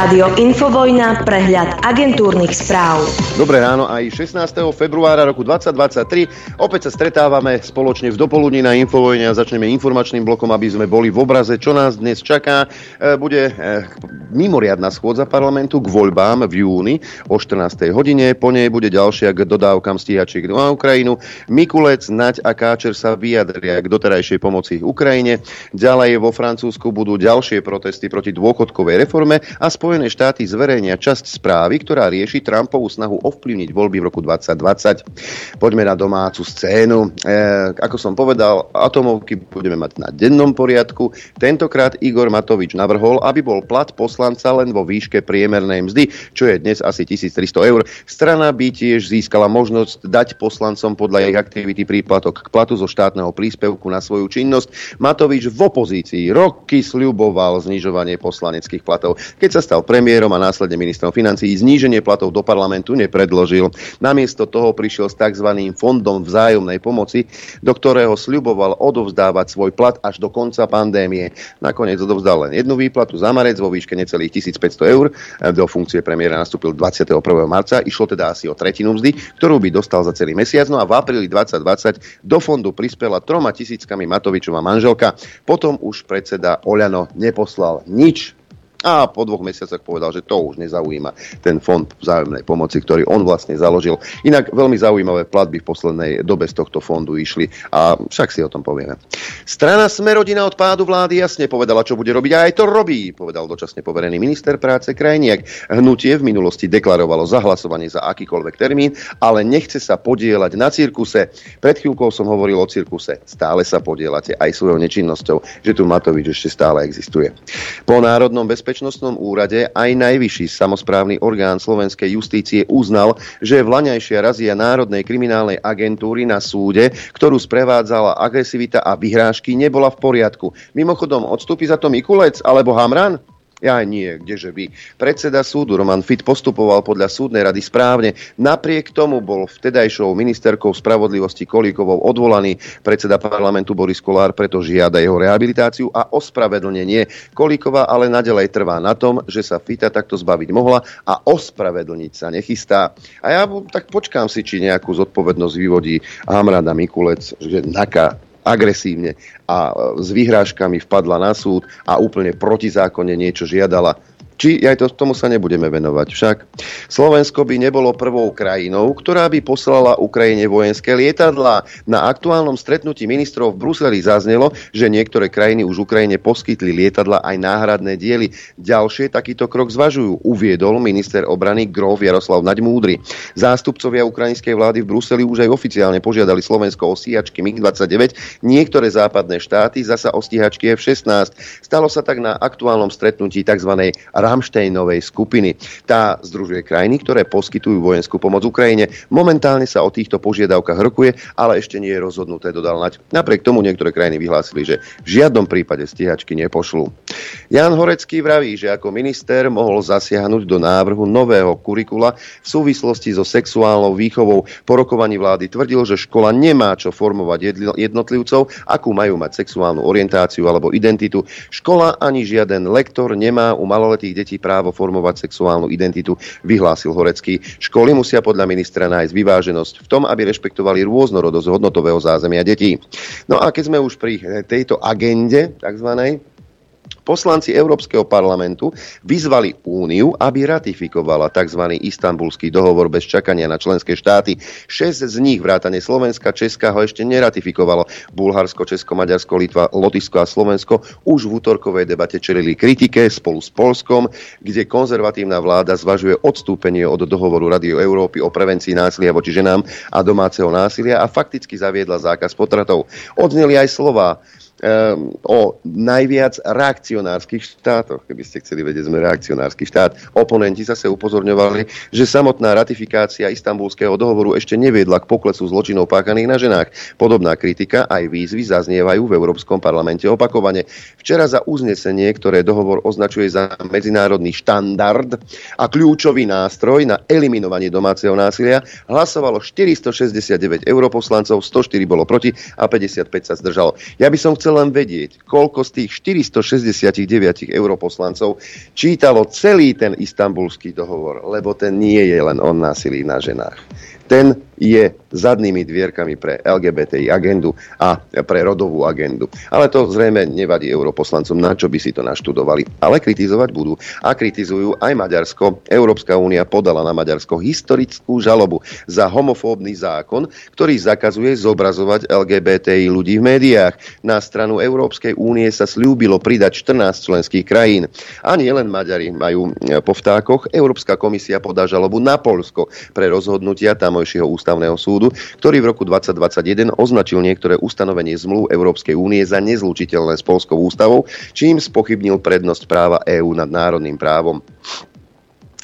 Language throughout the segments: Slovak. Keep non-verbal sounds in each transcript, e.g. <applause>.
Rádio Infovojna, prehľad agentúrnych správ. Dobré ráno, aj 16. februára roku 2023. Opäť sa stretávame spoločne v dopoludní na Infovojne a začneme informačným blokom, aby sme boli v obraze, čo nás dnes čaká. E, bude e, mimoriadná schôdza parlamentu k voľbám v júni o 14. hodine. Po nej bude ďalšia k dodávkam stíhačiek na Ukrajinu. Mikulec, Naď a Káčer sa vyjadria k doterajšej pomoci Ukrajine. Ďalej vo Francúzsku budú ďalšie protesty proti dôchodkovej reforme a Spojené štáty zverejnia časť správy, ktorá rieši Trumpovú snahu ovplyvniť voľby v roku 2020. Poďme na domácu scénu. E, ako som povedal, atomovky budeme mať na dennom poriadku. Tentokrát Igor Matovič navrhol, aby bol plat poslanca len vo výške priemernej mzdy, čo je dnes asi 1300 eur. Strana by tiež získala možnosť dať poslancom podľa ich aktivity príplatok k platu zo štátneho príspevku na svoju činnosť. Matovič v opozícii roky sľuboval znižovanie poslaneckých platov. Keď sa stal premiérom a následne ministrom financií, zníženie platov do parlamentu nepredložil. Namiesto toho prišiel s tzv. fondom vzájomnej pomoci, do ktorého sľuboval odovzdávať svoj plat až do konca pandémie. Nakoniec odovzdal len jednu výplatu za marec vo výške necelých 1500 eur. Do funkcie premiéra nastúpil 21. marca. Išlo teda asi o tretinu mzdy, ktorú by dostal za celý mesiac. No a v apríli 2020 do fondu prispela troma tisíckami Matovičová manželka. Potom už predseda Oľano neposlal nič a po dvoch mesiacoch povedal, že to už nezaujíma ten fond vzájomnej pomoci, ktorý on vlastne založil. Inak veľmi zaujímavé platby v poslednej dobe z tohto fondu išli a však si o tom povieme. Strana Smerodina od pádu vlády jasne povedala, čo bude robiť a aj to robí, povedal dočasne poverený minister práce Krajniak. Hnutie v minulosti deklarovalo zahlasovanie za akýkoľvek termín, ale nechce sa podielať na cirkuse. Pred chvíľkou som hovoril o cirkuse. Stále sa podielate aj svojou nečinnosťou, že tu Matovič ešte stále existuje. Po národnom bezpečnosti bezpečnostnom úrade aj najvyšší samozprávny orgán slovenskej justície uznal, že vlaňajšia razia Národnej kriminálnej agentúry na súde, ktorú sprevádzala agresivita a vyhrážky, nebola v poriadku. Mimochodom, odstúpi za to Mikulec alebo Hamran? Ja nie, kdeže by. Predseda súdu Roman Fit postupoval podľa súdnej rady správne. Napriek tomu bol vtedajšou ministerkou spravodlivosti Kolíkovou odvolaný predseda parlamentu Boris Kolár, preto žiada jeho rehabilitáciu a ospravedlnenie. Kolíková ale nadalej trvá na tom, že sa Fita takto zbaviť mohla a ospravedlniť sa nechystá. A ja tak počkám si, či nejakú zodpovednosť vyvodí Hamrada Mikulec, že naká agresívne a s vyhrážkami vpadla na súd a úplne protizákonne niečo žiadala či aj to, tomu sa nebudeme venovať. Však Slovensko by nebolo prvou krajinou, ktorá by poslala Ukrajine vojenské lietadlá. Na aktuálnom stretnutí ministrov v Bruseli zaznelo, že niektoré krajiny už Ukrajine poskytli lietadla aj náhradné diely. Ďalšie takýto krok zvažujú, uviedol minister obrany Grof Jaroslav Naďmúdry. Zástupcovia ukrajinskej vlády v Bruseli už aj oficiálne požiadali Slovensko o stíhačky MiG-29, niektoré západné štáty zasa o stíhačky F-16. Stalo sa tak na aktuálnom stretnutí tzv. Ramštejnovej skupiny. Tá združuje krajiny, ktoré poskytujú vojenskú pomoc Ukrajine. Momentálne sa o týchto požiadavkách rokuje, ale ešte nie je rozhodnuté, dodal Nať. Napriek tomu niektoré krajiny vyhlásili, že v žiadnom prípade stíhačky nepošlú. Jan Horecký vraví, že ako minister mohol zasiahnuť do návrhu nového kurikula v súvislosti so sexuálnou výchovou. Po rokovaní vlády tvrdil, že škola nemá čo formovať jednotlivcov, akú majú mať sexuálnu orientáciu alebo identitu. Škola ani žiaden lektor nemá u maloletých detí právo formovať sexuálnu identitu, vyhlásil Horecký. Školy musia podľa ministra nájsť vyváženosť v tom, aby rešpektovali rôznorodosť hodnotového zázemia detí. No a keď sme už pri tejto agende, takzvanej, Poslanci Európskeho parlamentu vyzvali Úniu, aby ratifikovala tzv. istambulský dohovor bez čakania na členské štáty. Šesť z nich, vrátane Slovenska, Česka, ho ešte neratifikovalo. Bulharsko, Česko, Maďarsko, Litva, Lotyšsko a Slovensko už v útorkovej debate čelili kritike spolu s Polskom, kde konzervatívna vláda zvažuje odstúpenie od dohovoru Rady Európy o prevencii násilia voči ženám a domáceho násilia a fakticky zaviedla zákaz potratov. Odzneli aj slova o najviac reakcionárskych štátoch. Keby ste chceli vedieť, sme reakcionársky štát. Oponenti zase upozorňovali, že samotná ratifikácia istambulského dohovoru ešte neviedla k poklesu zločinov páchaných na ženách. Podobná kritika aj výzvy zaznievajú v Európskom parlamente opakovane. Včera za uznesenie, ktoré dohovor označuje za medzinárodný štandard a kľúčový nástroj na eliminovanie domáceho násilia, hlasovalo 469 europoslancov, 104 bolo proti a 55 sa zdržalo. Ja by som chcel chcel len vedieť, koľko z tých 469 europoslancov čítalo celý ten istambulský dohovor, lebo ten nie je len o násilí na ženách. Ten je zadnými dvierkami pre LGBTI agendu a pre rodovú agendu. Ale to zrejme nevadí europoslancom, na čo by si to naštudovali. Ale kritizovať budú. A kritizujú aj Maďarsko. Európska únia podala na Maďarsko historickú žalobu za homofóbny zákon, ktorý zakazuje zobrazovať LGBTI ľudí v médiách. Na stranu Európskej únie sa slúbilo pridať 14 členských krajín. A nie len Maďari majú po vtákoch. Európska komisia podá žalobu na Polsko pre rozhodnutia tamojšieho ústavného súdu, ktorý v roku 2021 označil niektoré ustanovenie zmluv Európskej únie za nezlučiteľné s Polskou ústavou, čím spochybnil prednosť práva EÚ nad národným právom.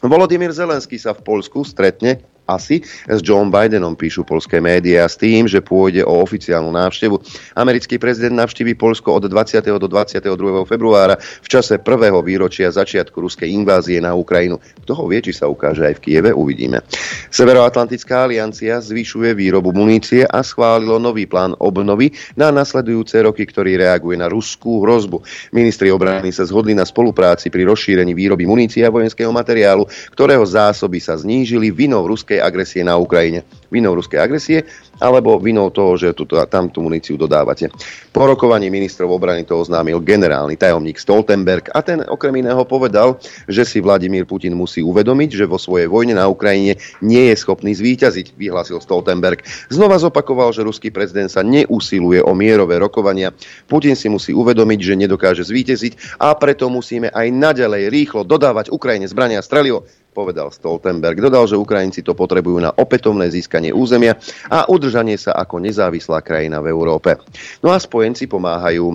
Volodymyr Zelenský sa v Polsku stretne asi s John Bidenom, píšu polské médiá, s tým, že pôjde o oficiálnu návštevu. Americký prezident navštíví Polsko od 20. do 22. februára v čase prvého výročia začiatku ruskej invázie na Ukrajinu. Kto ho vie, či sa ukáže aj v Kieve, uvidíme. Severoatlantická aliancia zvyšuje výrobu munície a schválilo nový plán obnovy na nasledujúce roky, ktorý reaguje na ruskú hrozbu. Ministri obrany sa zhodli na spolupráci pri rozšírení výroby munície a vojenského materiálu, ktorého zásoby sa znížili vinou ruskej ruskej agresie na Ukrajine. Vinou ruskej agresie alebo vinou toho, že tuto, tam tú muníciu dodávate. Po rokovaní ministrov obrany to oznámil generálny tajomník Stoltenberg a ten okrem iného povedal, že si Vladimír Putin musí uvedomiť, že vo svojej vojne na Ukrajine nie je schopný zvíťaziť, vyhlásil Stoltenberg. Znova zopakoval, že ruský prezident sa neusiluje o mierové rokovania. Putin si musí uvedomiť, že nedokáže zvíťaziť a preto musíme aj naďalej rýchlo dodávať Ukrajine zbrania a strelivo povedal Stoltenberg. Dodal, že Ukrajinci to potrebujú na opätovné získanie územia a udržanie sa ako nezávislá krajina v Európe. No a spojenci pomáhajú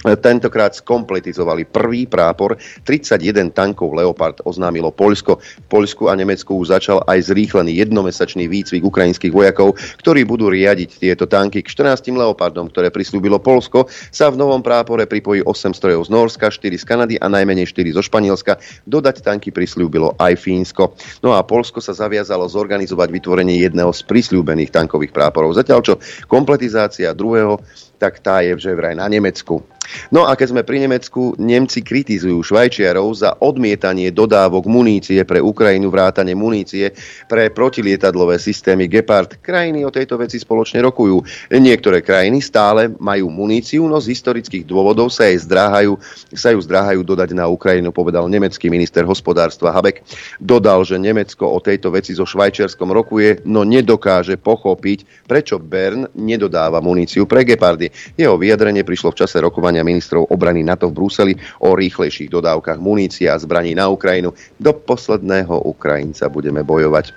Tentokrát skompletizovali prvý prápor, 31 tankov Leopard oznámilo Poľsko. V Poľsku a Nemecku už začal aj zrýchlený jednomesačný výcvik ukrajinských vojakov, ktorí budú riadiť tieto tanky. K 14 Leopardom, ktoré prislúbilo Polsko, sa v novom prápore pripojí 8 strojov z Norska, 4 z Kanady a najmenej 4 zo Španielska. Dodať tanky prislúbilo aj Fínsko. No a Polsko sa zaviazalo zorganizovať vytvorenie jedného z prislúbených tankových práporov. Zatiaľ čo kompletizácia druhého tak tá je že vraj na Nemecku. No a keď sme pri Nemecku, Nemci kritizujú Švajčiarov za odmietanie dodávok munície pre Ukrajinu, vrátane munície pre protilietadlové systémy Gepard. Krajiny o tejto veci spoločne rokujú. Niektoré krajiny stále majú muníciu, no z historických dôvodov sa, jej zdráhajú, sa ju zdráhajú dodať na Ukrajinu, povedal nemecký minister hospodárstva Habek. Dodal, že Nemecko o tejto veci so Švajčiarskom rokuje, no nedokáže pochopiť, prečo Bern nedodáva muníciu pre Gepardy. Jeho vyjadrenie prišlo v čase rokovania ministrov obrany NATO v Bruseli o rýchlejších dodávkach munície a zbraní na Ukrajinu. Do posledného Ukrajinca budeme bojovať.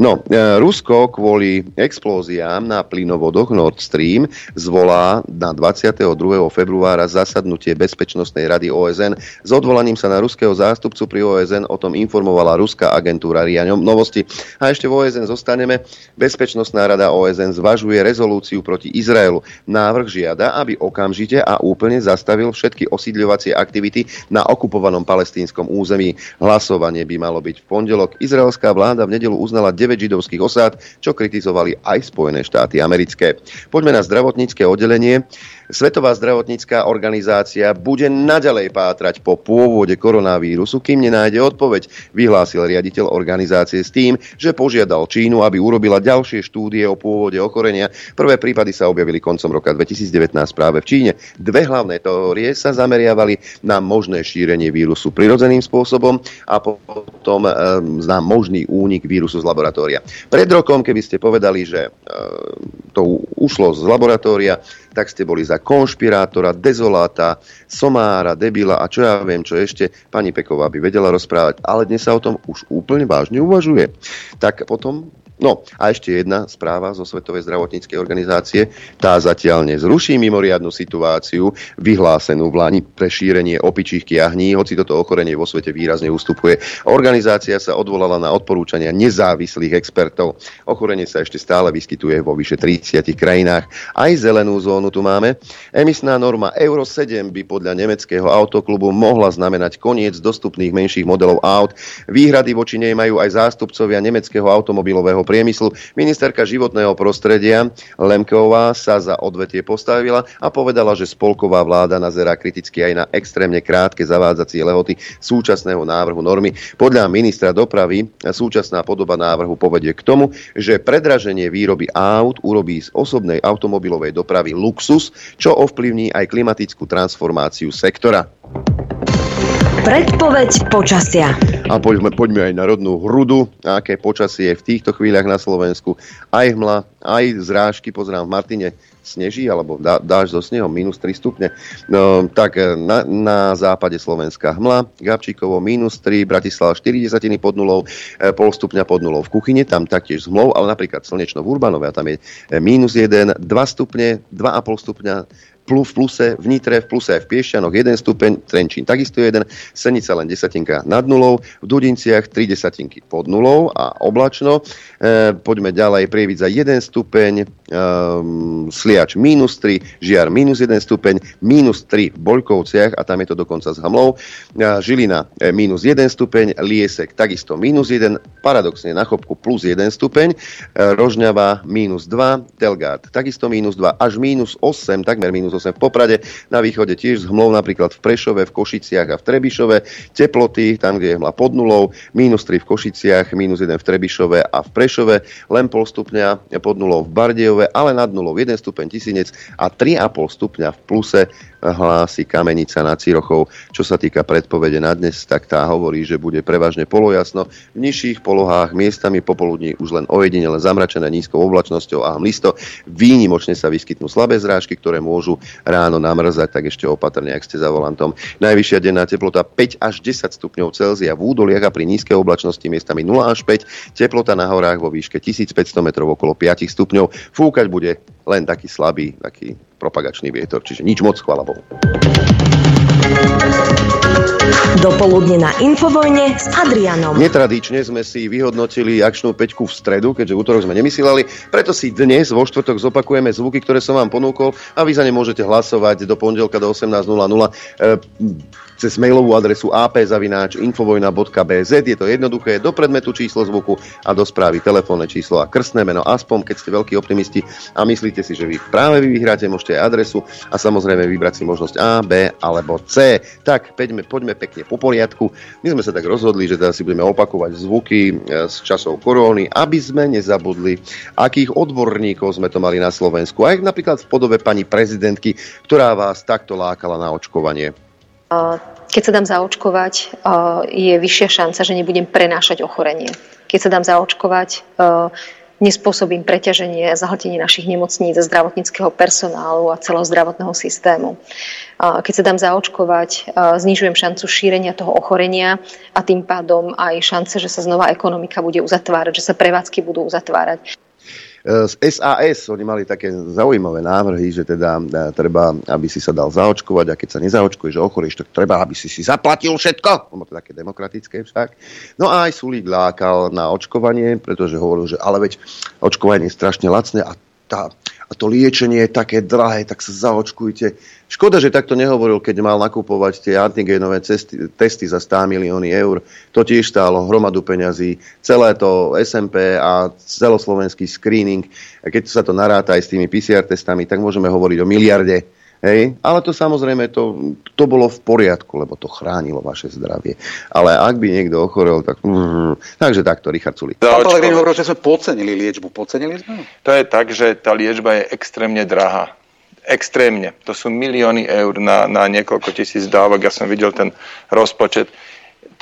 No, e, Rusko kvôli explóziám na plynovodoch Nord Stream zvolá na 22. februára zasadnutie Bezpečnostnej rady OSN. S odvolaním sa na ruského zástupcu pri OSN o tom informovala ruská agentúra RIA Novosti. A ešte v OSN zostaneme. Bezpečnostná rada OSN zvažuje rezolúciu proti Izraelu. Návrh žiada, aby okamžite a úplne zastavil všetky osídľovacie aktivity na okupovanom palestínskom území. Hlasovanie by malo byť v pondelok. Izraelská vláda v nedelu uznala 9 židovských osád, čo kritizovali aj Spojené štáty americké. Poďme na zdravotnícke oddelenie. Svetová zdravotnícká organizácia bude naďalej pátrať po pôvode koronavírusu, kým nenájde odpoveď, vyhlásil riaditeľ organizácie s tým, že požiadal Čínu, aby urobila ďalšie štúdie o pôvode ochorenia. Prvé prípady sa objavili koncom roka 2019 práve v Číne. Dve hlavné teórie sa zameriavali na možné šírenie vírusu prirodzeným spôsobom a potom e, na možný únik vírusu z laboratória. Pred rokom, keby ste povedali, že e, to ušlo z laboratória, tak ste boli za konšpirátora, dezoláta, somára, debila a čo ja viem, čo ešte pani Peková by vedela rozprávať. Ale dnes sa o tom už úplne vážne uvažuje. Tak potom No a ešte jedna správa zo Svetovej zdravotníckej organizácie. Tá zatiaľ nezruší mimoriadnu situáciu vyhlásenú v Lani pre šírenie opičích kiahní, hoci toto ochorenie vo svete výrazne ustupuje. Organizácia sa odvolala na odporúčania nezávislých expertov. Ochorenie sa ešte stále vyskytuje vo vyše 30 krajinách. Aj zelenú zónu tu máme. Emisná norma Euro 7 by podľa nemeckého autoklubu mohla znamenať koniec dostupných menších modelov aut. Výhrady voči nej majú aj zástupcovia nemeckého automobilového priemyslu. Ministerka životného prostredia Lemková sa za odvetie postavila a povedala, že spolková vláda nazerá kriticky aj na extrémne krátke zavádzacie lehoty súčasného návrhu normy. Podľa ministra dopravy súčasná podoba návrhu povedie k tomu, že predraženie výroby aut urobí z osobnej automobilovej dopravy luxus, čo ovplyvní aj klimatickú transformáciu sektora. Predpoveď počasia. A poďme, poďme aj na rodnú hrudu, aké počasie je v týchto chvíľach na Slovensku. Aj hmla, aj zrážky, pozerám v Martine, sneží, alebo dá, dáš so snehom, minus 3 stupne. No, tak e, na, na západe Slovenska hmla, Gabčíkovo minus 3, Bratislava 4 desatiny pod nulou, e, pol stupňa pod nulou v kuchyni, tam taktiež s hmlou, ale napríklad slnečno v Urbanove, a tam je e, minus 1, 2 stupne, 2,5 stupňa v pluse, v Nitre, v pluse aj v Piešťanoch 1 stupeň, Trenčín takisto 1, Senica len desatinka nad nulou, v Dudinciach 3 desatinky pod nulou a oblačno. E, poďme ďalej, Prievidza 1 stupeň, e, Sliač minus 3, Žiar minus 1 stupeň, minus 3 v Boľkovciach a tam je to dokonca s Hamlou, e, Žilina e, minus 1 stupeň, Liesek takisto minus 1, paradoxne na Chopku plus 1 stupeň, e, Rožňava minus 2, Telgard takisto minus 2, až minus 8, takmer minus 8 v Poprade, na východe tiež s hmlou napríklad v Prešove, v Košiciach a v Trebišove, teploty tam, kde je hmla pod nulou, minus 3 v Košiciach, minus 1 v Trebišove a v Prešove, len pol stupňa pod nulou v Bardejove, ale nad nulou 1 stupeň Tisinec a 3,5 stupňa v pluse hlási Kamenica nad Cirochou. Čo sa týka predpovede na dnes, tak tá hovorí, že bude prevažne polojasno. V nižších polohách miestami popoludní už len ojedinele zamračené nízkou oblačnosťou a hmlisto. Výnimočne sa vyskytnú slabé zrážky, ktoré môžu ráno namrzať, tak ešte opatrne, ak ste za volantom. Najvyššia denná teplota 5 až 10 stupňov Celzia v údoliach a pri nízkej oblačnosti miestami 0 až 5, teplota na horách vo výške 1500 metrov okolo 5 stupňov. Fúkať bude len taký slabý, taký propagačný vietor, čiže nič moc, chvala Bohu. Dopoludne na Infovojne s Adrianom. Netradične sme si vyhodnotili akčnú peťku v stredu, keďže v útorok sme nemysleli, preto si dnes vo štvrtok zopakujeme zvuky, ktoré som vám ponúkol a vy za ne môžete hlasovať do pondelka do 18.00 cez mailovú adresu apzavináč.infovojna.bz. Je to jednoduché, do predmetu číslo zvuku a do správy telefónne číslo a krstné meno. Aspoň, keď ste veľkí optimisti a myslíte si, že vy práve vy vyhráte, môžete aj adresu a samozrejme vybrať si možnosť A, B alebo C. Tak, poďme, poďme pekne po poriadku. My sme sa tak rozhodli, že teda si budeme opakovať zvuky e, z časov koróny, aby sme nezabudli, akých odborníkov sme to mali na Slovensku. Aj napríklad v podobe pani prezidentky, ktorá vás takto lákala na očkovanie. Keď sa dám zaočkovať, je vyššia šanca, že nebudem prenášať ochorenie. Keď sa dám zaočkovať, nespôsobím preťaženie a zahltenie našich nemocníc a zdravotníckého personálu a celého zdravotného systému. Keď sa dám zaočkovať, znižujem šancu šírenia toho ochorenia a tým pádom aj šance, že sa znova ekonomika bude uzatvárať, že sa prevádzky budú uzatvárať z SAS, oni mali také zaujímavé návrhy, že teda e, treba, aby si sa dal zaočkovať a keď sa nezaočkuješ, že ochorieš, tak treba, aby si si zaplatil všetko. Ono to také demokratické však. No a aj Sulík lákal na očkovanie, pretože hovoril, že ale veď očkovanie je strašne lacné a tá, a to liečenie je také drahé, tak sa zaočkujte. Škoda, že takto nehovoril, keď mal nakupovať tie antigénové cesty, testy za 100 milióny eur. To tiež stálo hromadu peňazí. Celé to SMP a celoslovenský screening, keď sa to naráta aj s tými PCR testami, tak môžeme hovoriť o miliarde Hej? Ale to samozrejme, to, to bolo v poriadku, lebo to chránilo vaše zdravie. Ale ak by niekto ochorel, tak... Mm, takže takto, Richard Sulik. Pán Pelegrini hovoril, že sme podcenili liečbu. Podcenili sme? To je tak, že tá liečba je extrémne drahá. Extrémne. To sú milióny eur na, na niekoľko tisíc dávok. Ja som videl ten rozpočet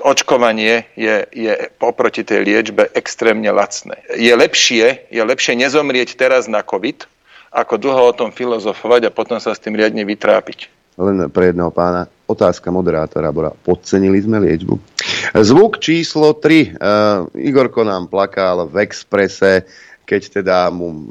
očkovanie je, je oproti tej liečbe extrémne lacné. Je lepšie, je lepšie nezomrieť teraz na COVID, ako dlho o tom filozofovať a potom sa s tým riadne vytrápiť. Len pre jedného pána. Otázka moderátora bola, podcenili sme liečbu. Zvuk číslo 3. Uh, eh, Igorko nám plakal v Exprese, keď teda mu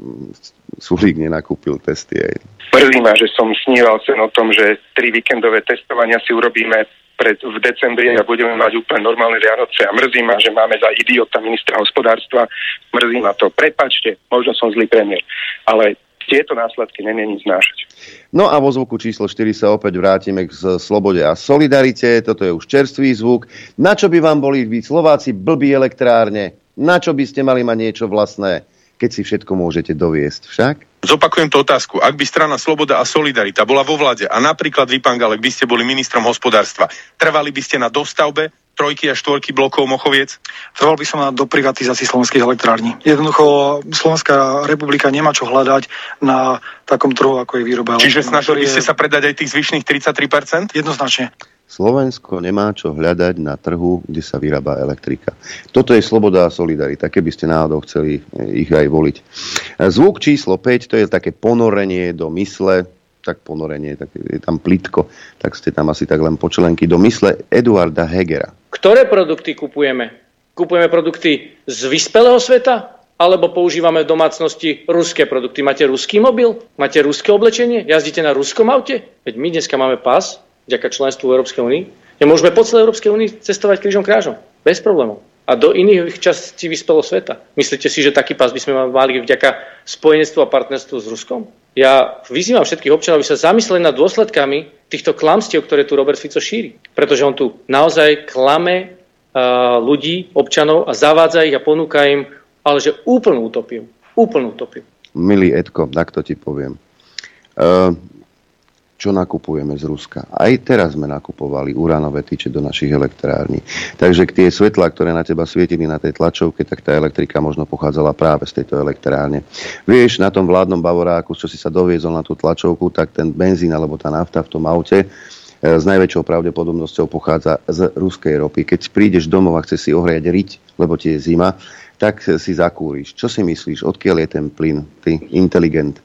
Sulík nenakúpil testy. Aj. Mrzí ma, že som sníval sen o tom, že tri víkendové testovania si urobíme pred, v decembri a budeme mať úplne normálne Vianoce a mrzí ma, že máme za idiota ministra hospodárstva. Mrzí ma to. Prepačte, možno som zlý premiér, ale tieto následky nemieni znášať. No a vo zvuku číslo 4 sa opäť vrátime k slobode a solidarite. Toto je už čerstvý zvuk. Na čo by vám boli byť Slováci blbí elektrárne? Na čo by ste mali mať niečo vlastné, keď si všetko môžete doviesť však? Zopakujem tú otázku. Ak by strana Sloboda a Solidarita bola vo vláde a napríklad vy, pán Galek, by ste boli ministrom hospodárstva, trvali by ste na dostavbe trojky a štvorky blokov Mochoviec? Trval by som na doprivatizácii slovenských elektrární. Jednoducho Slovenská republika nemá čo hľadať na takom trhu, ako je výroba. Čiže snažili by ste sa predať aj tých zvyšných 33%? Jednoznačne. Slovensko nemá čo hľadať na trhu, kde sa vyrába elektrika. Toto je sloboda a solidarita, keby ste náhodou chceli eh, ich aj voliť. Eh, Zvuk číslo 5, to je také ponorenie do mysle, tak ponorenie, tak je tam plitko, tak ste tam asi tak len počlenky, do mysle Eduarda Hegera. Ktoré produkty kupujeme? Kupujeme produkty z vyspelého sveta? Alebo používame v domácnosti ruské produkty? Máte ruský mobil? Máte ruské oblečenie? Jazdíte na ruskom aute? Veď my dneska máme pás, vďaka členstvu v Európskej únii. Ja môžeme po celej Európskej únii cestovať krížom krážom. Bez problémov. A do iných častí vyspelého sveta. Myslíte si, že taký pás by sme mali vďaka spojenectvu a partnerstvu s Ruskom? Ja vyzývam všetkých občanov, aby sa zamysleli nad dôsledkami týchto klamstiev, ktoré tu Robert Fico šíri. Pretože on tu naozaj klame uh, ľudí, občanov a zavádza ich a ponúka im, ale že úplnú utopiu. Úplnú utopiu. Milý Edko, takto ti poviem. Uh, čo nakupujeme z Ruska. Aj teraz sme nakupovali uránové tyče do našich elektrární. Takže tie svetlá, ktoré na teba svietili na tej tlačovke, tak tá elektrika možno pochádzala práve z tejto elektrárne. Vieš, na tom vládnom bavoráku, čo si sa doviezol na tú tlačovku, tak ten benzín alebo tá nafta v tom aute e, s najväčšou pravdepodobnosťou pochádza z ruskej ropy. Keď prídeš domov a chceš si ohriať riť, lebo ti je zima, tak si zakúriš. Čo si myslíš? Odkiaľ je ten plyn? Ty, inteligent.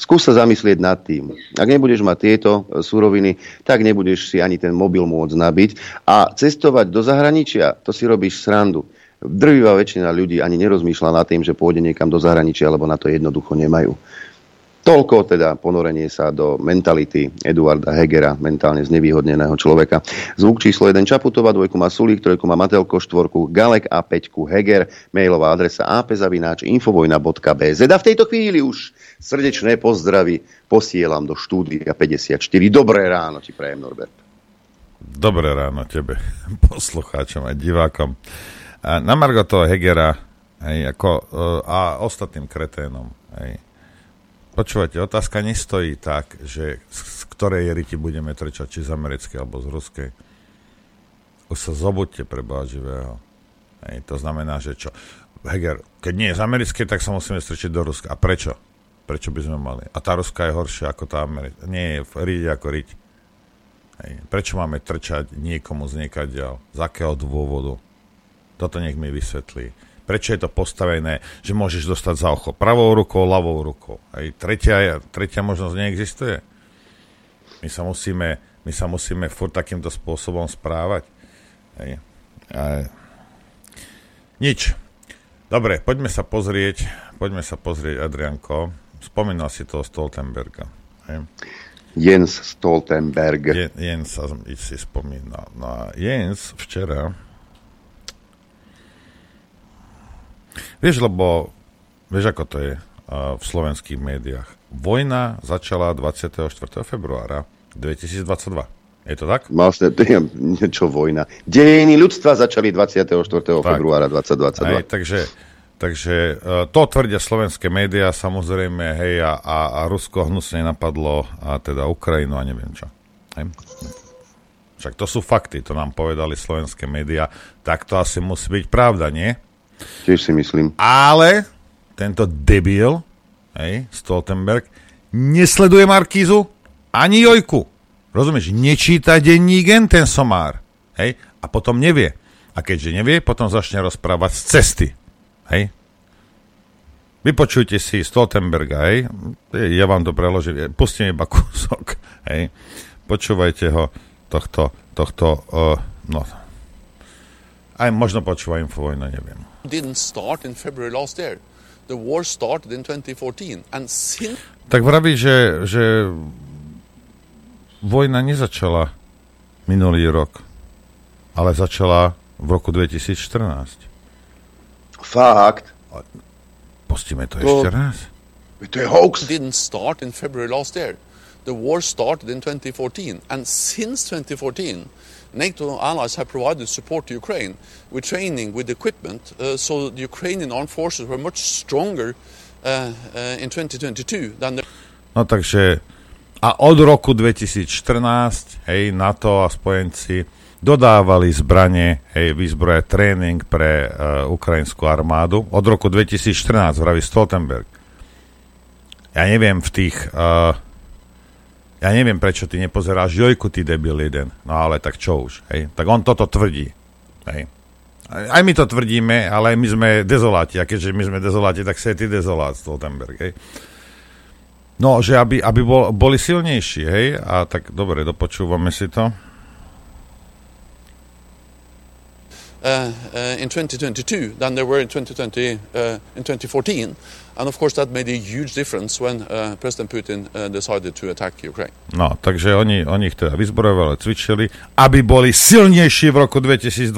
Skús sa zamyslieť nad tým. Ak nebudeš mať tieto e, suroviny, tak nebudeš si ani ten mobil môcť nabiť. A cestovať do zahraničia, to si robíš srandu. Drvivá väčšina ľudí ani nerozmýšľa nad tým, že pôjde niekam do zahraničia, lebo na to jednoducho nemajú. Toľko teda ponorenie sa do mentality Eduarda Hegera, mentálne znevýhodneného človeka. Zvuk číslo 1 Čaputová, dvojku má Sulík, trojku má Matelko, štvorku Galek a peťku Heger. Mailová adresa apzavináč infovojna.bz. A v tejto chvíli už srdečné pozdravy posielam do štúdia 54. Dobré ráno ti prajem, Norbert. Dobré ráno tebe, <laughs> poslucháčom a divákom. Na Margo toho Hegera hej, ako, e, a ostatným kreténom. Hej. Počúvajte, otázka nestojí tak, že z ktorej riti budeme trčať, či z americkej alebo z ruskej. Už sa zobudte pre Boha živého. Hej, to znamená, že čo? Heger, keď nie je z americkej, tak sa musíme strčiť do Ruska. A prečo? Prečo by sme mali? A tá Ruska je horšia ako tá americká. Nie riti ako riť. Hej. Prečo máme trčať niekomu z ďal? Z akého dôvodu? Toto nech mi vysvetlí. Prečo je to postavené, že môžeš dostať za ocho pravou rukou, ľavou rukou? Hej. Tretia, tretia možnosť neexistuje. My sa musíme, my sa musíme furt takýmto spôsobom správať. Hej. A... Nič. Dobre, poďme sa pozrieť, poďme sa pozrieť, Adrianko. Spomínal si toho Stoltenberga. Hej. Jens Stoltenberg. Je, Jens si spomínal. No a Jens včera vieš, lebo vieš, ako to je uh, v slovenských médiách. Vojna začala 24. februára 2022. Je to tak? Vlastne, niečo vojna. Dejiny ľudstva začali 24. Tak. februára 2022. Aj, takže Takže uh, to tvrdia slovenské médiá, samozrejme, hej, a, a, a Rusko hnusne napadlo, a teda Ukrajinu a neviem čo. Hej. Však to sú fakty, to nám povedali slovenské médiá, tak to asi musí byť pravda, nie? Tiež si myslím. Ale tento debil, hej, Stoltenberg, nesleduje Markízu ani Jojku. Rozumieš? Nečíta denník ten somár. Hej? A potom nevie. A keďže nevie, potom začne rozprávať z cesty. Hej? Vypočujte si Stoltenberga, hej? Ja vám to preložím. Pustím iba kúsok, <laughs> hej? Počúvajte ho tohto, tohto, uh, no. Aj možno počúva Infovojna, neviem. Didn't start in February last year. The war started in 2014 and since... Tak vraví, že, že vojna nezačala minulý rok, ale začala v roku 2014. Fakt. Pustíme to ešte raz. To je hoax. Didn't start in February last year. The war started in 2014, and since 2014, NATO allies have provided support to Ukraine with training, with equipment, uh, so the Ukrainian armed forces were much stronger uh, uh, in 2022 than the... No takže a od roku 2014, hej, NATO a spojenci dodávali zbranie, hej, výzbroje, tréning pre uh, ukrajinskú armádu. Od roku 2014, vraví Stoltenberg. Ja neviem v tých... Uh, ja neviem, prečo ty nepozeráš Jojku, ty debil jeden. No ale tak čo už, hej. Tak on toto tvrdí, hej. Aj my to tvrdíme, ale my sme dezoláti. A keďže my sme dezoláti, tak si ty dezolát, Stoltenberg, hej. No, že aby, aby bol, boli silnejší, hej. A tak dobre, dopočúvame si to. Uh, uh, in 2022 than there were in 2020 uh, in 2014, and of course that made a huge difference when uh, President Putin decided to attack Ukraine. No, takže oni, oni ich teda vyzbrojovali, cvičili, aby boli silnejší v roku 2022,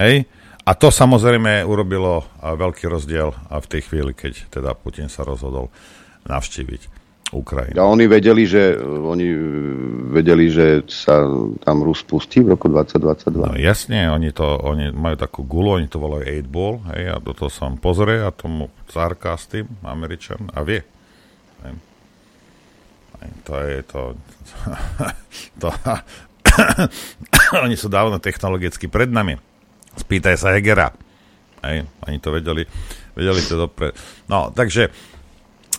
hej, a to samozrejme urobilo veľký rozdiel v tej chvíli, keď teda Putin sa rozhodol navštíviť Ukrajinu. A oni vedeli, že oni vedeli, že sa tam Rus pustí v roku 2022. No jasne, oni, to, oni majú takú gulu, oni to volajú 8 ball, hej, a do toho sa pozrie a tomu zárka s tým, Američan, a vie. Hej, to je to... <laughs> to <coughs> oni sú dávno technologicky pred nami. Spýtaj sa Hegera. Hej, oni to vedeli, vedeli to dopred. No, takže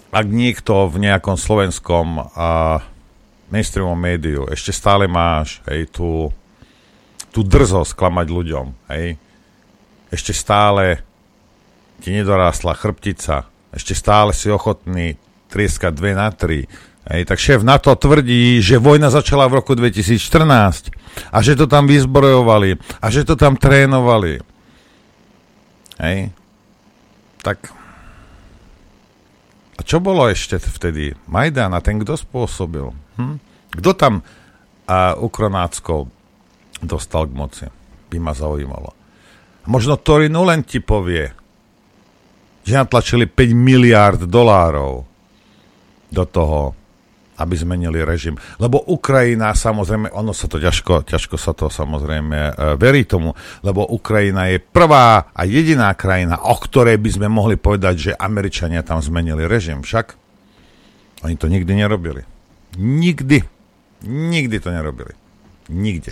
ak niekto v nejakom slovenskom a mainstreamom médiu ešte stále máš hej, tú, tú drzosť klamať ľuďom, hej, ešte stále ti nedorástla chrbtica, ešte stále si ochotný trieskať dve na tri, hej, tak šéf na to tvrdí, že vojna začala v roku 2014 a že to tam vyzbrojovali a že to tam trénovali. Hej, tak čo bolo ešte vtedy? Majdan a ten kto spôsobil? Hm? Kto tam a Ukronácko dostal k moci? By ma zaujímalo. Možno Torinu len ti povie, že natlačili 5 miliárd dolárov do toho aby zmenili režim. Lebo Ukrajina, samozrejme, ono sa to ťažko, ťažko sa to samozrejme e, verí tomu, lebo Ukrajina je prvá a jediná krajina, o ktorej by sme mohli povedať, že Američania tam zmenili režim. Však oni to nikdy nerobili. Nikdy. Nikdy to nerobili. Nikde.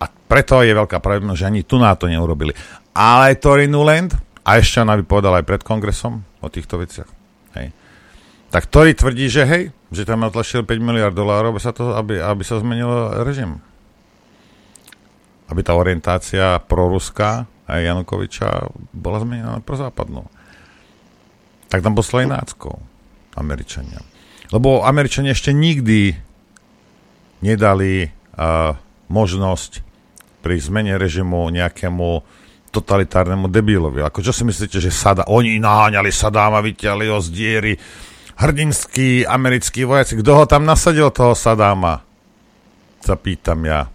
A preto je veľká pravdepodobnosť, že ani tu na to neurobili. Ale Tory Nuland, a ešte ona by povedala aj pred kongresom o týchto veciach, hej, tak Tory tvrdí, že hej, že tam natlačil 5 miliard dolárov, aby sa, to, aby, aby sa zmenil režim. Aby tá orientácia proruská a Janukoviča bola zmenená na prozápadnú. Tak tam poslali náckov Američania. Lebo Američania ešte nikdy nedali uh, možnosť pri zmene režimu nejakému totalitárnemu debilovi. Ako čo si myslíte, že Sada, oni naháňali Sadáma, vyťali ho z diery, hrdinskí americkí vojaci. Kto ho tam nasadil, toho Sadáma? Zapýtam ja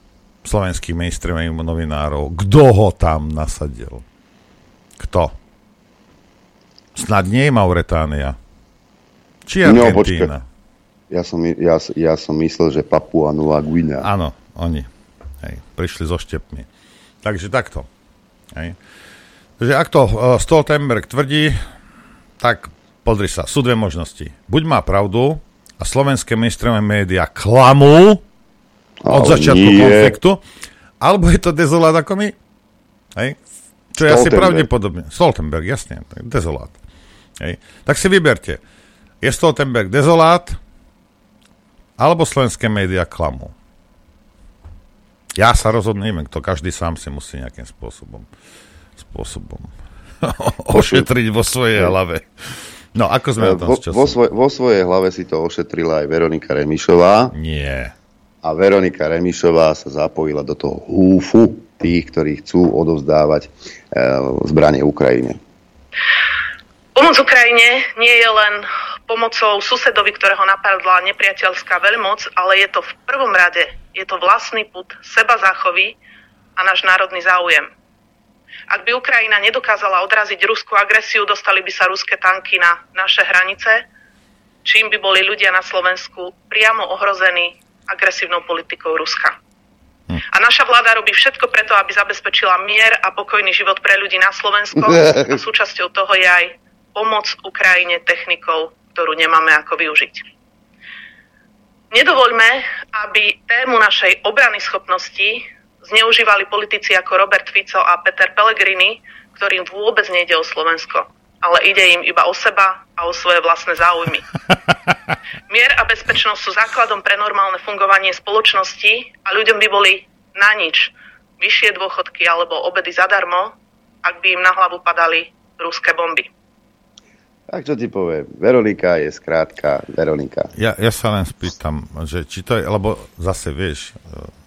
slovenských mainstreamových novinárov. Kto ho tam nasadil? Kto? Snad nie Mauretánia. Či no, Argentína? No, ja som, ja, ja som myslel, že Papua Nová Guinea. Áno, oni. Hej, prišli so štepmi. Takže takto. Hej. Takže ak to uh, Stoltenberg tvrdí, tak Pozri sa, sú dve možnosti. Buď má pravdu a slovenské mainstreamové médiá klamú od Ale začiatku nie. konfliktu, alebo je to dezolát ako my. Hej? Čo je asi pravdepodobne. Stoltenberg, jasne, dezolát. Hej? Tak si vyberte. Je Stoltenberg dezolát, alebo slovenské médiá klamú. Ja sa rozhodnem, neviem, to každý sám si musí nejakým spôsobom spôsobom <laughs> ošetriť vo svojej hlave. No, ako sme vo, vo, svoj, vo svojej hlave si to ošetrila aj Veronika Remišová. Nie. A Veronika Remišová sa zapojila do toho húfu tých, ktorí chcú odovzdávať e, zbranie Ukrajine. Pomoc Ukrajine nie je len pomocou susedovi, ktorého napadla nepriateľská veľmoc, ale je to v prvom rade, je to vlastný put seba záchovy a náš národný záujem. Ak by Ukrajina nedokázala odraziť ruskú agresiu, dostali by sa ruské tanky na naše hranice čím by boli ľudia na Slovensku priamo ohrození agresívnou politikou Ruska. A naša vláda robí všetko preto, aby zabezpečila mier a pokojný život pre ľudí na Slovensku. A <laughs> súčasťou toho je aj pomoc Ukrajine technikou, ktorú nemáme ako využiť. Nedovoľme, aby tému našej obrany schopnosti zneužívali politici ako Robert Fico a Peter Pellegrini, ktorým vôbec nejde o Slovensko, ale ide im iba o seba a o svoje vlastné záujmy. <laughs> Mier a bezpečnosť sú základom pre normálne fungovanie spoločnosti a ľuďom by boli na nič vyššie dôchodky alebo obedy zadarmo, ak by im na hlavu padali ruské bomby. Tak čo ti povie? Veronika je skrátka Veronika. Ja, ja sa len spýtam, že či to je, lebo zase vieš,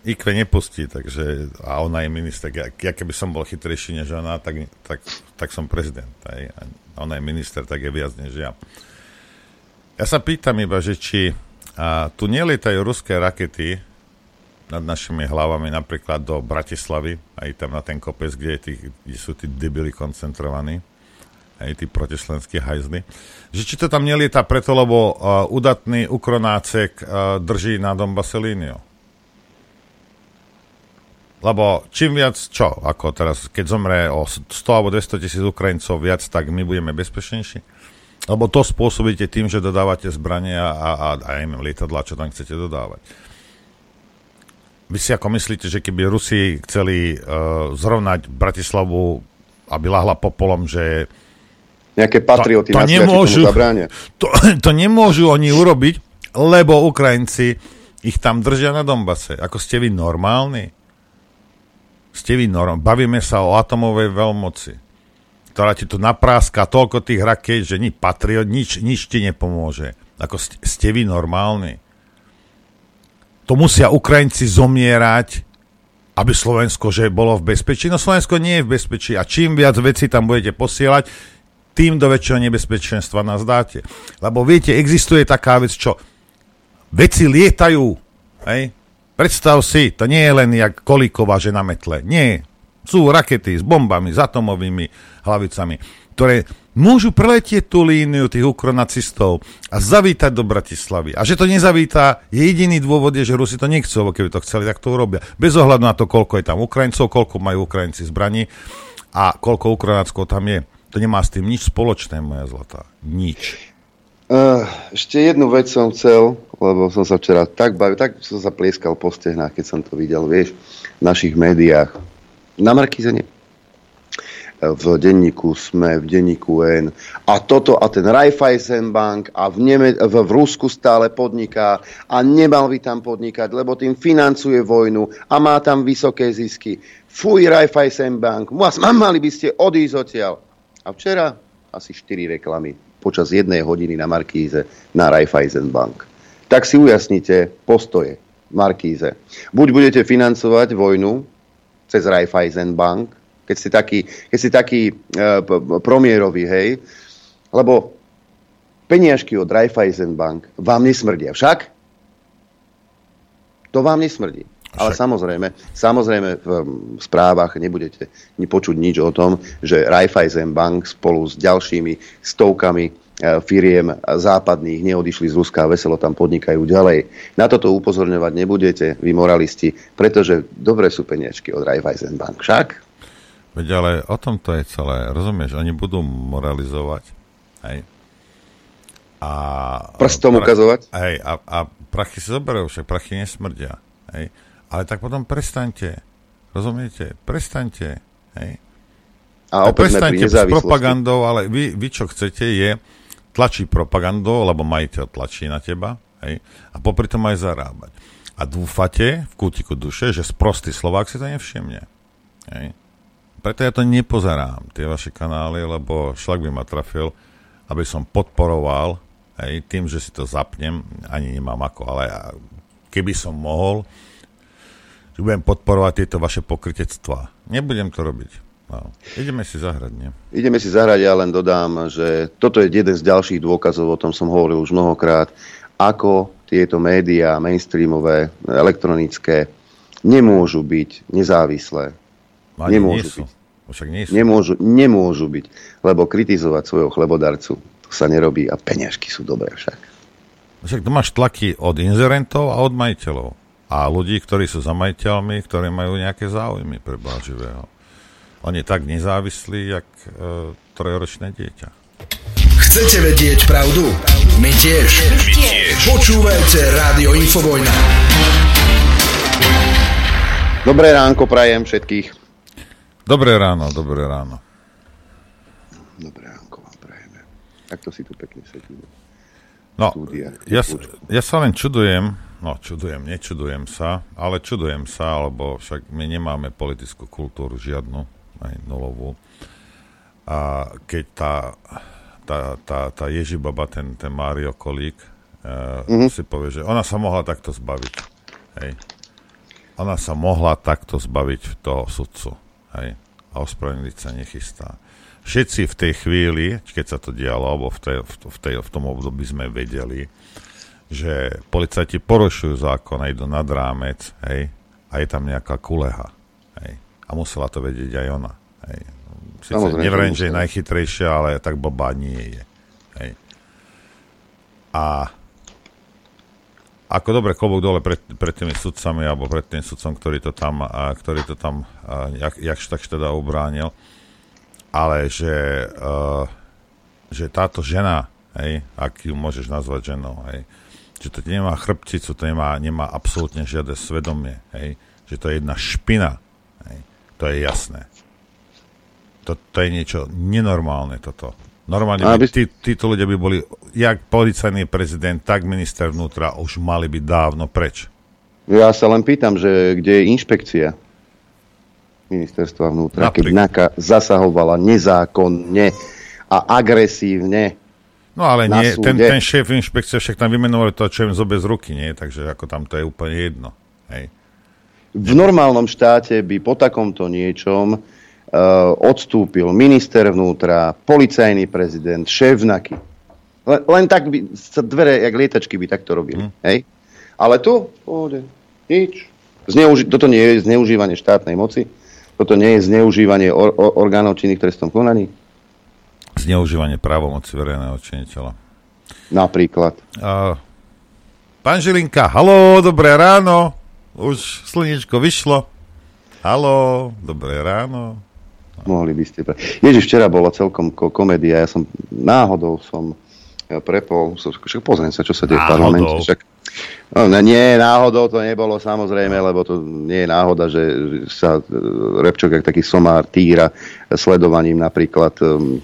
IQ nepustí, takže, a ona je minister, ja, ja keby som bol chytrejší než ona, tak, tak, tak som prezident. Aj, a ona je minister, tak je viac než ja. Ja sa pýtam iba, že či a, tu nelietajú ruské rakety nad našimi hlavami napríklad do Bratislavy, aj tam na ten kopec, kde, tí, kde sú tí debili koncentrovaní, aj tí protislenskí hajzly. Že či to tam nelieta preto, lebo uh, udatný ukronácek uh, drží na Donbase líniu. Lebo čím viac, čo, ako teraz, keď zomre o 100 alebo 200 tisíc Ukrajincov viac, tak my budeme bezpečnejší? Lebo to spôsobíte tým, že dodávate zbrania a, a, a aj lietadla, čo tam chcete dodávať. Vy si ako myslíte, že keby Rusi chceli uh, zrovnať Bratislavu, aby lahla popolom, že Nejaké patrioty to, to nemôžu. <laughs> To, to nemôžu oni urobiť, lebo Ukrajinci ich tam držia na Donbase. Ako ste vy normálni? Ste vy normálni? Bavíme sa o atomovej veľmoci, ktorá ti tu napráska toľko tých raket, že ni patriot, nič, nič ti nepomôže. Ako ste vy normálni? To musia Ukrajinci zomierať, aby Slovensko že bolo v bezpečí. No Slovensko nie je v bezpečí a čím viac vecí tam budete posielať, tým do väčšieho nebezpečenstva nás dáte. Lebo viete, existuje taká vec, čo veci lietajú, hej? Predstav si, to nie je len jak Kolíková, že na metle. Nie. Sú rakety s bombami, s atomovými hlavicami, ktoré môžu preletieť tú líniu tých ukronacistov a zavítať do Bratislavy. A že to nezavítá, je jediný dôvod, je, že Rusi to nechcú, lebo keby to chceli, tak to urobia. Bez ohľadu na to, koľko je tam Ukrajincov, koľko majú Ukrajinci zbraní a koľko Ukrajináckov tam je. To nemá s tým nič spoločné, moja zlatá. Nič. Uh, ešte jednu vec som chcel, lebo som sa včera tak bavil, tak som sa plieskal po stehnách, keď som to videl, vieš, v našich médiách. Na Markize nie. V denníku SME, v denníku N. A toto, a ten Raiffeisenbank a v, Neme- v, v Rusku stále podniká a nemal by tam podnikať, lebo tým financuje vojnu a má tam vysoké zisky. Fuj, Raiffeisenbank, mali by ste odísť odtiaľ a včera asi 4 reklamy počas jednej hodiny na Markíze na Raiffeisen Bank. Tak si ujasnite postoje Markíze. Buď budete financovať vojnu cez Raiffeisen Bank, keď ste taký, keď ste taký e, promierový, hej, lebo peniažky od Raiffeisen Bank vám nesmrdia. Však? To vám nesmrdí. Ale samozrejme, samozrejme v správach nebudete počuť nič o tom, že Raiffeisen Bank spolu s ďalšími stovkami firiem západných neodišli z Ruska a veselo tam podnikajú ďalej. Na toto upozorňovať nebudete, vy moralisti, pretože dobre sú peniačky od Raiffeisen Bank. Však? Veď ale o tom to je celé. Rozumieš, oni budú moralizovať. Hej. A, Prstom ukazovať? Hej, a, a prachy si zoberú, však prachy nesmrdia. Hej. Ale tak potom prestaňte. Rozumiete? Prestaňte. Hej. A opäť prestaňte s propagandou, ale vy, vy čo chcete je tlačiť propagandou, lebo majiteľ tlačí na teba hej, a popri tom aj zarábať. A dúfate v kútiku duše, že sprostý Slovák si to nevšimne. Hej. Preto ja to nepozerám, tie vaše kanály, lebo šlak by ma trafil, aby som podporoval hej, tým, že si to zapnem, ani nemám ako, ale keby som mohol, že budem podporovať tieto vaše pokrytectvá. Nebudem to robiť. No. Ideme si zahrať, nie? Ideme si zahrať, ja len dodám, že toto je jeden z ďalších dôkazov, o tom som hovoril už mnohokrát, ako tieto médiá mainstreamové, elektronické, nemôžu byť nezávislé. Ani nemôžu nie sú. byť. Však nie sú. Nemôžu, nemôžu byť, lebo kritizovať svojho chlebodarcu to sa nerobí a peňažky sú dobré však. Však tu máš tlaky od inzerentov a od majiteľov. A ľudí, ktorí sú za majiteľmi, ktorí majú nejaké záujmy pre živého. Oni tak nezávislí, jak e, trojročné dieťa. Chcete vedieť pravdu? My tiež. My tiež. Počúvajte Rádio Infovojna. Dobré ránko prajem všetkých. Dobré ráno, dobré ráno. Dobré ránko vám prajeme. Tak to si tu pekne sedíme. No, ja, ja sa len čudujem, no čudujem, nečudujem sa, ale čudujem sa, lebo však my nemáme politickú kultúru žiadnu, aj nulovú. A keď tá, tá, tá, tá Ježibaba, ten, ten Mário Kolík, uh, mm-hmm. si povie, že ona sa mohla takto zbaviť. Hej. Ona sa mohla takto zbaviť toho sudcu. Hej. A ospravedlniť sa nechystá všetci v tej chvíli, keď sa to dialo, alebo v, tej, v, tej, v tom období sme vedeli, že policajti porušujú zákon a idú nad rámec, hej, a je tam nejaká kuleha, a musela to vedieť aj ona, hej. Sice že je najchytrejšia, ale tak blbá nie je, hej. A ako dobre klobúk dole pred, pred tými sudcami alebo pred tým sudcom, ktorý to tam, a, ktorý to tam a, jak, jakž tak teda ubránil ale že, uh, že táto žena, hej, ak ju môžeš nazvať ženou, hej, že to nemá chrbticu, to nemá, nemá absolútne žiadne svedomie, hej, že to je jedna špina, to je jasné. To, to je niečo nenormálne toto. Normálne by, tí, títo ľudia by boli, jak policajný prezident, tak minister vnútra už mali byť dávno preč. Ja sa len pýtam, že kde je inšpekcia? ministerstva vnútra, Napríklad. keď NAKA zasahovala nezákonne a agresívne No ale nie, ten, ten šéf inšpekcie však tam vymenovali to, čo im zobe z ruky, nie? Takže ako tam to je úplne jedno. Hej. V normálnom štáte by po takomto niečom uh, odstúpil minister vnútra, policajný prezident, šéf NAKY. Len, len tak by sa dvere, jak lietačky by takto robili. Hmm. Hej? Ale tu, pohode, nič. Zneuži- toto nie je zneužívanie štátnej moci toto nie je zneužívanie or, or, orgánov činných trestom konaní? Zneužívanie právomoci verejného činiteľa. Napríklad. Uh, pán Žilinka, haló, dobré ráno. Už slnečko vyšlo. Haló, dobré ráno. Mohli by ste... Pre... Ježiš, včera bola celkom ko- komédia. Ja som náhodou som prepol, však pozriem sa, čo sa deje v parlamente. Však, no, nie, náhodou to nebolo samozrejme, lebo to nie je náhoda, že sa e, Repčok, jak taký somár, týra sledovaním napríklad um,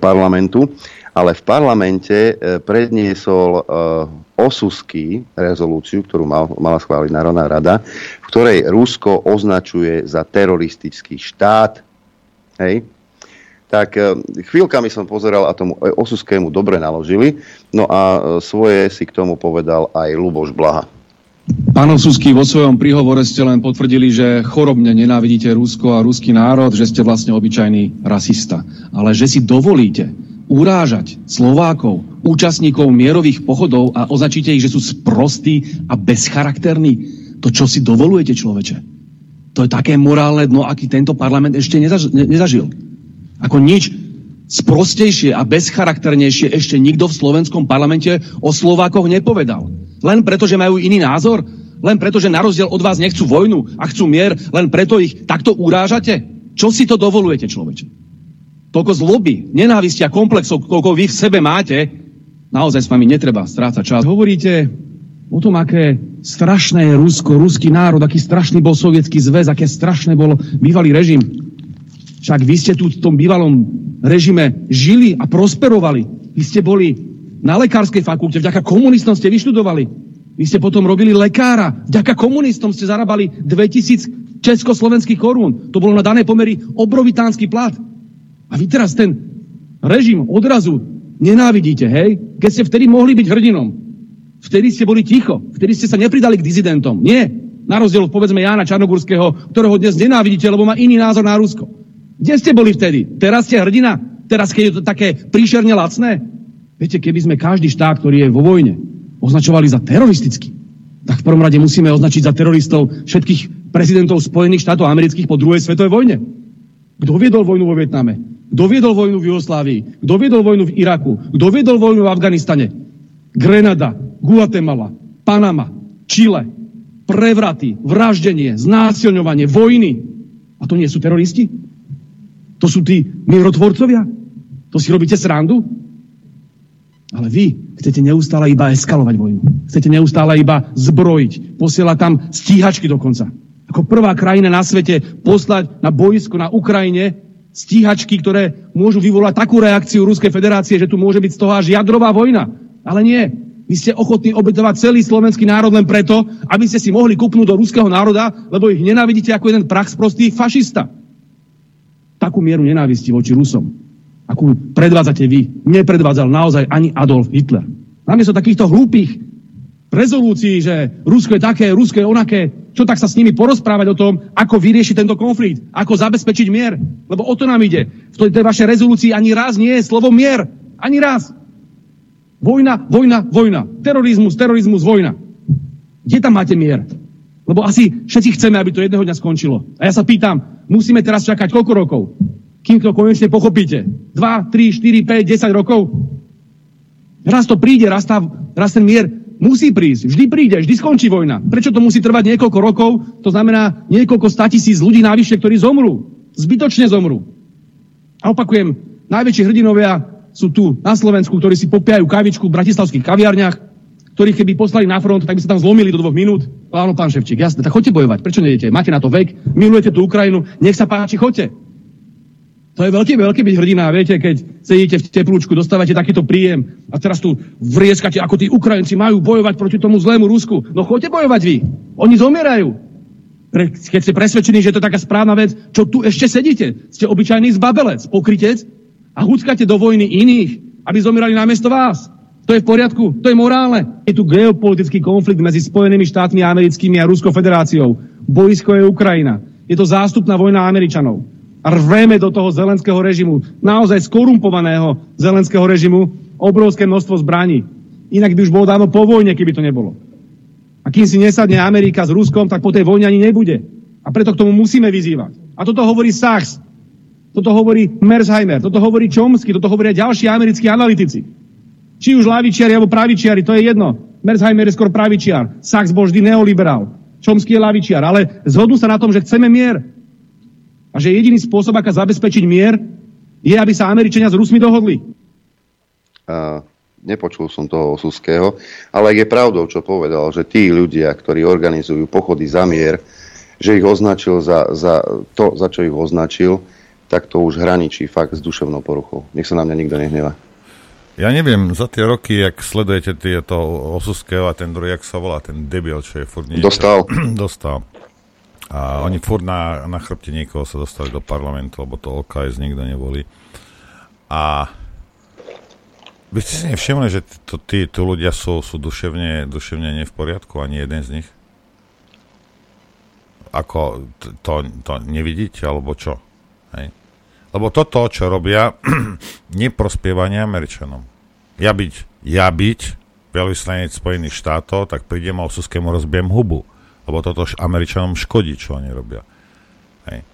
parlamentu. Ale v parlamente e, predniesol uh, Osusky rezolúciu, ktorú mal, mala schváliť Národná rada, v ktorej Rusko označuje za teroristický štát. Hej? tak e, chvíľkami som pozeral a tomu Osuskému dobre naložili, no a e, svoje si k tomu povedal aj Luboš Blaha. Pán Osusky, vo svojom príhovore ste len potvrdili, že chorobne nenávidíte Rusko a ruský národ, že ste vlastne obyčajný rasista. Ale že si dovolíte urážať Slovákov, účastníkov mierových pochodov a označíte ich, že sú sprostí a bezcharakterní, to čo si dovolujete, človeče? To je také morálne dno, aký tento parlament ešte nezažil. Ako nič sprostejšie a bezcharakternejšie ešte nikto v slovenskom parlamente o Slovákoch nepovedal. Len preto, že majú iný názor? Len preto, že na rozdiel od vás nechcú vojnu a chcú mier? Len preto ich takto urážate? Čo si to dovolujete, človeče? Toľko zloby, nenávisti a komplexov, koľko vy v sebe máte, naozaj s vami netreba strácať čas. Hovoríte o tom, aké strašné je Rusko, ruský národ, aký strašný bol sovietský zväz, aké strašné bol bývalý režim. Však vy ste tu v tom bývalom režime žili a prosperovali. Vy ste boli na lekárskej fakulte, vďaka komunistom ste vyštudovali. Vy ste potom robili lekára, vďaka komunistom ste zarábali 2000 československých korún. To bolo na dané pomery obrovitánsky plat. A vy teraz ten režim odrazu nenávidíte, hej? Keď ste vtedy mohli byť hrdinom. Vtedy ste boli ticho. Vtedy ste sa nepridali k dizidentom. Nie. Na rozdiel povedzme Jána Čarnogurského, ktorého dnes nenávidíte, lebo má iný názor na Rusko. Kde ste boli vtedy? Teraz ste hrdina? Teraz, keď je to také príšerne lacné? Viete, keby sme každý štát, ktorý je vo vojne, označovali za teroristický, tak v prvom rade musíme označiť za teroristov všetkých prezidentov Spojených štátov amerických po druhej svetovej vojne. Kto viedol vojnu vo Vietname? Kto viedol vojnu v Jugoslávii? Kto viedol vojnu v Iraku? Kto viedol vojnu v Afganistane? Grenada, Guatemala, Panama, Chile, prevraty, vraždenie, znásilňovanie, vojny. A to nie sú teroristi? To sú tí mirotvorcovia? To si robíte srandu? Ale vy chcete neustále iba eskalovať vojnu. Chcete neustále iba zbrojiť. Posielať tam stíhačky dokonca. Ako prvá krajina na svete poslať na boisko na Ukrajine stíhačky, ktoré môžu vyvolať takú reakciu Ruskej federácie, že tu môže byť z toho až jadrová vojna. Ale nie. Vy ste ochotní obetovať celý slovenský národ len preto, aby ste si mohli kúpnúť do ruského národa, lebo ich nenávidíte ako jeden prach sprostý fašista. Takú mieru nenávisti voči Rusom, akú predvádzate vy, nepredvádzal naozaj ani Adolf Hitler. Namiesto takýchto hlúpých rezolúcií, že Rusko je také, Rusko je onaké, čo tak sa s nimi porozprávať o tom, ako vyriešiť tento konflikt, ako zabezpečiť mier. Lebo o to nám ide. V tej vašej rezolúcii ani raz nie je slovo mier. Ani raz. Vojna, vojna, vojna. Terorizmus, terorizmus, vojna. Kde tam máte mier? Lebo asi všetci chceme, aby to jedného dňa skončilo. A ja sa pýtam, musíme teraz čakať koľko rokov? Kým to konečne pochopíte? 2, 3, 4, 5, 10 rokov? Raz to príde, raz, tá, raz ten mier musí prísť. Vždy príde, vždy skončí vojna. Prečo to musí trvať niekoľko rokov? To znamená niekoľko statisíc ľudí navyše, ktorí zomrú. Zbytočne zomrú. A opakujem, najväčší hrdinovia sú tu na Slovensku, ktorí si popijajú kavičku v bratislavských kaviarniach, ktorých keby poslali na front, tak by sa tam zlomili do dvoch minút. Áno, pán Ševčík, jasne, tak choďte bojovať. Prečo nejdete? Máte na to vek, milujete tú Ukrajinu, nech sa páči, choďte. To je veľký, veľký byť hrdina, viete, keď sedíte v teplúčku, dostávate takýto príjem a teraz tu vrieskate, ako tí Ukrajinci majú bojovať proti tomu zlému Rusku. No choďte bojovať vy. Oni zomierajú. Keď ste presvedčení, že to je taká správna vec, čo tu ešte sedíte? Ste obyčajný zbabelec, pokrytec, a huckáte do vojny iných, aby zomierali namiesto vás. To je v poriadku, to je morálne. Je tu geopolitický konflikt medzi Spojenými štátmi americkými a Ruskou federáciou. Boisko je Ukrajina. Je to zástupná vojna Američanov. A rveme do toho zelenského režimu, naozaj skorumpovaného zelenského režimu, obrovské množstvo zbraní. Inak by už bolo dávno po vojne, keby to nebolo. A kým si nesadne Amerika s Ruskom, tak po tej vojne ani nebude. A preto k tomu musíme vyzývať. A toto hovorí Sachs, toto hovorí Mersheimer, toto hovorí Chomsky, toto hovoria ďalší americkí analytici. Či už lavičiari alebo pravičiari, to je jedno. Mersheimer je skôr pravičiar, Sachs bol vždy neoliberál, Chomsky je lavičiar, ale zhodnú sa na tom, že chceme mier. A že jediný spôsob, ako zabezpečiť mier, je, aby sa Američania s Rusmi dohodli. A nepočul som toho Suského, ale je pravdou, čo povedal, že tí ľudia, ktorí organizujú pochody za mier, že ich označil za, za to, za čo ich označil, tak to už hraničí fakt s duševnou poruchou. Nech sa na mňa nikto nehneva. Ja neviem, za tie roky, jak sledujete tieto Osuského a ten druhý, jak sa volá, ten debil, čo je furt niekde. Dostal. <clears throat> Dostal. A oni furt na, na chrbte niekoho sa dostali do parlamentu, lebo to OKS nikto nevolí. A vy ste si nevšimli, že tí, tí, tí ľudia sú, sú duševne, duševne ne v poriadku, ani jeden z nich? Ako to, to nevidíte, alebo čo? Hej. Lebo toto, čo robia, <clears throat> neprospieva ani Američanom. Ja byť, ja byť veľvyslanec Spojených štátov, tak prídem a Osuskému rozbijem hubu. Lebo toto Američanom škodí, čo oni robia. Hej.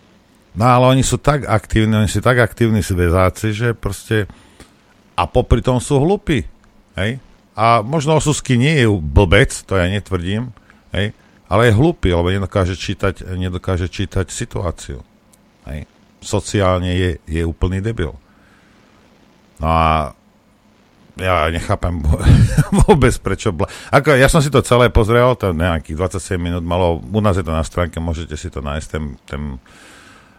No ale oni sú tak aktívni, oni sú tak aktívni svezáci, že proste a popri tom sú hlupí. Hej. A možno Osusky nie je blbec, to ja netvrdím, hej, ale je hlupý, lebo nedokáže čítať, nedokáže čítať situáciu. Hej sociálne je, je úplný debil. No a ja nechápem <laughs> vôbec prečo... Bla... Ako, ja som si to celé pozrel, to nejakých 27 minút malo, u nás je to na stránke, môžete si to nájsť, ten, ten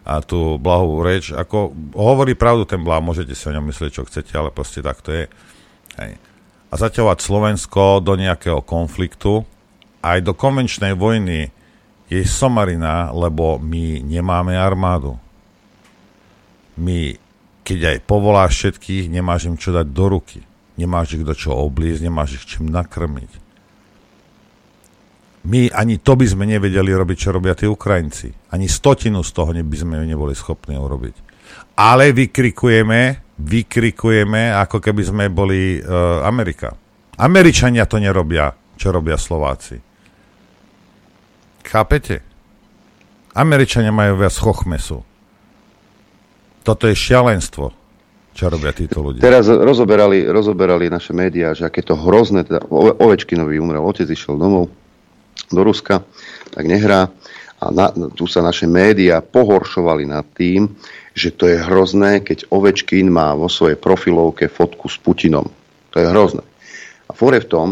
a tú blahovú reč. Ako hovorí pravdu ten blah, môžete si o ňom myslieť, čo chcete, ale proste tak to je. Hej. A zaťahovať Slovensko do nejakého konfliktu, aj do konvenčnej vojny je somarina, lebo my nemáme armádu my, keď aj povoláš všetkých, nemáš im čo dať do ruky. Nemáš ich do čo obliecť, nemáš ich čím nakrmiť. My ani to by sme nevedeli robiť, čo robia tí Ukrajinci. Ani stotinu z toho by sme neboli schopní urobiť. Ale vykrikujeme, vykrikujeme, ako keby sme boli uh, Amerika. Američania to nerobia, čo robia Slováci. Chápete? Američania majú viac chochmesu. Toto je šialenstvo. Čo robia títo ľudia. Teraz rozoberali, rozoberali naše médiá, že aké to hrozné, teda Ovečkinovi umrel, otec išiel domov do Ruska, tak nehrá. A na, tu sa naše médiá pohoršovali nad tým, že to je hrozné, keď Ovečkin má vo svojej profilovke fotku s Putinom. To je hrozné. A fore v tom,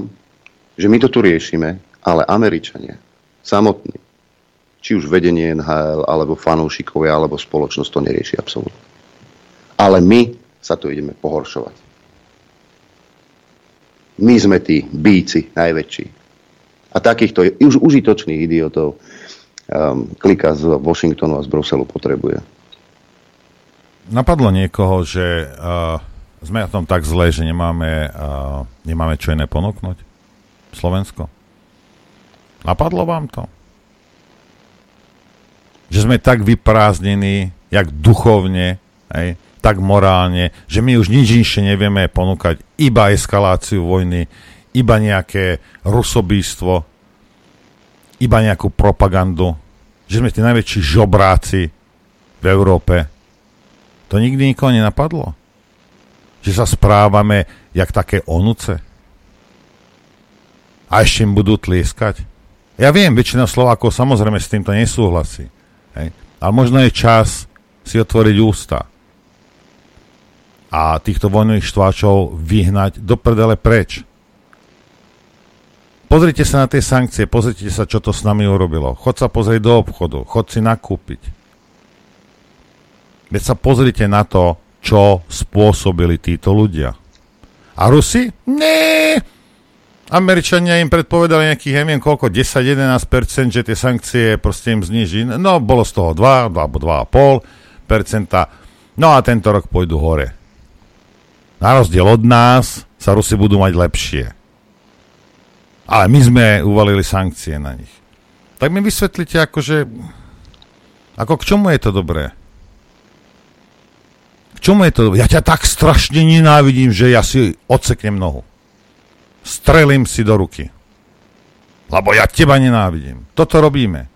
že my to tu riešime, ale Američania samotní, či už vedenie NHL, alebo fanúšikovia, alebo spoločnosť to nerieši absolútne. Ale my sa tu ideme pohoršovať. My sme tí bíci najväčší. A takýchto už užitočných idiotov um, klika z Washingtonu a z Bruselu potrebuje. Napadlo niekoho, že uh, sme na tom tak zle, že nemáme, uh, nemáme čo iné ponúknuť? Slovensko? Napadlo vám to? Že sme tak vyprázdnení, jak duchovne, hej, tak morálne, že my už nič inšie nevieme ponúkať, iba eskaláciu vojny, iba nejaké rusobístvo, iba nejakú propagandu, že sme tí najväčší žobráci v Európe. To nikdy nikoho nenapadlo. Že sa správame jak také onuce. A ešte im budú tlieskať. Ja viem, väčšina Slovákov samozrejme s týmto nesúhlasí. Hej? Ale možno je čas si otvoriť ústa a týchto vojnových štváčov vyhnať do prdele preč. Pozrite sa na tie sankcie, pozrite sa, čo to s nami urobilo. Chod sa pozrieť do obchodu, chod si nakúpiť. Veď sa pozrite na to, čo spôsobili títo ľudia. A Rusi? Nie! Američania im predpovedali nejakých, neviem koľko, 10-11%, že tie sankcie proste im zniží. No, bolo z toho 2, alebo 2,5%. No a tento rok pôjdu hore. Na rozdiel od nás sa Rusi budú mať lepšie. Ale my sme uvalili sankcie na nich. Tak mi vysvetlite, akože... Ako k čomu je to dobré? K čomu je to dobré? Ja ťa tak strašne nenávidím, že ja si odseknem nohu. Strelím si do ruky. Lebo ja teba nenávidím. Toto robíme.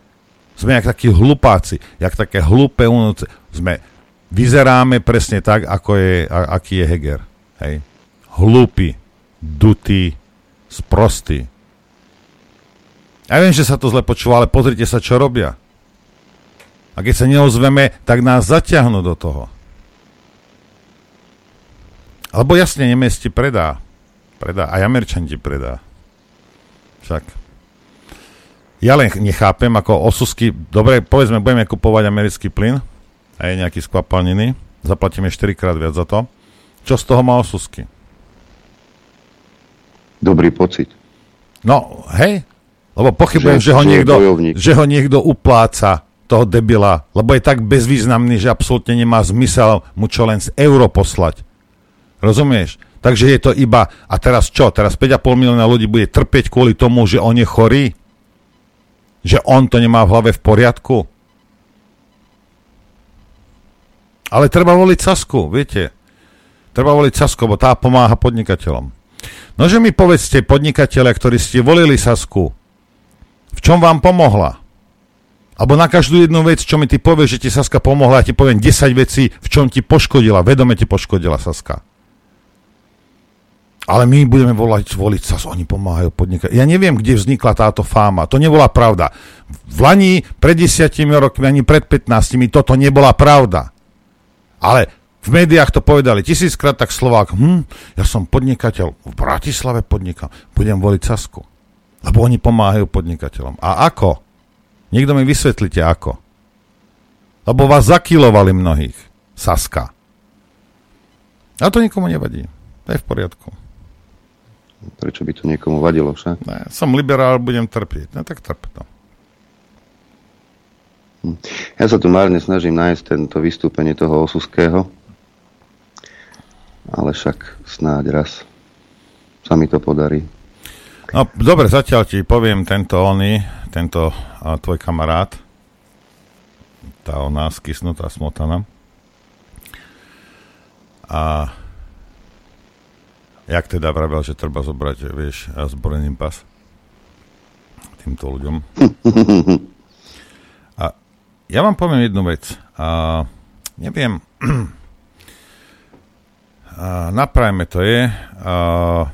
Sme jak takí hlupáci, jak také hlúpe unúce. Sme, vyzeráme presne tak, ako je, aký je Heger. Hej. Hlúpi, dutý, sprostý. Ja viem, že sa to zle počúva, ale pozrite sa, čo robia. A keď sa neozveme, tak nás zaťahnú do toho. Alebo jasne, Nemec ti predá. Predá. Aj Američan ti predá. Však. Ja len nechápem, ako osusky... Dobre, povedzme, budeme kupovať americký plyn. A je nejaký skvapalniny. Zaplatíme 4 krát viac za to. Čo z toho má osusky? Dobrý pocit. No, hej, lebo pochybujem, že, že, ho, niekto, že ho niekto upláca, toho debila, lebo je tak bezvýznamný, že absolútne nemá zmysel mu čo len z euro poslať. Rozumieš? Takže je to iba, a teraz čo? Teraz 5,5 milióna ľudí bude trpieť kvôli tomu, že on je chorý? Že on to nemá v hlave v poriadku? Ale treba voliť Sasku, viete? Treba voliť Sasku, bo tá pomáha podnikateľom. Nože mi povedzte, podnikateľe, ktorí ste volili Sasku, v čom vám pomohla? Alebo na každú jednu vec, čo mi ty povieš, že ti Saska pomohla, ja ti poviem 10 vecí, v čom ti poškodila, vedome ti poškodila Saska. Ale my budeme volať, voliť sa, oni pomáhajú podnikať. Ja neviem, kde vznikla táto fáma. To nebola pravda. V Lani pred desiatimi rokmi, ani pred 15 toto nebola pravda. Ale v médiách to povedali tisíckrát, tak Slovák, hm, ja som podnikateľ, v Bratislave podnikám, budem voliť Sasku. Lebo oni pomáhajú podnikateľom. A ako? Niekto mi vysvetlite ako. Lebo vás zakilovali mnohých. Saska. A to nikomu nevadí. To je v poriadku. Prečo by to niekomu vadilo však? Ne, som liberál, budem trpieť. No tak trp to. Hm. Ja sa tu márne snažím nájsť tento vystúpenie toho Osuského ale však snáď raz sa mi to podarí. No, dobre, zatiaľ ti poviem tento oný, tento a, tvoj kamarát, tá oná skysnutá smotana. A jak teda vravel, že treba zobrať, vieš, zborený pas týmto ľuďom. <laughs> A ja vám poviem jednu vec. A neviem, <clears throat> napravíme to je uh,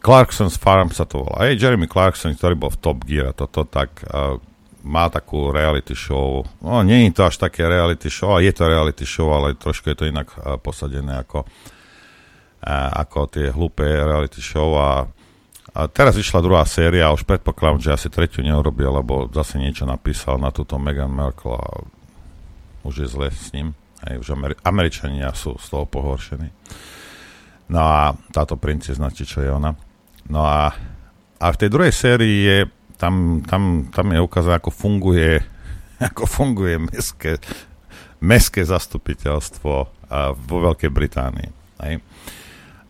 Clarkson's Farm sa to volá. Hey, Jeremy Clarkson, ktorý bol v Top Gear a toto, tak uh, má takú reality show. No, nie je to až také reality show, je to reality show, ale trošku je to inak uh, posadené ako, uh, ako tie hlúpe reality show a a teraz vyšla druhá séria a už predpokladám, že asi tretiu neurobil, lebo zase niečo napísal na túto Meghan Merkel a už je zle s ním. Aj už Ameri- Američania sú z toho pohoršení. No a táto princezna, či čo je ona. No a, a v tej druhej sérii je, tam, tam, tam je ukázané, ako funguje, <laughs> ako funguje mestské, mestské zastupiteľstvo vo Veľkej Británii. Hej.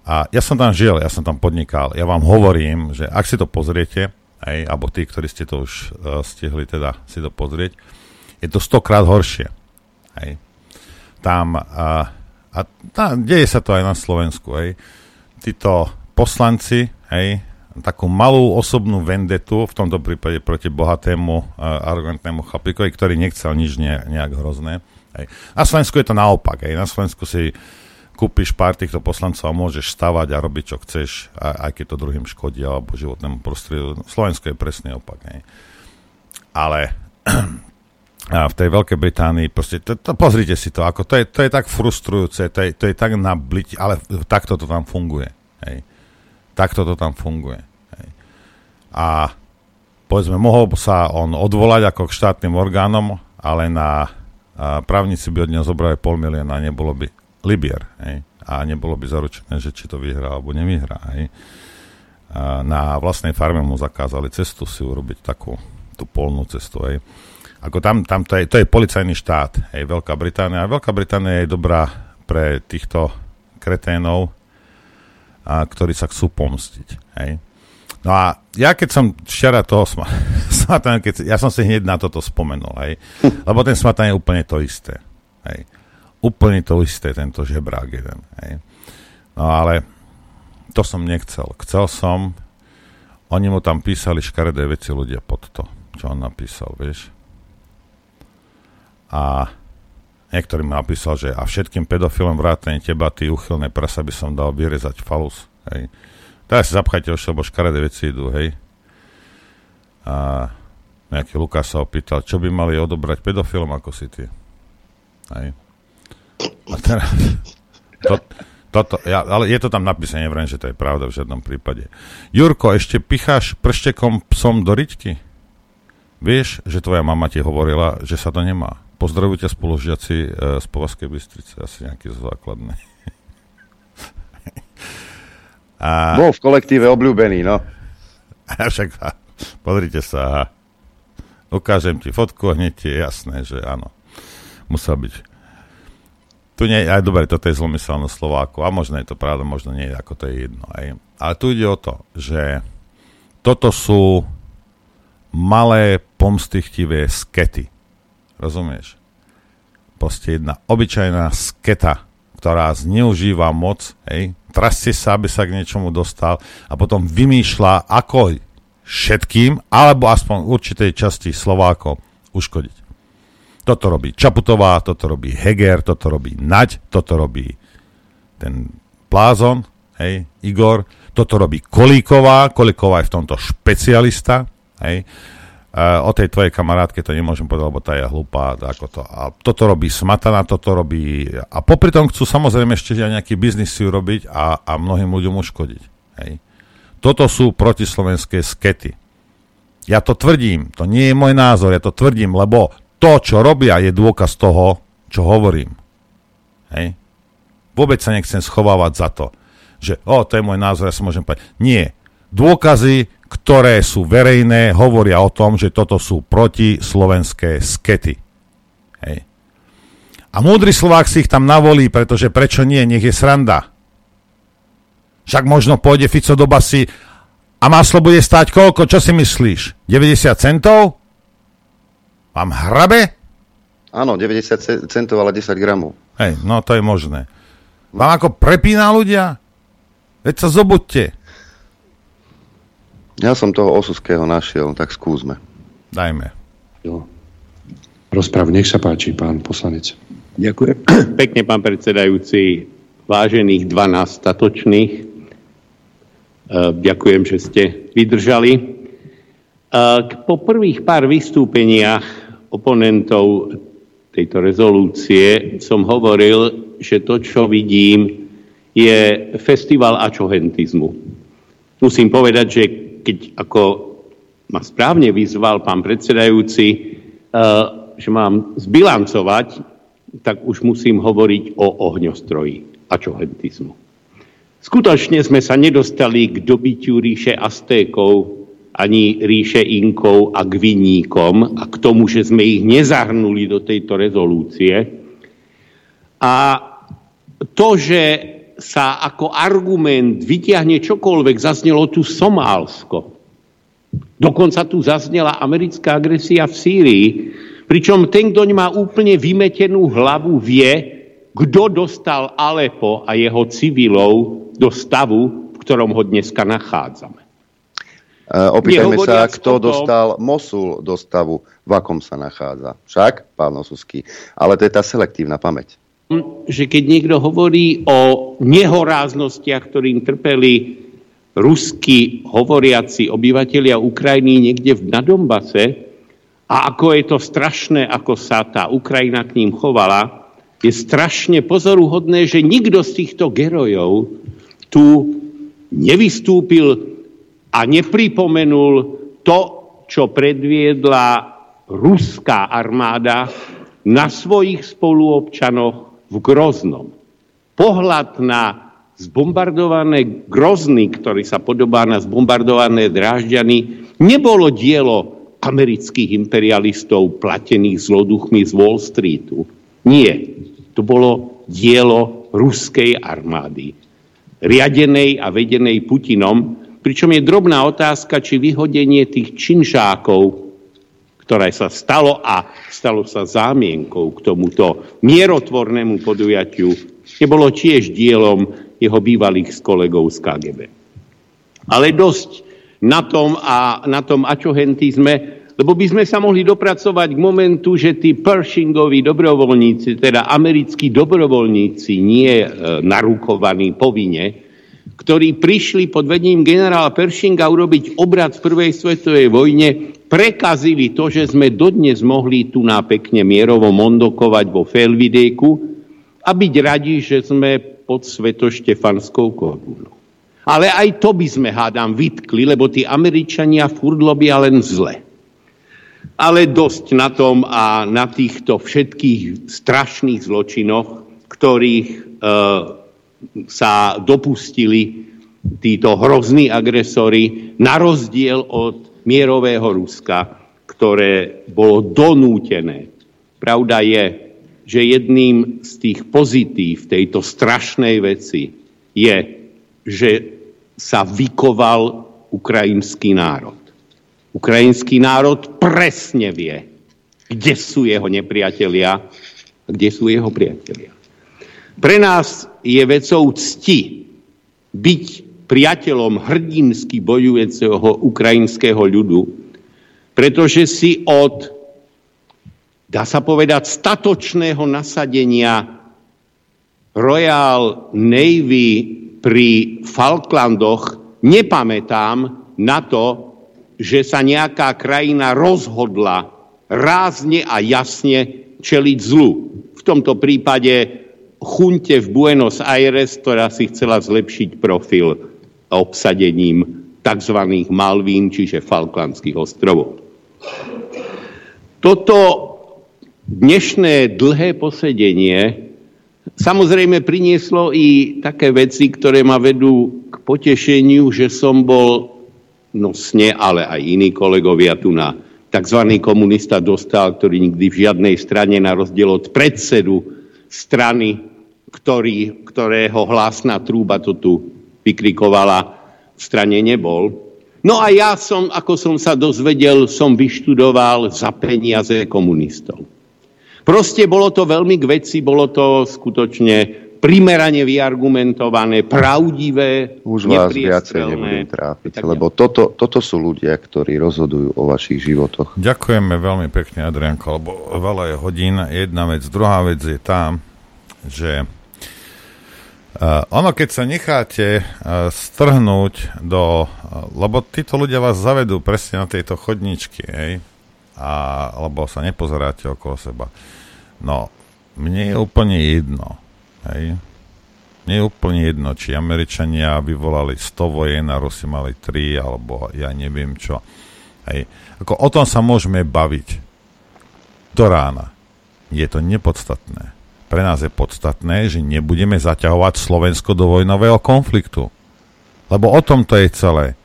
A ja som tam žil, ja som tam podnikal. Ja vám hovorím, že ak si to pozriete, aj, alebo tí, ktorí ste to už uh, stihli teda si to pozrieť, je to stokrát horšie. Aj. Tam, uh, a tam, deje sa to aj na Slovensku. Aj. Títo poslanci, aj, takú malú osobnú vendetu, v tomto prípade proti bohatému, uh, arrogantnému chlapíkovi, ktorý nechcel nič ne, nejak hrozné. Aj. Na Slovensku je to naopak. Aj. Na Slovensku si kúpiš pár týchto poslancov a môžeš stavať a robiť, čo chceš, aj keď to druhým škodí alebo životnému prostrediu. Slovensko je presný opak. Ne? Ale a v tej Veľkej Británii, proste, to, to, pozrite si to, ako to je, to je tak frustrujúce, to je, to je tak nabliť, ale takto to tam funguje. Hej. Takto to tam funguje. Hej. A povedzme, mohol sa on odvolať ako k štátnym orgánom, ale na a právnici by od neho zobrali pol milióna, nebolo by Libier. Hej? A nebolo by zaručené, že či to vyhrá alebo nevyhrá. Hej? A na vlastnej farme mu zakázali cestu si urobiť takú tú polnú cestu. Hej? Ako tam, tam to, je, to je policajný štát, hej, Veľká Británia. Veľká Británia je dobrá pre týchto kreténov, a, ktorí sa chcú pomstiť. Hej. No a ja keď som včera toho sma- <laughs> keď, ja som si hneď na toto spomenul, hej, lebo ten smatan je úplne to isté. Hej úplne to isté, tento žebrák jeden. Hej. No ale to som nechcel. Chcel som, oni mu tam písali škaredé veci ľudia pod to, čo on napísal, vieš. A niektorý mi napísal, že a všetkým pedofilom vrátane teba, ty uchylné prasa by som dal vyrezať falus. Hej. Teraz si zapchajte už, lebo škaredé veci idú, hej. A nejaký Lukáš sa opýtal, čo by mali odobrať pedofilom ako si ty. Hej. A teraz, to, toto, ja, ale je to tam napísané, neviem, že to je pravda v žiadnom prípade. Jurko, ešte picháš prštekom psom do riťky? Vieš, že tvoja mama ti hovorila, že sa to nemá. Pozdravujú ťa spolužiaci e, z Povazkej Bystrice, asi nejaký zo základnej. <laughs> A... Bol v kolektíve obľúbený, no. <laughs> A však, pozrite sa, ukážem ti fotku hneď je jasné, že áno. Musel byť tu nie, aj dobre, toto je zlomyselné Slováku a možno je to pravda, možno nie, ako to je jedno. Aj. Ale tu ide o to, že toto sú malé pomstychtivé skety. Rozumieš? Proste jedna obyčajná sketa, ktorá zneužíva moc, hej, trastie sa, aby sa k niečomu dostal a potom vymýšľa, ako všetkým, alebo aspoň určitej časti Slovákov uškodiť. Toto robí Čaputová, toto robí Heger, toto robí Naď, toto robí ten Plázon, hej, Igor, toto robí Kolíková, Kolíková je v tomto špecialista, hej, o tej tvojej kamarátke to nemôžem povedať, lebo tá je hlupá. Ako to. A toto robí Smatana, toto robí... A popri tom chcú samozrejme ešte nejaký biznis si urobiť a, a mnohým ľuďom uškodiť. Hej. Toto sú protislovenské skety. Ja to tvrdím, to nie je môj názor, ja to tvrdím, lebo to, čo robia, je dôkaz toho, čo hovorím. Hej? Vôbec sa nechcem schovávať za to, že o, to je môj názor, ja sa môžem povedať. Nie. Dôkazy, ktoré sú verejné, hovoria o tom, že toto sú protislovenské skety. Hej. A múdry Slovák si ich tam navolí, pretože prečo nie, nech je sranda. Však možno pôjde Fico do basy a maslo bude stáť koľko, čo si myslíš? 90 centov? Vám hrabe? Áno, 90 centov, ale 10 gramov. Hej, no to je možné. Vám ako prepína ľudia? Veď sa zobuďte. Ja som toho Osuského našiel, tak skúsme. Dajme. Jo. Rozprav, nech sa páči, pán poslanec. Ďakujem <clears throat> pekne, pán predsedajúci. vážených 12 statočných. E, ďakujem, že ste vydržali. E, po prvých pár vystúpeniach oponentov tejto rezolúcie som hovoril, že to, čo vidím, je festival ačohentizmu. Musím povedať, že keď ako ma správne vyzval pán predsedajúci, e, že mám zbilancovať, tak už musím hovoriť o ohňostroji ačohentizmu. Skutočne sme sa nedostali k dobytiu ríše Aztékov, ani ríše Inkov a Gviníkom a k tomu, že sme ich nezahrnuli do tejto rezolúcie. A to, že sa ako argument vytiahne čokoľvek, zaznelo tu Somálsko. Dokonca tu zaznela americká agresia v Sýrii, pričom ten, kto má úplne vymetenú hlavu, vie, kto dostal Alepo a jeho civilov do stavu, v ktorom ho dneska nachádzame. Uh, opýtajme sa, kto tom, dostal Mosul do stavu, v akom sa nachádza. Však, pán Osusky. Ale to je tá selektívna pamäť. Že keď niekto hovorí o nehoráznostiach, ktorým trpeli rusky hovoriaci obyvateľia Ukrajiny niekde na Donbase, a ako je to strašné, ako sa tá Ukrajina k ním chovala, je strašne pozoruhodné, že nikto z týchto gerojov tu nevystúpil a nepripomenul to, čo predviedla ruská armáda na svojich spoluobčanoch v Groznom. Pohľad na zbombardované Grozny, ktorý sa podobá na zbombardované Drážďany, nebolo dielo amerických imperialistov platených zloduchmi z Wall Streetu. Nie. To bolo dielo ruskej armády, riadenej a vedenej Putinom, pričom je drobná otázka, či vyhodenie tých činžákov, ktoré sa stalo a stalo sa zámienkou k tomuto mierotvornému podujatiu, nebolo tiež dielom jeho bývalých kolegov z KGB. Ale dosť na tom, a, na tom ačohentizme, lebo by sme sa mohli dopracovať k momentu, že tí Pershingoví dobrovoľníci, teda americkí dobrovoľníci, nie e, narukovaní povinne, ktorí prišli pod vedením generála Pershinga urobiť obrad v prvej svetovej vojne, prekazili to, že sme dodnes mohli tu na pekne mierovo mondokovať vo Felvidejku a byť radi, že sme pod svetoštefanskou korunou. Ale aj to by sme, hádam, vytkli, lebo tí Američania furt robia len zle. Ale dosť na tom a na týchto všetkých strašných zločinoch, ktorých e, sa dopustili títo hrozní agresori, na rozdiel od mierového Ruska, ktoré bolo donútené. Pravda je, že jedným z tých pozitív tejto strašnej veci je, že sa vykoval ukrajinský národ. Ukrajinský národ presne vie, kde sú jeho nepriatelia a kde sú jeho priatelia. Pre nás je vecou cti byť priateľom hrdinsky bojujúceho ukrajinského ľudu, pretože si od, dá sa povedať, statočného nasadenia Royal Navy pri Falklandoch nepamätám na to, že sa nejaká krajina rozhodla rázne a jasne čeliť zlu. V tomto prípade chunte v Buenos Aires, ktorá si chcela zlepšiť profil obsadením tzv. Malvín, čiže Falklandských ostrovov. Toto dnešné dlhé posedenie Samozrejme prinieslo i také veci, ktoré ma vedú k potešeniu, že som bol, no sne, ale aj iní kolegovia tu na tzv. komunista dostal, ktorý nikdy v žiadnej strane na rozdiel od predsedu strany, ktorý, ktorého hlasná trúba to tu vykrikovala, v strane nebol. No a ja som, ako som sa dozvedel, som vyštudoval za peniaze komunistov. Proste bolo to veľmi k veci, bolo to skutočne primerane vyargumentované, pravdivé, Už vás viacej nebudem trápiť, lebo toto, toto sú ľudia, ktorí rozhodujú o vašich životoch. Ďakujeme veľmi pekne, Adrianko, lebo veľa je hodín. Jedna vec. Druhá vec je tá, že Uh, ono, keď sa necháte uh, strhnúť do... Uh, lebo títo ľudia vás zavedú presne na tejto chodničky, hej? A, lebo sa nepozeráte okolo seba. No, mne je úplne jedno, hej? Mne je úplne jedno, či Američania vyvolali 100 vojen a Rusi mali 3, alebo ja neviem čo. Hej. Ako o tom sa môžeme baviť do rána. Je to nepodstatné. Pre nás je podstatné, že nebudeme zaťahovať Slovensko do vojnového konfliktu. Lebo o tom to je celé.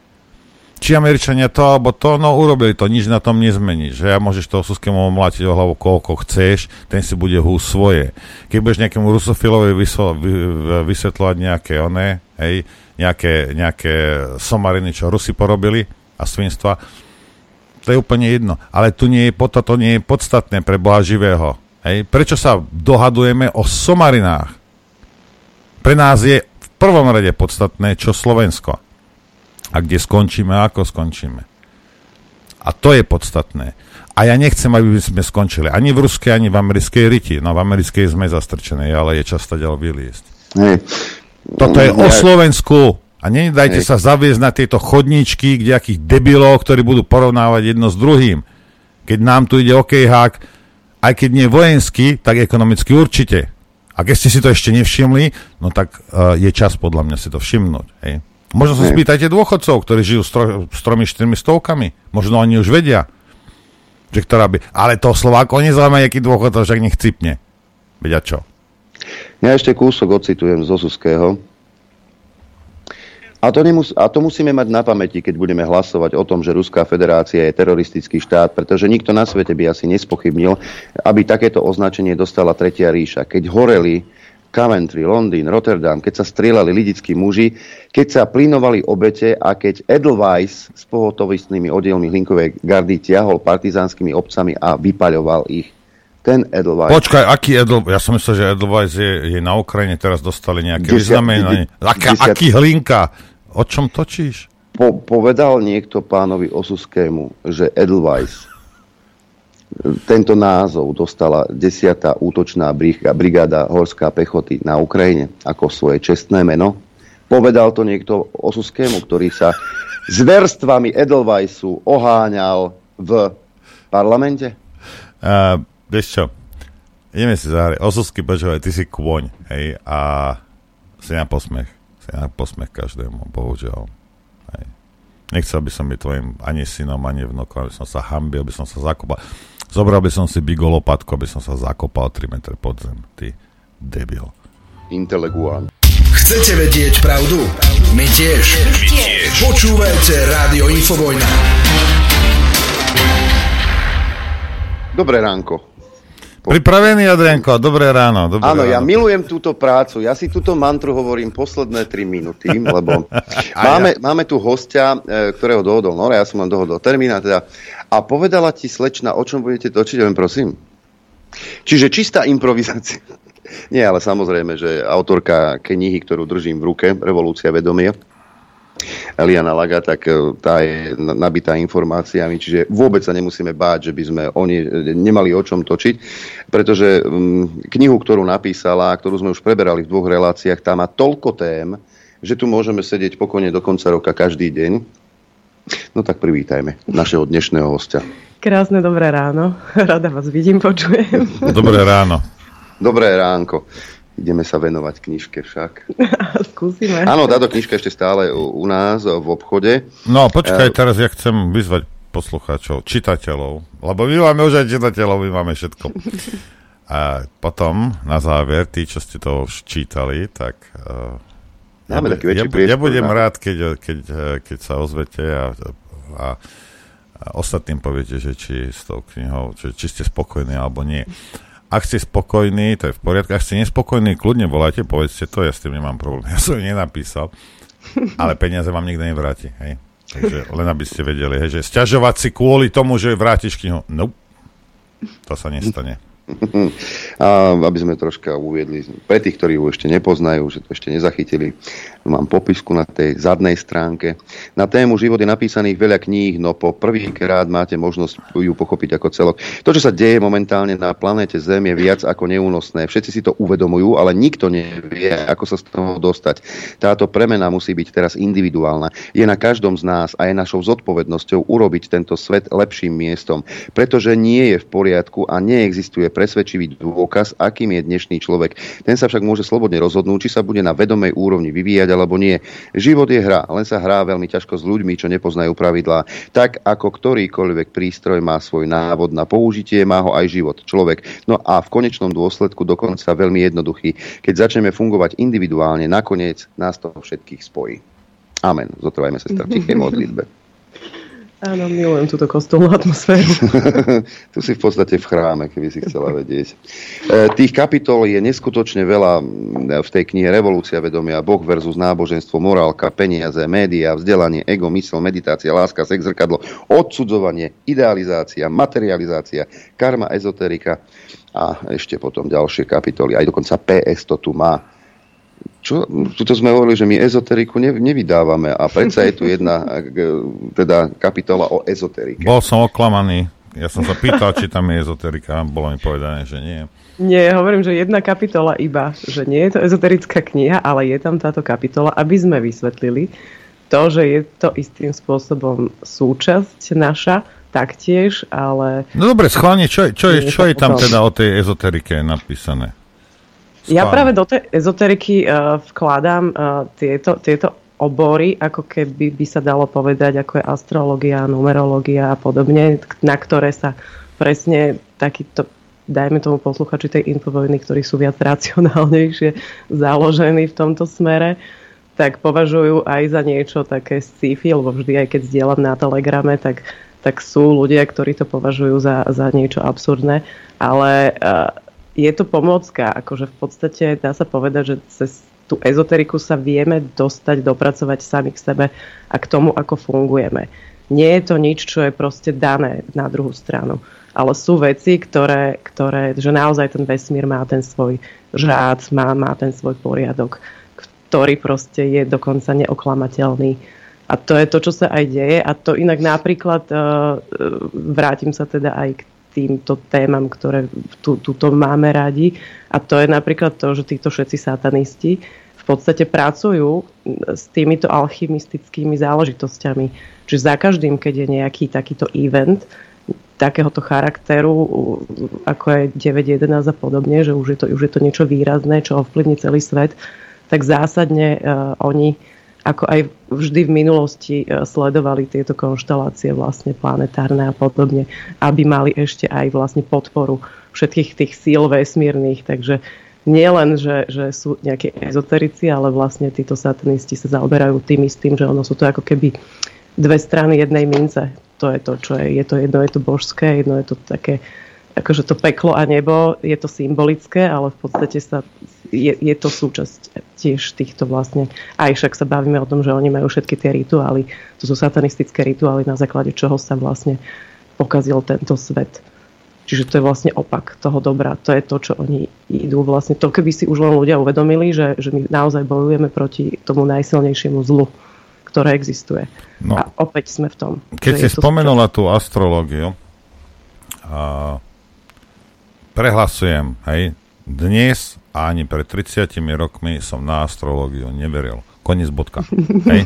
Či Američania to alebo to, no urobili to, nič na tom nezmení. Že ja môžeš toho Suskému mlátiť o hlavu koľko chceš, ten si bude hú svoje. Keď budeš nejakému rusofilovi vysvetľovať nejaké oné, hej, nejaké, nejaké somariny, čo Rusi porobili a svinstva, to je úplne jedno. Ale tu nie je, toto nie je podstatné pre Boha živého. Hej. Prečo sa dohadujeme o somarinách? Pre nás je v prvom rade podstatné, čo Slovensko. A kde skončíme a ako skončíme. A to je podstatné. A ja nechcem, aby sme skončili ani v ruskej, ani v americkej riti. No v americkej sme zastrčené, ale je často ďalej vyliesť. Hej. Toto je o Slovensku. A nedajte Hej. sa zaviesť na tieto chodníčky, kde akých debilov, ktorí budú porovnávať jedno s druhým. Keď nám tu ide okejhák, aj keď nie vojenský, tak ekonomicky určite. A keď ste si to ešte nevšimli, no tak uh, je čas podľa mňa si to všimnúť. Hej. Možno sa spýtajte dôchodcov, ktorí žijú s, tro, s tromi, štyrmi stovkami. Možno oni už vedia, že ktorá by... Ale to Slováko nezaujíma, aký dôchodcov však nech cipne. Vedia čo? Ja ešte kúsok ocitujem z Osuského. A to, nemus- a to musíme mať na pamäti, keď budeme hlasovať o tom, že Ruská federácia je teroristický štát, pretože nikto na svete by asi nespochybnil, aby takéto označenie dostala Tretia ríša. Keď horeli Coventry, Londýn, Rotterdam, keď sa strieľali lidickí muži, keď sa plynovali obete a keď Edelweiss s pohotovistnými oddielmi Hlinkovej gardy tiahol partizánskymi obcami a vypaľoval ich. Ten Edelweiss. Počkaj, aký Edelweiss? Ja som myslel, že Edelweiss je, je na Ukrajine, teraz dostali nejaké vyznamenanie. Aký Hlinka? O čom točíš? Po, povedal niekto pánovi Osuskému, že Edelweiss tento názov dostala 10. útočná brigáda Horská pechoty na Ukrajine ako svoje čestné meno. Povedal to niekto Osuskému, ktorý sa zverstvami Edelweissu oháňal v parlamente? Uh, vieš čo, ideme si zahrať. Osusky, počúvaj, ty si kôň, hej, a si na posmech ja posmech každému, bohužiaľ. Hej. Nechcel by som byť tvojim ani synom, ani vnukom, aby som sa hambil, aby som sa zakopal. Zobral by som si bigolopatku, aby som sa zakopal 3 metre pod zem. Ty debil. Inteleguán. Chcete vedieť pravdu? My tiež. My tiež. Počúvajte Rádio Infovojna. Dobré ránko. Pripravený, Adrianko? Dobré ráno. Dobré Áno, ráno. ja milujem túto prácu. Ja si túto mantru hovorím posledné 3 minúty, <laughs> lebo máme, ja. máme tu hostia, e, ktorého dohodol Nora, ja som len dohodol termína teda. A povedala ti slečna, o čom budete točiť, len prosím. Čiže čistá improvizácia. <laughs> Nie, ale samozrejme, že autorka knihy, ktorú držím v ruke, Revolúcia vedomia, Eliana Laga, tak e, tá je nabitá informáciami, čiže vôbec sa nemusíme báť, že by sme oni nemali o čom točiť, pretože mm, knihu, ktorú napísala, ktorú sme už preberali v dvoch reláciách, tá má toľko tém, že tu môžeme sedieť pokojne do konca roka každý deň. No tak privítajme našeho dnešného hostia. Krásne dobré ráno. <laughs> Rada vás vidím, počujem. Dobré ráno. Dobré ránko. Ideme sa venovať knižke však. <laughs> Skúsime. Áno, táto knižka ešte stále u, u nás v obchode. No, počkaj, uh, teraz ja chcem vyzvať poslucháčov, čitateľov, lebo my máme už aj čitateľov, my máme všetko. <laughs> A potom, na záver, tí, čo ste to už čítali, tak... Uh, Máme ja, taký ja, ja budem rád, keď, keď, keď sa ozvete a, a, a ostatným poviete, že či s tou knihou, či, či ste spokojní alebo nie. Ak ste spokojní, to je v poriadku. Ak ste nespokojní, kľudne volajte, povedzte to, ja s tým nemám problém. <laughs> Ja som nenapísal, ale peniaze vám nikto nevráti. Hej. Takže len aby ste vedeli, hej, že stiažovať si kvôli tomu, že vrátiš knihu. No, to sa nestane. A aby sme troška uviedli, pre tých, ktorí ju ešte nepoznajú, že to ešte nezachytili, mám popisku na tej zadnej stránke. Na tému život je napísaných veľa kníh, no po prvýkrát máte možnosť ju pochopiť ako celok. To, čo sa deje momentálne na planéte Zem, je viac ako neúnosné. Všetci si to uvedomujú, ale nikto nevie, ako sa z toho dostať. Táto premena musí byť teraz individuálna. Je na každom z nás a je našou zodpovednosťou urobiť tento svet lepším miestom, pretože nie je v poriadku a neexistuje presvedčivý dôkaz, akým je dnešný človek. Ten sa však môže slobodne rozhodnúť, či sa bude na vedomej úrovni vyvíjať alebo nie. Život je hra, len sa hrá veľmi ťažko s ľuďmi, čo nepoznajú pravidlá. Tak ako ktorýkoľvek prístroj má svoj návod na použitie, má ho aj život, človek. No a v konečnom dôsledku dokonca veľmi jednoduchý. Keď začneme fungovať individuálne, nakoniec nás to všetkých spojí. Amen. Zotrvajme sa v tichej modlitbe. <laughs> Áno, milujem túto kostolnú atmosféru. <laughs> tu si v podstate v chráme, keby si chcela vedieť. E, tých kapitol je neskutočne veľa v tej knihe Revolúcia vedomia, Boh versus náboženstvo, morálka, peniaze, média, vzdelanie, ego, mysel, meditácia, láska, sex, zrkadlo, odsudzovanie, idealizácia, materializácia, karma, ezoterika a ešte potom ďalšie kapitoly. Aj dokonca PS to tu má čo, tuto sme hovorili, že my ezoteriku ne, nevydávame a predsa je tu jedna <laughs> teda kapitola o ezoterike. Bol som oklamaný. Ja som sa pýtal, či tam je ezoterika. Bolo mi povedané, že nie. Nie, hovorím, že jedna kapitola iba, že nie je to ezoterická kniha, ale je tam táto kapitola, aby sme vysvetlili to, že je to istým spôsobom súčasť naša, taktiež, ale... No dobre, schválne, čo, čo, je, čo je tam teda o tej ezoterike napísané? Ja práve do tej ezoteriky uh, vkladám uh, tieto, tieto obory, ako keby by sa dalo povedať, ako je astrológia, numerológia a podobne, na ktoré sa presne takýto dajme tomu posluchači tej infovojny, ktorí sú viac racionálnejšie <laughs> založení v tomto smere, tak považujú aj za niečo také sci-fi, lebo vždy aj keď zdieľam na Telegrame, tak, tak sú ľudia, ktorí to považujú za, za niečo absurdné, ale uh, je to pomôcka, akože v podstate dá sa povedať, že cez tú ezoteriku sa vieme dostať, dopracovať sami k sebe a k tomu, ako fungujeme. Nie je to nič, čo je proste dané na druhú stranu. Ale sú veci, ktoré, ktoré že naozaj ten vesmír má ten svoj žád, má, má ten svoj poriadok, ktorý proste je dokonca neoklamateľný. A to je to, čo sa aj deje. A to inak napríklad, uh, vrátim sa teda aj k týmto témam, ktoré tu, tuto máme radi. A to je napríklad to, že títo všetci satanisti v podstate pracujú s týmito alchymistickými záležitosťami. Čiže za každým, keď je nejaký takýto event, takéhoto charakteru, ako je 9.11 a podobne, že už je to, už je to niečo výrazné, čo ovplyvní celý svet, tak zásadne uh, oni ako aj vždy v minulosti e, sledovali tieto konštelácie vlastne planetárne a podobne, aby mali ešte aj vlastne podporu všetkých tých síl vesmírnych, takže nie len, že, že sú nejaké ezoterici, ale vlastne títo satanisti sa zaoberajú tým istým, že ono sú to ako keby dve strany jednej mince. To je to, čo je. Je to jedno, je to božské, jedno je to také, akože to peklo a nebo, je to symbolické, ale v podstate sa je, je to súčasť tiež týchto vlastne, aj však sa bavíme o tom, že oni majú všetky tie rituály, to sú satanistické rituály, na základe čoho sa vlastne pokazil tento svet. Čiže to je vlastne opak toho dobra. To je to, čo oni idú vlastne. To keby si už len ľudia uvedomili, že, že my naozaj bojujeme proti tomu najsilnejšiemu zlu, ktoré existuje. No, a opäť sme v tom. Keď si spomenula súčasť. tú astrológiu, a prehlasujem, hej, dnes a ani pred 30 rokmi som na astrológiu neveril. Koniec bodka. Hej.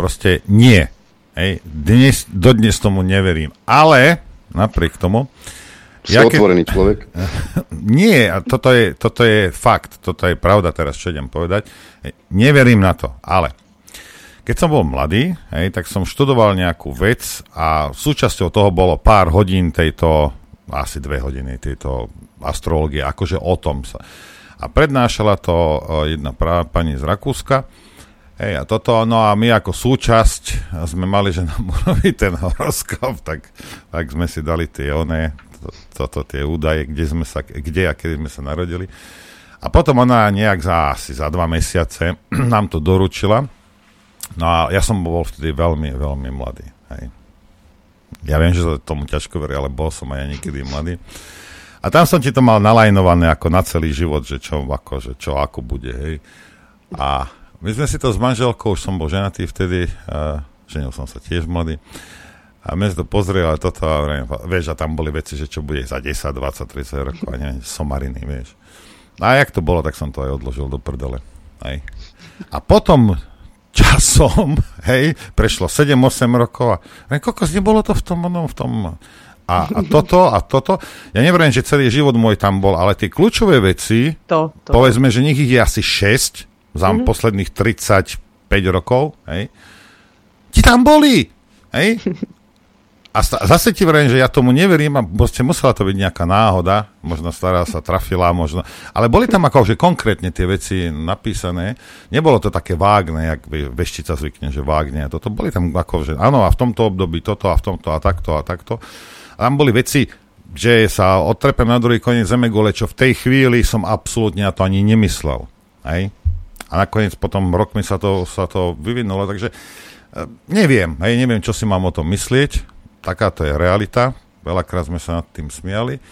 Proste nie. Hej. Dnes, dodnes tomu neverím. Ale napriek tomu... Si ja otvorený ke... človek? <laughs> nie, a toto je, toto je fakt. Toto je pravda teraz, čo idem povedať. Hej. Neverím na to, ale keď som bol mladý, hej, tak som študoval nejakú vec a súčasťou toho bolo pár hodín tejto, asi dve hodiny tejto astrológie, akože o tom sa a prednášala to e, jedna práva pani z Rakúska. Hej, a toto, no a my ako súčasť sme mali, že nám <laughs> urobí ten horoskop, tak, tak sme si dali tie one, to, toto tie údaje, kde sme sa, kde a kedy sme sa narodili. A potom ona nejak za asi za dva mesiace <clears throat> nám to doručila. No a ja som bol vtedy veľmi, veľmi mladý. Hej. Ja viem, že tomu ťažko verí, ale bol som aj ja niekedy mladý. A tam som ti to mal nalajnované ako na celý život, že čo, ako, že čo ako bude, hej. A my sme si to s manželkou, už som bol ženatý vtedy, a ženil som sa tiež mladý. A sme to pozreli, ale toto, a vrejme, vieš, a tam boli veci, že čo bude za 10, 20, 30 rokov, a neviem, somariny, vieš. A jak to bolo, tak som to aj odložil do prdele. Hej. A potom časom, <laughs> hej, prešlo 7-8 rokov a kokos, nebolo to v tom, no, v tom a, a toto a toto. Ja neviem, že celý život môj tam bol, ale tie kľúčové veci, to, to. povedzme, že nich je asi 6 za mm-hmm. posledných 35 rokov, hej, ti tam boli, hej. A sta- zase ti vrajím, že ja tomu neverím a proste musela to byť nejaká náhoda, možno stará sa trafila, možno, ale boli tam ako, že konkrétne tie veci napísané, nebolo to také vágne, jak veštica zvykne, že vágne, toto boli tam ako, že áno, a v tomto období toto a v tomto a takto a takto. Tam boli veci, že sa odtrepem na druhý koniec gole, čo v tej chvíli som absolútne na to ani nemyslel. Hej? A nakoniec potom rokmi sa to, sa to vyvinulo, takže eh, neviem, hej, neviem, čo si mám o tom myslieť, takáto je realita. Veľakrát sme sa nad tým smiali,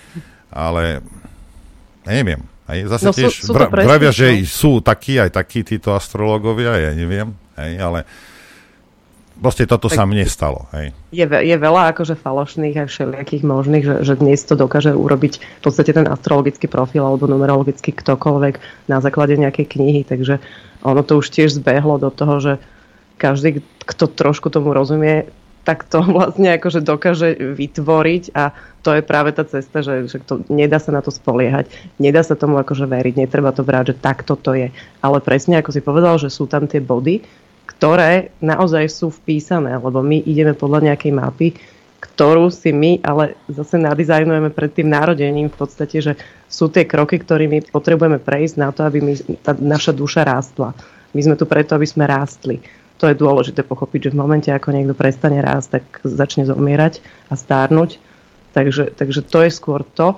ale neviem. Aj zase no, tiež sú, sú vravia, že no. sú takí aj takí títo astrologovia, ja neviem, hej, ale proste toto tak sa mne stalo. Hej. Je, je veľa akože falošných aj všelijakých možných, že, že dnes to dokáže urobiť v podstate ten astrologický profil alebo numerologický ktokoľvek na základe nejakej knihy, takže ono to už tiež zbehlo do toho, že každý, kto trošku tomu rozumie, tak to <laughs> vlastne akože dokáže vytvoriť a to je práve tá cesta, že, že to, nedá sa na to spoliehať, nedá sa tomu akože veriť, netreba to brať, že takto to je. Ale presne ako si povedal, že sú tam tie body, ktoré naozaj sú vpísané, lebo my ideme podľa nejakej mapy, ktorú si my ale zase nadizajnujeme pred tým narodením v podstate, že sú tie kroky, ktorými potrebujeme prejsť na to, aby my, tá naša duša rástla. My sme tu preto, aby sme rástli to je dôležité pochopiť, že v momente, ako niekto prestane rásť, tak začne zomierať a stárnuť. Takže, takže to je skôr to.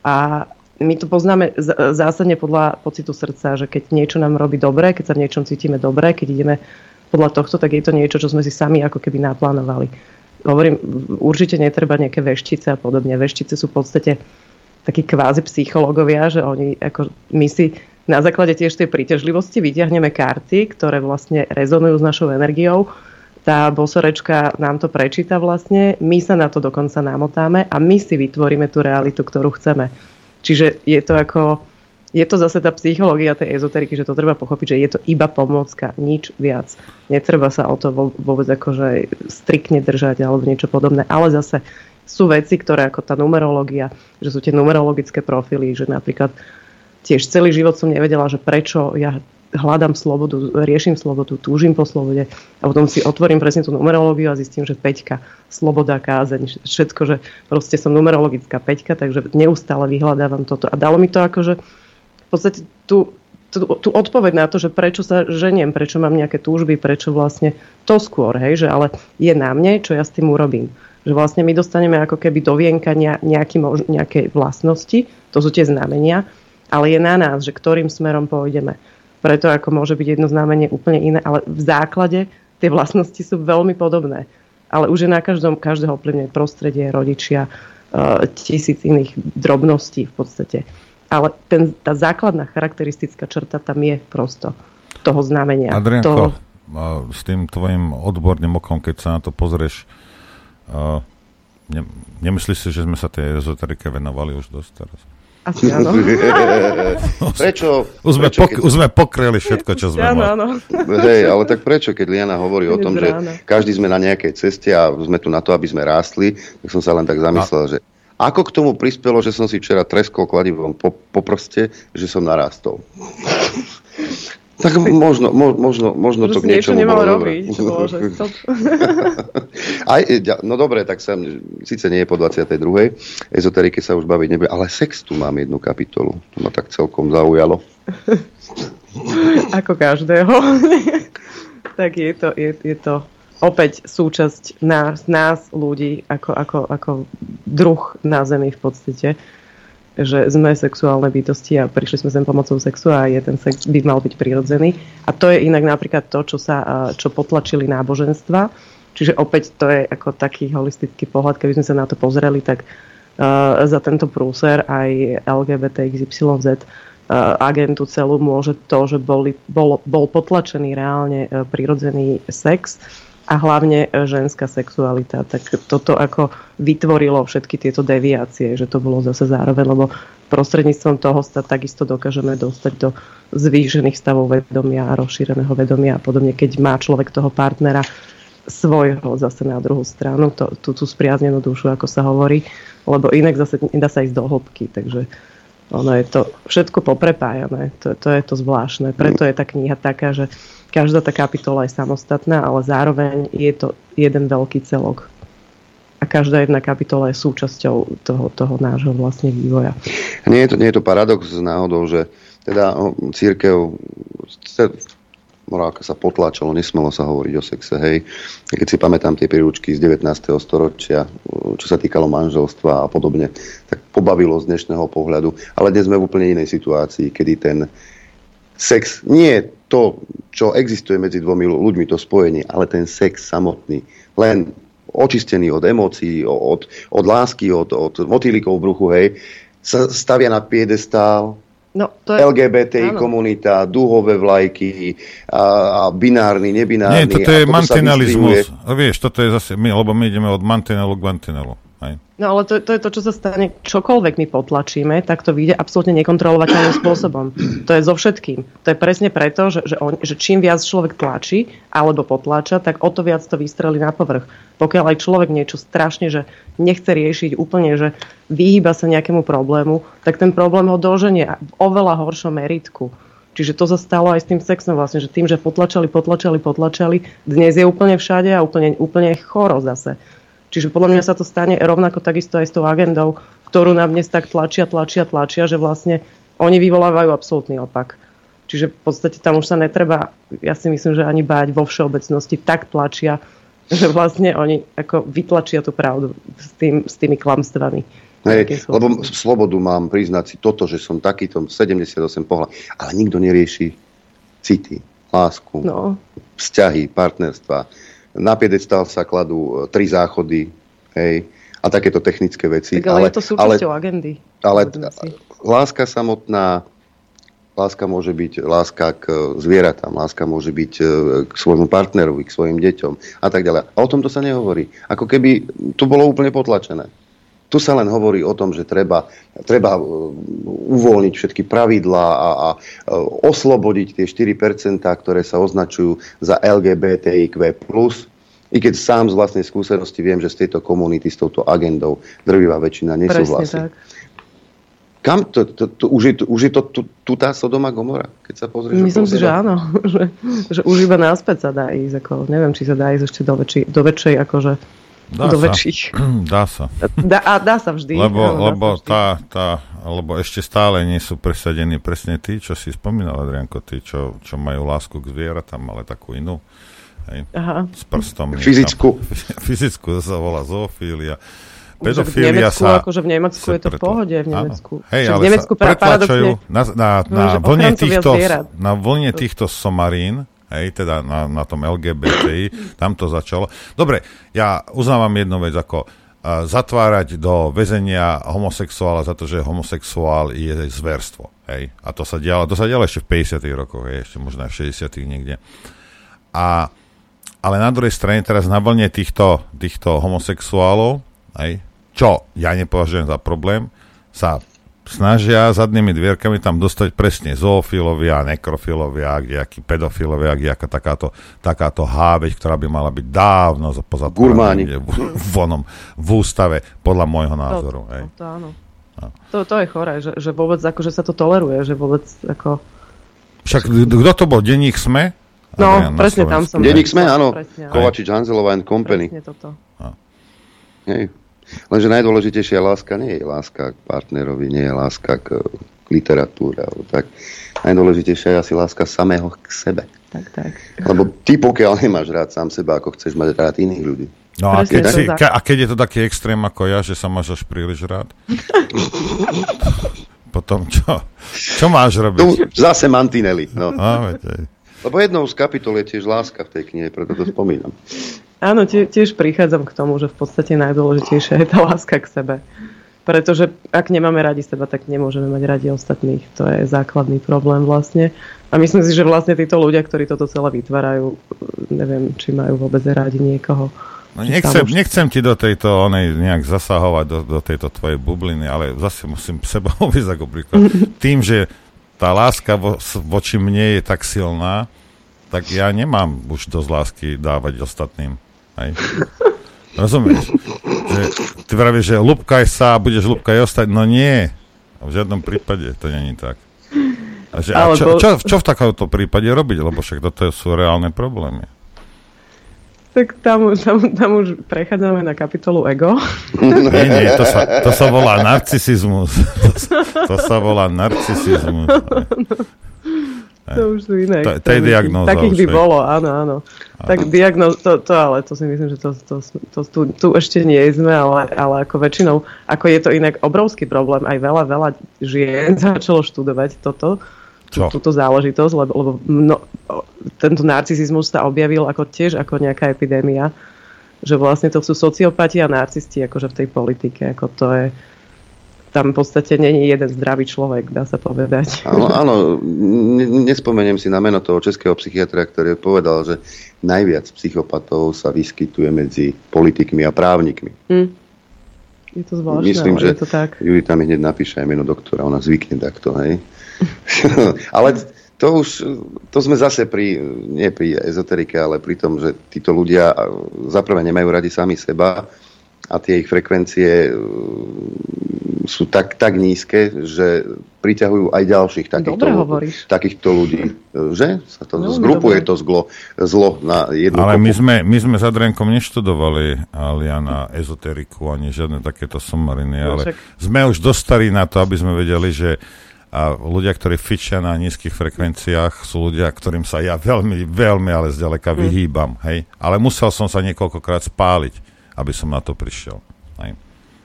A my to poznáme zásadne podľa pocitu srdca, že keď niečo nám robí dobre, keď sa v niečom cítime dobre, keď ideme podľa tohto, tak je to niečo, čo sme si sami ako keby naplánovali. Hovorím, určite netreba nejaké veštice a podobne. Veštice sú v podstate takí kvázi psychológovia, že oni, ako my si na základe tiež tej príťažlivosti vyťahneme karty, ktoré vlastne rezonujú s našou energiou. Tá bosorečka nám to prečíta vlastne, my sa na to dokonca namotáme a my si vytvoríme tú realitu, ktorú chceme. Čiže je to ako, je to zase tá psychológia tej ezoteriky, že to treba pochopiť, že je to iba pomocka, nič viac. Netreba sa o to vôbec akože striktne držať alebo niečo podobné, ale zase sú veci, ktoré ako tá numerológia, že sú tie numerologické profily, že napríklad tiež celý život som nevedela, že prečo ja hľadám slobodu, riešim slobodu, túžim po slobode a potom si otvorím presne tú numerológiu a zistím, že peťka, sloboda, kázeň, všetko, že proste som numerologická peťka, takže neustále vyhľadávam toto. A dalo mi to akože v podstate tú, tú, tú odpoveď na to, že prečo sa ženiem, prečo mám nejaké túžby, prečo vlastne to skôr, hej, že ale je na mne, čo ja s tým urobím. Že vlastne my dostaneme ako keby do vienka nejaký, nejaké vlastnosti, to sú tie znamenia, ale je na nás, že ktorým smerom pôjdeme. Preto ako môže byť jedno znamenie úplne iné, ale v základe tie vlastnosti sú veľmi podobné. Ale už je na každom, každého ovplyvňuje prostredie, rodičia, uh, tisíc iných drobností v podstate. Ale ten, tá základná charakteristická črta tam je prosto toho znamenia. Adrianko, toho... s tým tvojim odborným okom, keď sa na to pozrieš, uh, ne, nemyslíš si, že sme sa tej ezoterike venovali už dosť teraz? Asi <laughs> áno. prečo? Už sme, pok- už sme pokreli všetko, čo sme áno, áno. Hej, ale tak prečo, keď Liana hovorí o tom, že každý sme na nejakej ceste a sme tu na to, aby sme rástli, tak som sa len tak zamyslel, že ako k tomu prispelo, že som si včera treskol kladivom po, po prste, že som narástol. Tak <laughs> možno, mo, možno, možno to k niečomu nemal bolo robiť. <laughs> Bože, <laughs> Aj, no dobre, tak sa, síce nie je po 22. Ezoterike sa už baviť nebude, ale sex tu mám jednu kapitolu. To ma tak celkom zaujalo. Ako každého. tak je to, je, je to opäť súčasť nás, nás ľudí, ako, ako, ako druh na Zemi v podstate že sme sexuálne bytosti a prišli sme sem pomocou sexu a je ten sex by mal byť prirodzený. A to je inak napríklad to, čo, sa, čo potlačili náboženstva. Čiže opäť to je ako taký holistický pohľad, keby sme sa na to pozreli, tak za tento prúser aj LGBTXYZ agentu celú môže to, že boli, bol, bol potlačený reálne prirodzený sex a hlavne e, ženská sexualita. Tak toto ako vytvorilo všetky tieto deviácie, že to bolo zase zároveň, lebo prostredníctvom toho sa takisto dokážeme dostať do zvýšených stavov vedomia a rozšíreného vedomia a podobne, keď má človek toho partnera svojho zase na druhú stranu, to, tú, tú spriaznenú dušu, ako sa hovorí, lebo inak zase nedá sa ísť do hĺbky, takže ono je to všetko poprepájané, to, to je to zvláštne. Preto je tá kniha taká, že každá tá kapitola je samostatná, ale zároveň je to jeden veľký celok. A každá jedna kapitola je súčasťou toho, toho nášho vlastne vývoja. Nie je to, nie je to paradox s náhodou, že teda církev morálka sa potláčalo, nesmelo sa hovoriť o sexe, hej. Keď si pamätám tie príručky z 19. storočia, čo sa týkalo manželstva a podobne, tak pobavilo z dnešného pohľadu. Ale dnes sme v úplne inej situácii, kedy ten sex nie je to, čo existuje medzi dvomi ľuďmi, to spojenie, ale ten sex samotný, len očistený od emócií, od, od lásky, od, od motýlikov v bruchu, hej, sa stavia na piedestál No, to je... LGBTI áno. komunita, duhové vlajky a, a binárny, nebinárny. Nie, toto je mantinalizmus. Vieš, toto je zase, my, lebo my ideme od mantinelu k mantinelu. Hej. No ale to, to je to, čo sa stane, čokoľvek my potlačíme, tak to vyjde absolútne nekontrolovateľným spôsobom. To je so všetkým. To je presne preto, že, že, on, že čím viac človek tlačí alebo potláča, tak o to viac to vystrelí na povrch. Pokiaľ aj človek niečo strašne, že nechce riešiť úplne, že vyhýba sa nejakému problému, tak ten problém ho doženie v oveľa horšom meritku. Čiže to sa stalo aj s tým sexom vlastne, že tým, že potlačali, potlačali, potlačali, dnes je úplne všade a úplne, úplne choro zase. Čiže podľa mňa sa to stane rovnako takisto aj s tou agendou, ktorú nám dnes tak tlačia, tlačia, tlačia, že vlastne oni vyvolávajú absolútny opak. Čiže v podstate tam už sa netreba, ja si myslím, že ani báť vo všeobecnosti, tak tlačia, <laughs> že vlastne oni ako vytlačia tú pravdu s, tým, s tými klamstvami. Hej, lebo slobodu mám priznať si toto, že som takýto 78 pohľad, ale nikto nerieši city, lásku, no. vzťahy, partnerstva, na piedestal sa kladú e, tri záchody, hej, a takéto technické veci. Tak ale, ale je to súčasťou ale, agendy. Ale láska samotná, láska môže byť láska k e, zvieratám, láska môže byť e, k svojmu partnerovi, k svojim deťom a tak ďalej. A o tomto sa nehovorí. Ako keby to bolo úplne potlačené. Tu sa len hovorí o tom, že treba, treba uvoľniť všetky pravidlá a, a oslobodiť tie 4%, ktoré sa označujú za LGBTIQ+, i keď sám z vlastnej skúsenosti viem, že z tejto komunity, s touto agendou drvivá väčšina nesúhlasí. Kam to, to, to, už je, to, už je to tu, tu tá Sodoma Gomora, keď sa pozrieš? Myslím si, že áno. <laughs> že, že už iba náspäť sa dá ísť. Ako, neviem, či sa dá ísť ešte do, väčší, do väčšej akože Dá do sa. väčších. <clears throat> Dá sa. Dá, a dá sa vždy. Lebo, áno, lebo, vždy. tá, tá, lebo ešte stále nie sú presadení presne tí, čo si spomínal, Adrianko, tí, čo, čo majú lásku k zvieratám, ale takú inú. Hej, Aha. s prstom. Fyzickú. Tam, <laughs> fyzickú sa volá zoofília. Pedofília sa... Akože v Nemecku je to v pohode, v Nemecku. Hej, v ale Nemecku sa pretlačajú na, na, na, No, vlne týchto, zvierat. na vlne týchto somarín, hej, teda na, na tom LGBTI, tam to začalo. Dobre, ja uznávam jednu vec, ako uh, zatvárať do väzenia homosexuála za to, že homosexuál je zverstvo. Hej? A to sa dialo, to sa dialo ešte v 50 rokoch, hej, ešte možno aj v 60 niekde. A, ale na druhej strane teraz na vlne týchto, týchto homosexuálov, hej, čo ja nepovažujem za problém, sa snažia zadnými dvierkami tam dostať presne zoofilovia, nekrofilovia, nejakí pedofilovia, nejaká takáto, takáto háveť, ktorá by mala byť dávno pozatvorená Gurmáni. v, vonom, v ústave, podľa môjho názoru. To, hej. to áno. No. To, to je choré, že, že vôbec akože sa to toleruje, že vôbec ako... Však kto to bol? Denník SME? No, Adrian, na presne tam som. Denník sme, áno. Presne. Kovačič, Hanzelová and Company. Presne toto. Hej. Lenže najdôležitejšia láska nie je láska k partnerovi, nie je láska k, k literatúre. Alebo tak. Najdôležitejšia je asi láska samého k sebe. Tak, tak. Lebo ty pokiaľ nemáš rád sám seba, ako chceš mať rád iných ľudí. No a keď, si, ke, a keď je to taký extrém ako ja, že sa máš až príliš rád? <laughs> Potom čo? Čo máš robiť? Tu zase mantinely. No. A. Lebo jednou z kapitol je tiež láska v tej knihe, preto to spomínam. Áno, tie, tiež prichádzam k tomu, že v podstate najdôležitejšia je tá láska k sebe. Pretože ak nemáme radi seba, tak nemôžeme mať radi ostatných. To je základný problém vlastne. A myslím si, že vlastne títo ľudia, ktorí toto celé vytvárajú, neviem, či majú vôbec radi niekoho. No nechcem, nechcem ti do tejto onej nejak zasahovať do, do tejto tvojej bubliny, ale zase musím seba <laughs> uvieť ako príklad. <laughs> Tým, že tá láska vo, voči mne je tak silná, tak ja nemám už dosť lásky dávať ostatným. Hej. Rozumieš? Že ty vravíš, že lúbkaj sa a budeš lúbkaj ostať. No nie. V žiadnom prípade to není tak. A, že, a čo, čo, čo v takomto prípade robiť? Lebo však toto sú reálne problémy. Tak tam, tam, tam už prechádzame na kapitolu ego. Nie, nie, to sa, to sa volá narcisizmus. To, to sa volá narcisizmus. <laughs> To už sú iné. To, to je diagnóza. Takých by bolo, áno, áno. Tak diagnóza, to, to, ale to si myslím, že to, to, to, tu, tu ešte nie sme, ale, ale ako väčšinou, ako je to inak obrovský problém, aj veľa, veľa žien <laughs> začalo študovať toto, Čo? túto záležitosť, lebo, lebo no, tento narcisizmus sa objavil ako tiež ako nejaká epidémia, že vlastne to sú sociopati a narcisti akože v tej politike, ako to je tam v podstate není jeden zdravý človek, dá sa povedať. Áno, áno, nespomeniem si na meno toho českého psychiatra, ktorý povedal, že najviac psychopatov sa vyskytuje medzi politikmi a právnikmi. Hm. Je to zvláštne, Myslím, že je to tak. Juli tam hneď napíše aj meno doktora, ona zvykne takto, hej. <laughs> ale to už, to sme zase pri, nie pri ezoterike, ale pri tom, že títo ľudia zaprvé nemajú radi sami seba, a tie ich frekvencie uh, sú tak, tak nízke, že priťahujú aj ďalších takýchto, takýchto ľudí. Že? Sa to no, zgrupuje dobre. to zlo, zlo na jednu Ale my sme, my sme za Drenkom neštudovali Aliana ezoteriku ani žiadne takéto somariny, no, ale sme už dostali na to, aby sme vedeli, že a ľudia, ktorí fičia na nízkych frekvenciách, sú ľudia, ktorým sa ja veľmi, veľmi, ale zďaleka mm. vyhýbam. Hej? Ale musel som sa niekoľkokrát spáliť aby som na to prišiel. Aj.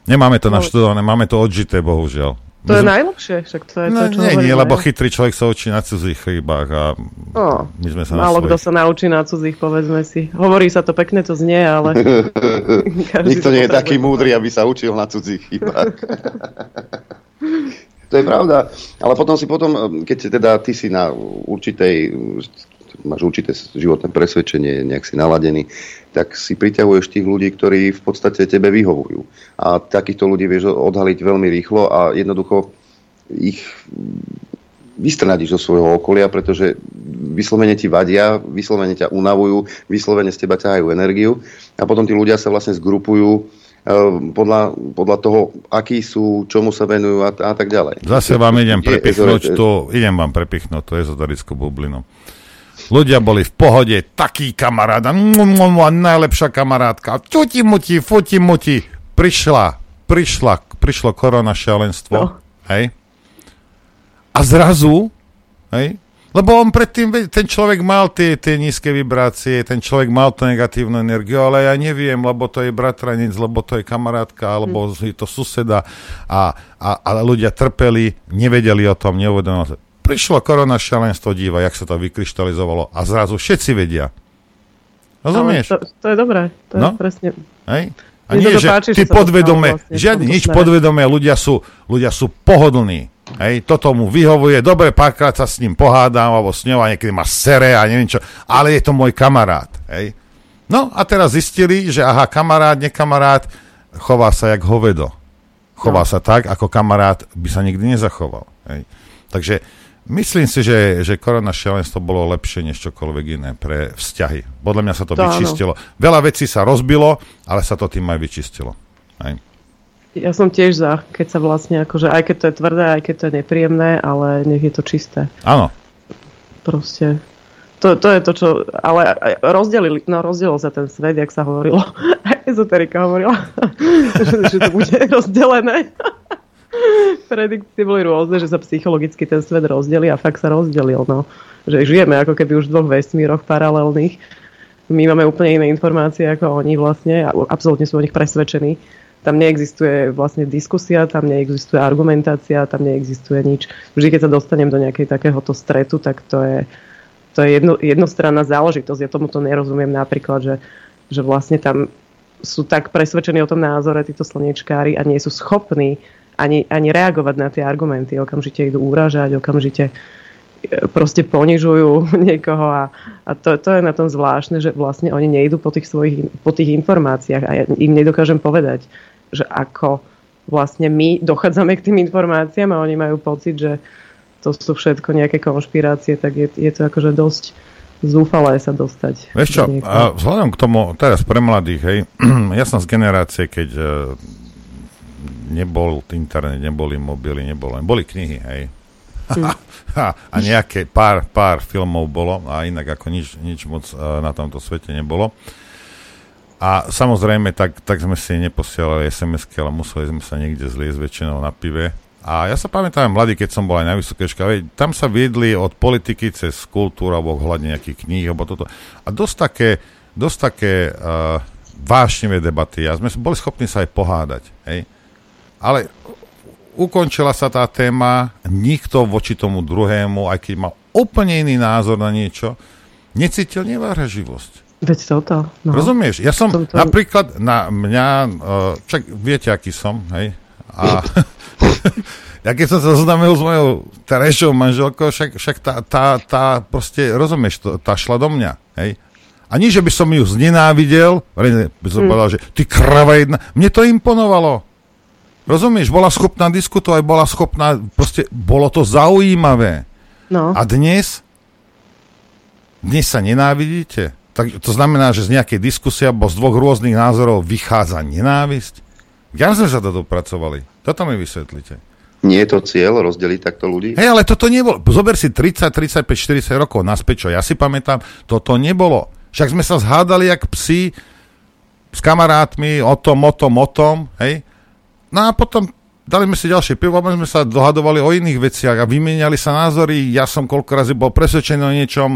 Nemáme to no. naštudované, máme to odžité, bohužiaľ. To je najlepšie, však to je no, to, čo nie, nie, lebo chytrý človek sa učí na cudzích chybách a oh, my sme sa Málo kto sa naučí na cudzích, povedzme si. Hovorí sa to pekne, to znie, ale... <laughs> Nikto nie je taký múdry, aby sa učil na cudzích chybách. <laughs> to je pravda. Ale potom si potom, keď teda ty si na určitej máš určité životné presvedčenie, nejak si naladený, tak si priťahuješ tých ľudí, ktorí v podstate tebe vyhovujú. A takýchto ľudí vieš odhaliť veľmi rýchlo a jednoducho ich vystrnadiš zo svojho okolia, pretože vyslovene ti vadia, vyslovene ťa unavujú, vyslovene z teba ťahajú energiu a potom tí ľudia sa vlastne zgrupujú e, podľa, podľa toho, akí sú, čomu sa venujú a, a tak ďalej. Zase vám idem prepichnúť tú, idem vám prepichnúť tú ezotarickú bublinu. Ľudia boli v pohode, taký kamarát, najlepšia kamarátka, čuti muti, futi muti. Prišla, prišla, prišlo korona šialenstvo, no. hej. A zrazu, hej, lebo on predtým, ten človek mal tie, tie nízke vibrácie, ten človek mal tú negatívnu energiu, ale ja neviem, lebo to je bratranec, lebo to je kamarátka, alebo mm. je to suseda a, a, a ľudia trpeli, nevedeli o tom, neuvedomili prišlo korona šialenstvo díva, jak sa to vykryštalizovalo a zrazu všetci vedia. Rozumieš? To, to je dobré, to no? je presne... Hej? A nie, že páči, ty podvedome, vlastne, žiadne, nič podvedomé, ľudia sú, ľudia sú pohodlní. Hej, toto mu vyhovuje, dobre, párkrát sa s ním pohádam, alebo s ňou a niekedy ma sere a neviem čo, ale je to môj kamarát. Hej. No a teraz zistili, že aha, kamarát, nekamarát, chová sa jak hovedo. Chová no. sa tak, ako kamarát by sa nikdy nezachoval. Hej. Takže Myslím si, že, že korona šialenstvo bolo lepšie než čokoľvek iné pre vzťahy. Podľa mňa sa to, to vyčistilo. Áno. Veľa vecí sa rozbilo, ale sa to tým aj vyčistilo. Aj. Ja som tiež za, keď sa vlastne akože, aj keď to je tvrdé, aj keď to je nepríjemné, ale nech je to čisté. Áno. Proste. To, to je to, čo... Ale rozdelili, no rozdelil sa ten svet, jak sa hovorilo. <laughs> Ezoterika hovorila, <laughs> že, že to bude <laughs> rozdelené predikcie boli rôzne, že sa psychologicky ten svet rozdelí a fakt sa rozdelil. No. Že žijeme ako keby už v dvoch vesmíroch paralelných. My máme úplne iné informácie ako oni vlastne a absolútne sú o nich presvedčení. Tam neexistuje vlastne diskusia, tam neexistuje argumentácia, tam neexistuje nič. Vždy, keď sa dostanem do nejakej takéhoto stretu, tak to je, to je jedno, jednostranná záležitosť. Ja tomuto nerozumiem napríklad, že, že vlastne tam sú tak presvedčení o tom názore, títo slnečkári, a nie sú schopní ani, ani reagovať na tie argumenty. Okamžite idú úražať, okamžite e, proste ponižujú <laughs> niekoho a, a to, to je na tom zvláštne, že vlastne oni nejdú po tých svojich po tých informáciách a ja im nedokážem povedať, že ako vlastne my dochádzame k tým informáciám a oni majú pocit, že to sú všetko nejaké konšpirácie, tak je, je to akože dosť zúfalé sa dostať. Vieš čo, a vzhľadom k tomu, teraz pre mladých, hej, <clears throat> ja som z generácie, keď uh, nebol internet, neboli mobily, nebolo, boli knihy, hej. Hm. <laughs> a nejaké pár, pár filmov bolo a inak ako nič, nič moc uh, na tomto svete nebolo. A samozrejme, tak, tak sme si neposielali SMS-ky, ale museli sme sa niekde zliezť väčšinou na pive a ja sa pamätám mladý, keď som bol aj na vysokej škole, tam sa viedli od politiky cez kultúru alebo ohľadne nejakých kníh alebo toto. A dosť také, dosť také uh, vášnivé debaty a sme boli schopní sa aj pohádať. Hej? Ale ukončila sa tá téma, nikto voči tomu druhému, aj keď mal úplne iný názor na niečo, necítil nevraživosť. Veď toto. No. Rozumieš? Ja som to... napríklad na mňa, uh, čak viete, aký som, hej? A ja keď som sa zoznámil s mojou terajšou manželkou, však, však tá, tá, tá proste, rozumieš, tá šla do mňa, hej? A nie, že by som ju znenávidel, by som mm. povedal, že ty krava jedna, mne to imponovalo. Rozumieš, bola schopná diskutovať, bola schopná, proste, bolo to zaujímavé. No. A dnes, dnes sa nenávidíte? Tak to znamená, že z nejakej diskusie alebo z dvoch rôznych názorov vychádza nenávisť? Ja sme sa to dopracovali. Toto mi vysvetlite. Nie je to cieľ rozdeliť takto ľudí? Hej, ale toto nebolo. Zober si 30, 35, 40 rokov naspäť, čo ja si pamätám, toto nebolo. Však sme sa zhádali jak psi s kamarátmi o tom, o tom, o tom, hej. No a potom dali sme si ďalšie pivo, sme sa dohadovali o iných veciach a vymieniali sa názory. Ja som koľko razy bol presvedčený o niečom,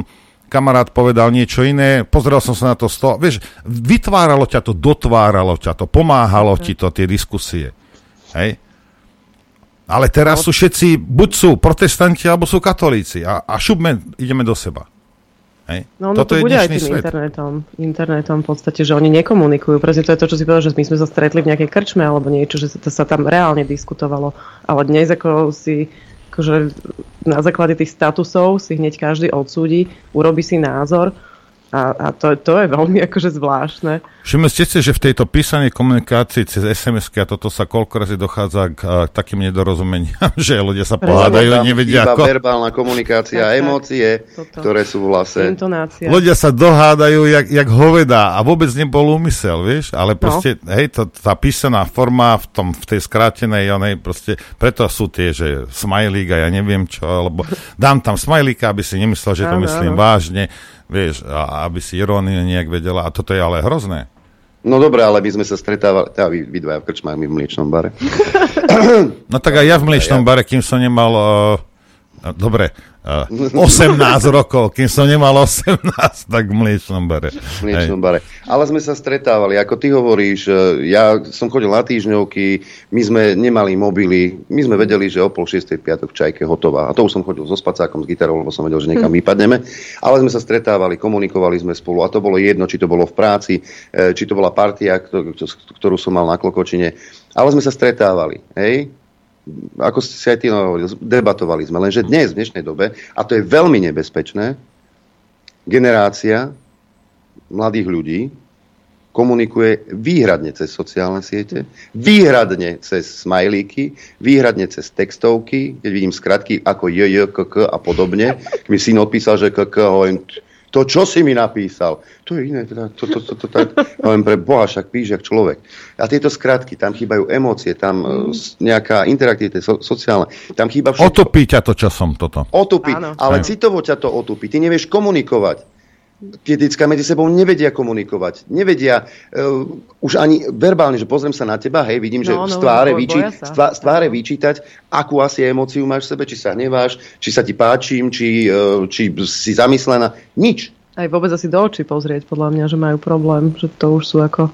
kamarát povedal niečo iné, pozrel som sa na to z toho, vieš, vytváralo ťa to, dotváralo ťa to, pomáhalo ti to, tie diskusie. Hej? Ale teraz no. sú všetci, buď sú protestanti, alebo sú katolíci a, a šupme, ideme do seba. Hej? No ono Toto to bude aj tým svet. internetom. Internetom v podstate, že oni nekomunikujú. Presne to je to, čo si povedal, že my sme sa stretli v nejakej krčme alebo niečo, že sa, sa tam reálne diskutovalo. Ale dnes ako si akože na základe tých statusov si hneď každý odsúdi, urobi si názor a, a to, to je veľmi <laughs> akože zvláštne. Všimli ste si, že v tejto písanej komunikácii cez sms a toto sa koľko razy dochádza k, k takým nedorozumeniam, <laughs> že ľudia sa pohádajú, nevedia ako... verbálna komunikácia, tak, emócie, toto. ktoré sú v lase. Intonácia. Ľudia sa dohádajú jak, jak hoveda a vôbec nebol úmysel, vieš, ale no. proste, no. hej, to, tá písaná forma v, tom, v tej skrátenej, onej proste, preto sú tie, že smajlík a ja neviem čo, alebo <laughs> dám tam smajlíka, aby si nemyslel, že to áno, myslím áno. vážne vieš, a, aby si iróniu nejak vedela. A toto je ale hrozné. No dobre, ale my sme sa stretávali, teda vy, vy dvaja v krčmách, my v mliečnom bare. no tak aj ja v mliečnom bare, kým som nemal... Uh, dobre, 18 rokov, kým som nemal 18, tak v mliečnom bare. V mliečnom bare. Ale sme sa stretávali, ako ty hovoríš, e, ja som chodil na týždňovky, my sme nemali mobily, my sme vedeli, že o pol šiestej piatok čajke hotová. A to už som chodil so spacákom, s gitarou, lebo som vedel, že niekam hm. vypadneme. Ale sme sa stretávali, komunikovali sme spolu a to bolo jedno, či to bolo v práci, e, či to bola partia, ktorú som mal na Klokočine. Ale sme sa stretávali, hej? Ako ste si aj ty hovoril, debatovali sme, lenže dnes, v dnešnej dobe, a to je veľmi nebezpečné, generácia mladých ľudí komunikuje výhradne cez sociálne siete, výhradne cez smajlíky, výhradne cez textovky, keď vidím skratky ako JJ, KK a podobne. Keď mi syn odpísal, že KK, hovorím, to, čo si mi napísal, to je iné, teda, to, to, to, to, tak, len pre Boha, však píš jak človek. A tieto skratky, tam chýbajú emócie, tam mm. nejaká interaktivita so, sociálna, tam chýba všetko. Otupí ťa to časom, toto. Otupí, Áno. ale Áno. citovo ťa to otupí. Ty nevieš komunikovať. Tie medzi sebou nevedia komunikovať. Nevedia uh, už ani verbálne, že pozriem sa na teba, hej, vidím, no, že no, z tváre, no, vyči, z tváre vyčítať, akú asi emóciu máš v sebe, či sa hneváš, či sa ti páčim, či, uh, či si zamyslená. Nič. Aj vôbec asi do očí pozrieť, podľa mňa, že majú problém, že to už sú ako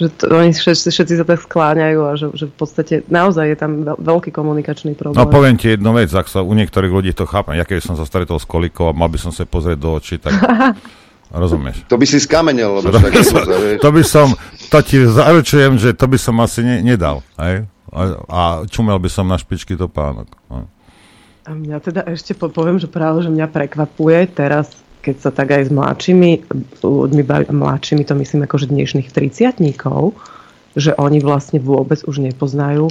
že to, oni všetci, všetci sa tak skláňajú a že, že v podstate naozaj je tam veľký komunikačný problém. No poviem ti jednu vec, ak sa u niektorých ľudí to chápem, ja keď som sa stretol s kolikou a mal by som sa pozrieť do očí, tak <laughs> Rozumieš? To by si skamenel, lebo To by som, to, to by som, to ti zaručujem, že to by som asi ne, nedal. Hej? A, a čumel by som na špičky topánok. No. A mňa teda ešte po- poviem, že práve, že mňa prekvapuje teraz, keď sa tak aj s mladšími ľuďmi, mladšími to myslím akože dnešných 30 že oni vlastne vôbec už nepoznajú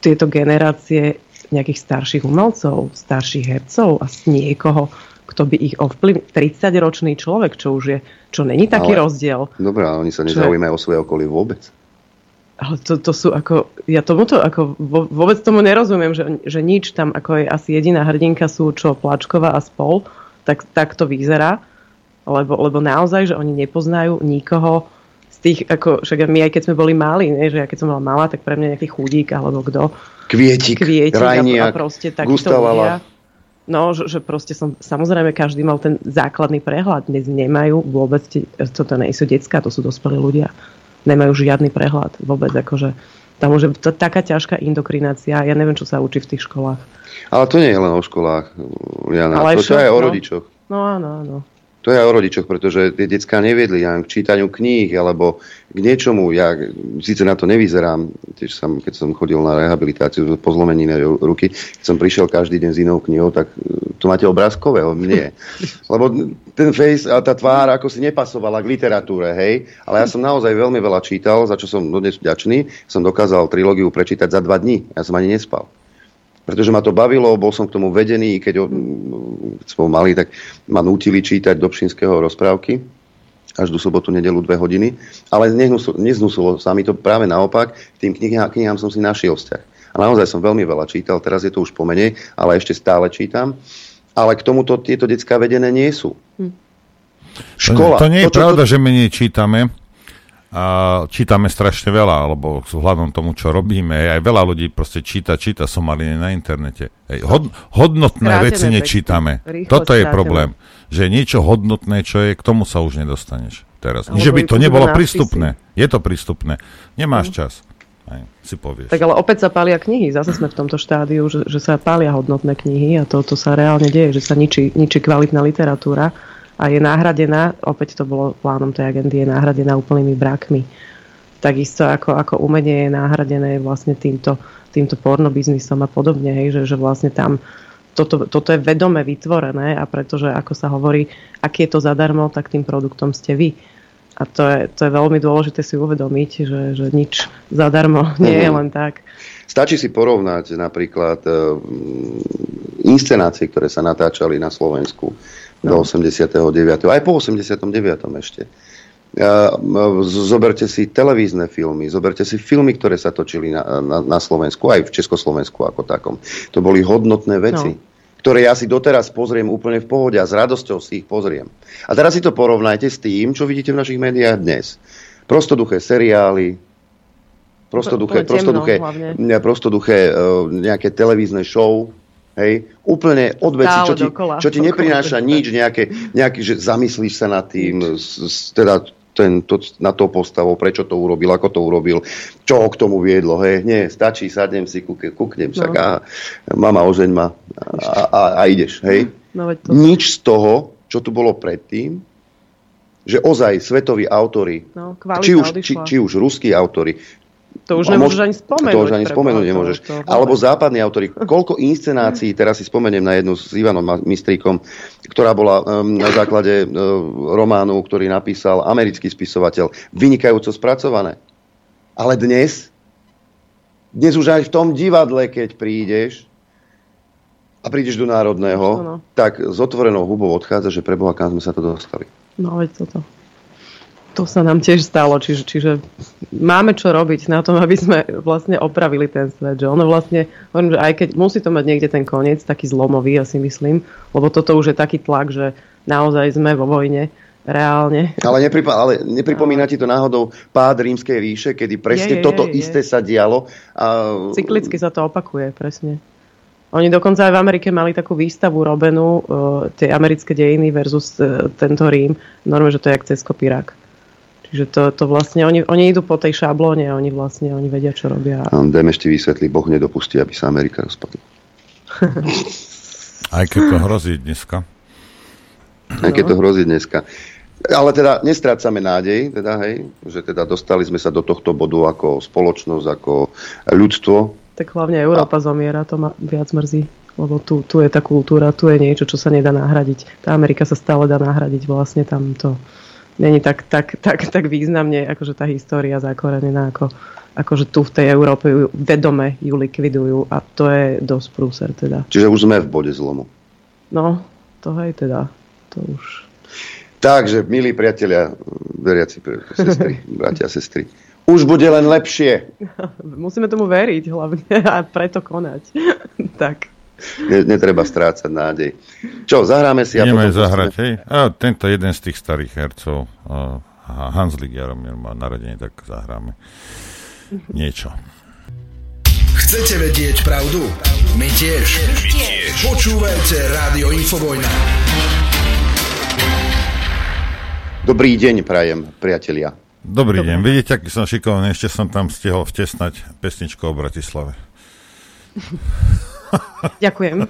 tieto generácie nejakých starších umelcov, starších hercov a niekoho, kto by ich ovplyvnil. 30-ročný človek, čo už je, čo není taký Ale- rozdiel. Dobré, ale oni sa nezaujímajú o svoje okolie vôbec. Ale to, to sú ako, ja tomuto ako vôbec tomu nerozumiem, že, že nič tam, ako je asi jediná hrdinka sú čo Plačková a spol, tak, tak to vyzerá, lebo, lebo naozaj, že oni nepoznajú nikoho z tých, ako, však my aj keď sme boli mali, ne, že ja keď som bola malá, tak pre mňa nejaký chudík alebo kto. Kvietik, Kvietik a, a Rajniak, proste takíto Gustav ľudia. Ala. No, že, že proste som, samozrejme každý mal ten základný prehľad. Dnes nemajú vôbec, toto nie sú detská, to sú dospelí ľudia. Nemajú žiadny prehľad vôbec, akože tam je to taká ťažká indokrinácia, ja neviem, čo sa učí v tých školách. Ale to nie je len o školách, Jana. Ale to, je aj o no. rodičoch. No áno, áno. To je aj o rodičoch, pretože tie detská neviedli ja, k čítaniu kníh alebo k niečomu. Ja síce na to nevyzerám, tiež som, keď som chodil na rehabilitáciu po zlomenine ru- ruky, keď som prišiel každý deň s inou knihou, tak e, to máte obrázkového, nie. <laughs> Lebo ten face a tá tvár ako si nepasovala k literatúre, hej. Ale ja som naozaj veľmi veľa čítal, za čo som dodnes vďačný. Som dokázal trilógiu prečítať za dva dní. Ja som ani nespal pretože ma to bavilo, bol som k tomu vedený, keď, o- keď som bol malý, tak ma nútili čítať Dobšinského rozprávky až do sobotu, nedelu dve hodiny, ale neznusilo sa mi to práve naopak, k tým knihám, knihám som si našiel vzťah. A naozaj som veľmi veľa čítal, teraz je to už pomenej, ale ešte stále čítam. Ale k tomuto tieto detská vedené nie sú. Škola. To, to nie je to, čo- pravda, že my nečítame. A čítame strašne veľa, alebo vzhľadom tomu, čo robíme. Aj veľa ľudí proste číta, číta somaliny na internete. Hej, hod, hodnotné Skrátené veci nečítame. Rýchlo Toto je skrátené. problém. Že niečo hodnotné, čo je, k tomu sa už nedostaneš teraz. Alebo že by je to nebolo nápisy. prístupné. Je to prístupné. Nemáš čas. Hej, si povieš. Tak ale opäť sa pália knihy. Zase sme v tomto štádiu, že, že sa pália hodnotné knihy a to, to sa reálne deje, že sa ničí, ničí kvalitná literatúra a je náhradená, opäť to bolo plánom tej agendy, je náhradená úplnými brakmi. Takisto ako, ako umenie je náhradené vlastne týmto, týmto pornobiznisom a podobne, hej, že, že vlastne tam toto, toto je vedome vytvorené a pretože, ako sa hovorí, ak je to zadarmo, tak tým produktom ste vy. A to je, to je veľmi dôležité si uvedomiť, že, že nič zadarmo <laughs> nie je Mhm. len tak. Stačí si porovnať napríklad e, inscenácie, ktoré sa natáčali na Slovensku do 89. Aj po 89. ešte. Zoberte si televízne filmy, zoberte si filmy, ktoré sa točili na, na, na Slovensku, aj v Československu ako takom. To boli hodnotné veci. No. ktoré ja si doteraz pozriem úplne v pohode a s radosťou si ich pozriem. A teraz si to porovnajte s tým, čo vidíte v našich médiách dnes. Prostoduché seriály, prostoduché, prostoduché, prostoduché e, nejaké televízne show, hej, úplne od veci, čo ti, dokola. čo ti Dokola, neprináša dokola. nič, nejaké, nejaký, že zamyslíš sa nad tým, s, teda ten, to, na to postavou, prečo to urobil, ako to urobil, čo ho k tomu viedlo, hej, nie, stačí, sadnem si, kúke, kúknem, No. a mama ožeň ma a, a, a ideš, hej. No, to... Nič z toho, čo tu bolo predtým, že ozaj svetoví autory, No, či už, či, či už ruskí autory, To už nemôžeš ani spomenúť. To už ani spomenúť to- nemôžeš. to- to- Alebo západní autory. Koľko inscenácií, teraz si spomeniem na jednu s Ivanom Mistríkom, ktorá bola um, na základe uh, románu, ktorý napísal americký spisovateľ, vynikajúco spracované. Ale dnes, dnes už aj v tom divadle, keď prídeš a prídeš do Národného, Áno. tak s otvorenou hubou odchádza, že pre Boha, kam sme sa to dostali. No veď toto. To sa nám tiež stalo, čiže, čiže máme čo robiť na tom, aby sme vlastne opravili ten svet. Že ono vlastne, hovorím, že aj keď musí to mať niekde ten koniec, taký zlomový, ja si myslím, lebo toto už je taký tlak, že naozaj sme vo vojne, reálne. Ale, nepripa- ale nepripomína ti to náhodou pád rímskej ríše, kedy presne Je, je, toto je, je. isté sa dialo. A... Cyklicky sa to opakuje, presne. Oni dokonca aj v Amerike mali takú výstavu robenú, uh, tie americké dejiny versus uh, tento Rím. Normálne, že to je jak cez kopírák. Čiže to, to vlastne, oni, oni idú po tej šablóne a oni vlastne, oni vedia, čo robia. Pán Demeš ti vysvetlí, Boh nedopustí, aby sa Amerika rozpadla. <laughs> Aj keď to hrozí dneska. Aj keď to hrozí dneska. Ale teda nestrácame nádej, teda, hej, že teda dostali sme sa do tohto bodu ako spoločnosť, ako ľudstvo. Tak hlavne Európa a... zomiera, to ma viac mrzí. Lebo tu, tu je tá kultúra, tu je niečo, čo sa nedá nahradiť. Tá Amerika sa stále dá nahradiť, vlastne tam to není tak, tak, tak, tak významne, akože tá história zakorenená, ako, akože tu v tej Európe ju, vedome ju likvidujú a to je dosť prúser teda. Čiže už sme v bode zlomu. No, to hej teda, to už... Takže, milí priatelia, veriaci sestry, <laughs> bratia a sestry, už bude len lepšie. <laughs> Musíme tomu veriť hlavne a preto konať. <laughs> tak. Netreba strácať nádej. Čo, zahráme si? Ideme zahrať, hej. A tento jeden z tých starých hercov, uh, Hanslik Jaromír má narodenie, tak zahráme niečo. Chcete vedieť pravdu? My tiež. My tiež. Počúvajte Rádio Infovojna. Dobrý deň, prajem, priatelia. Dobrý Dobre. deň. Vidíte, aký som šikovný, ešte som tam stihol vtesnať pesničku o Bratislave. <laughs> Ďakujem. <laughs>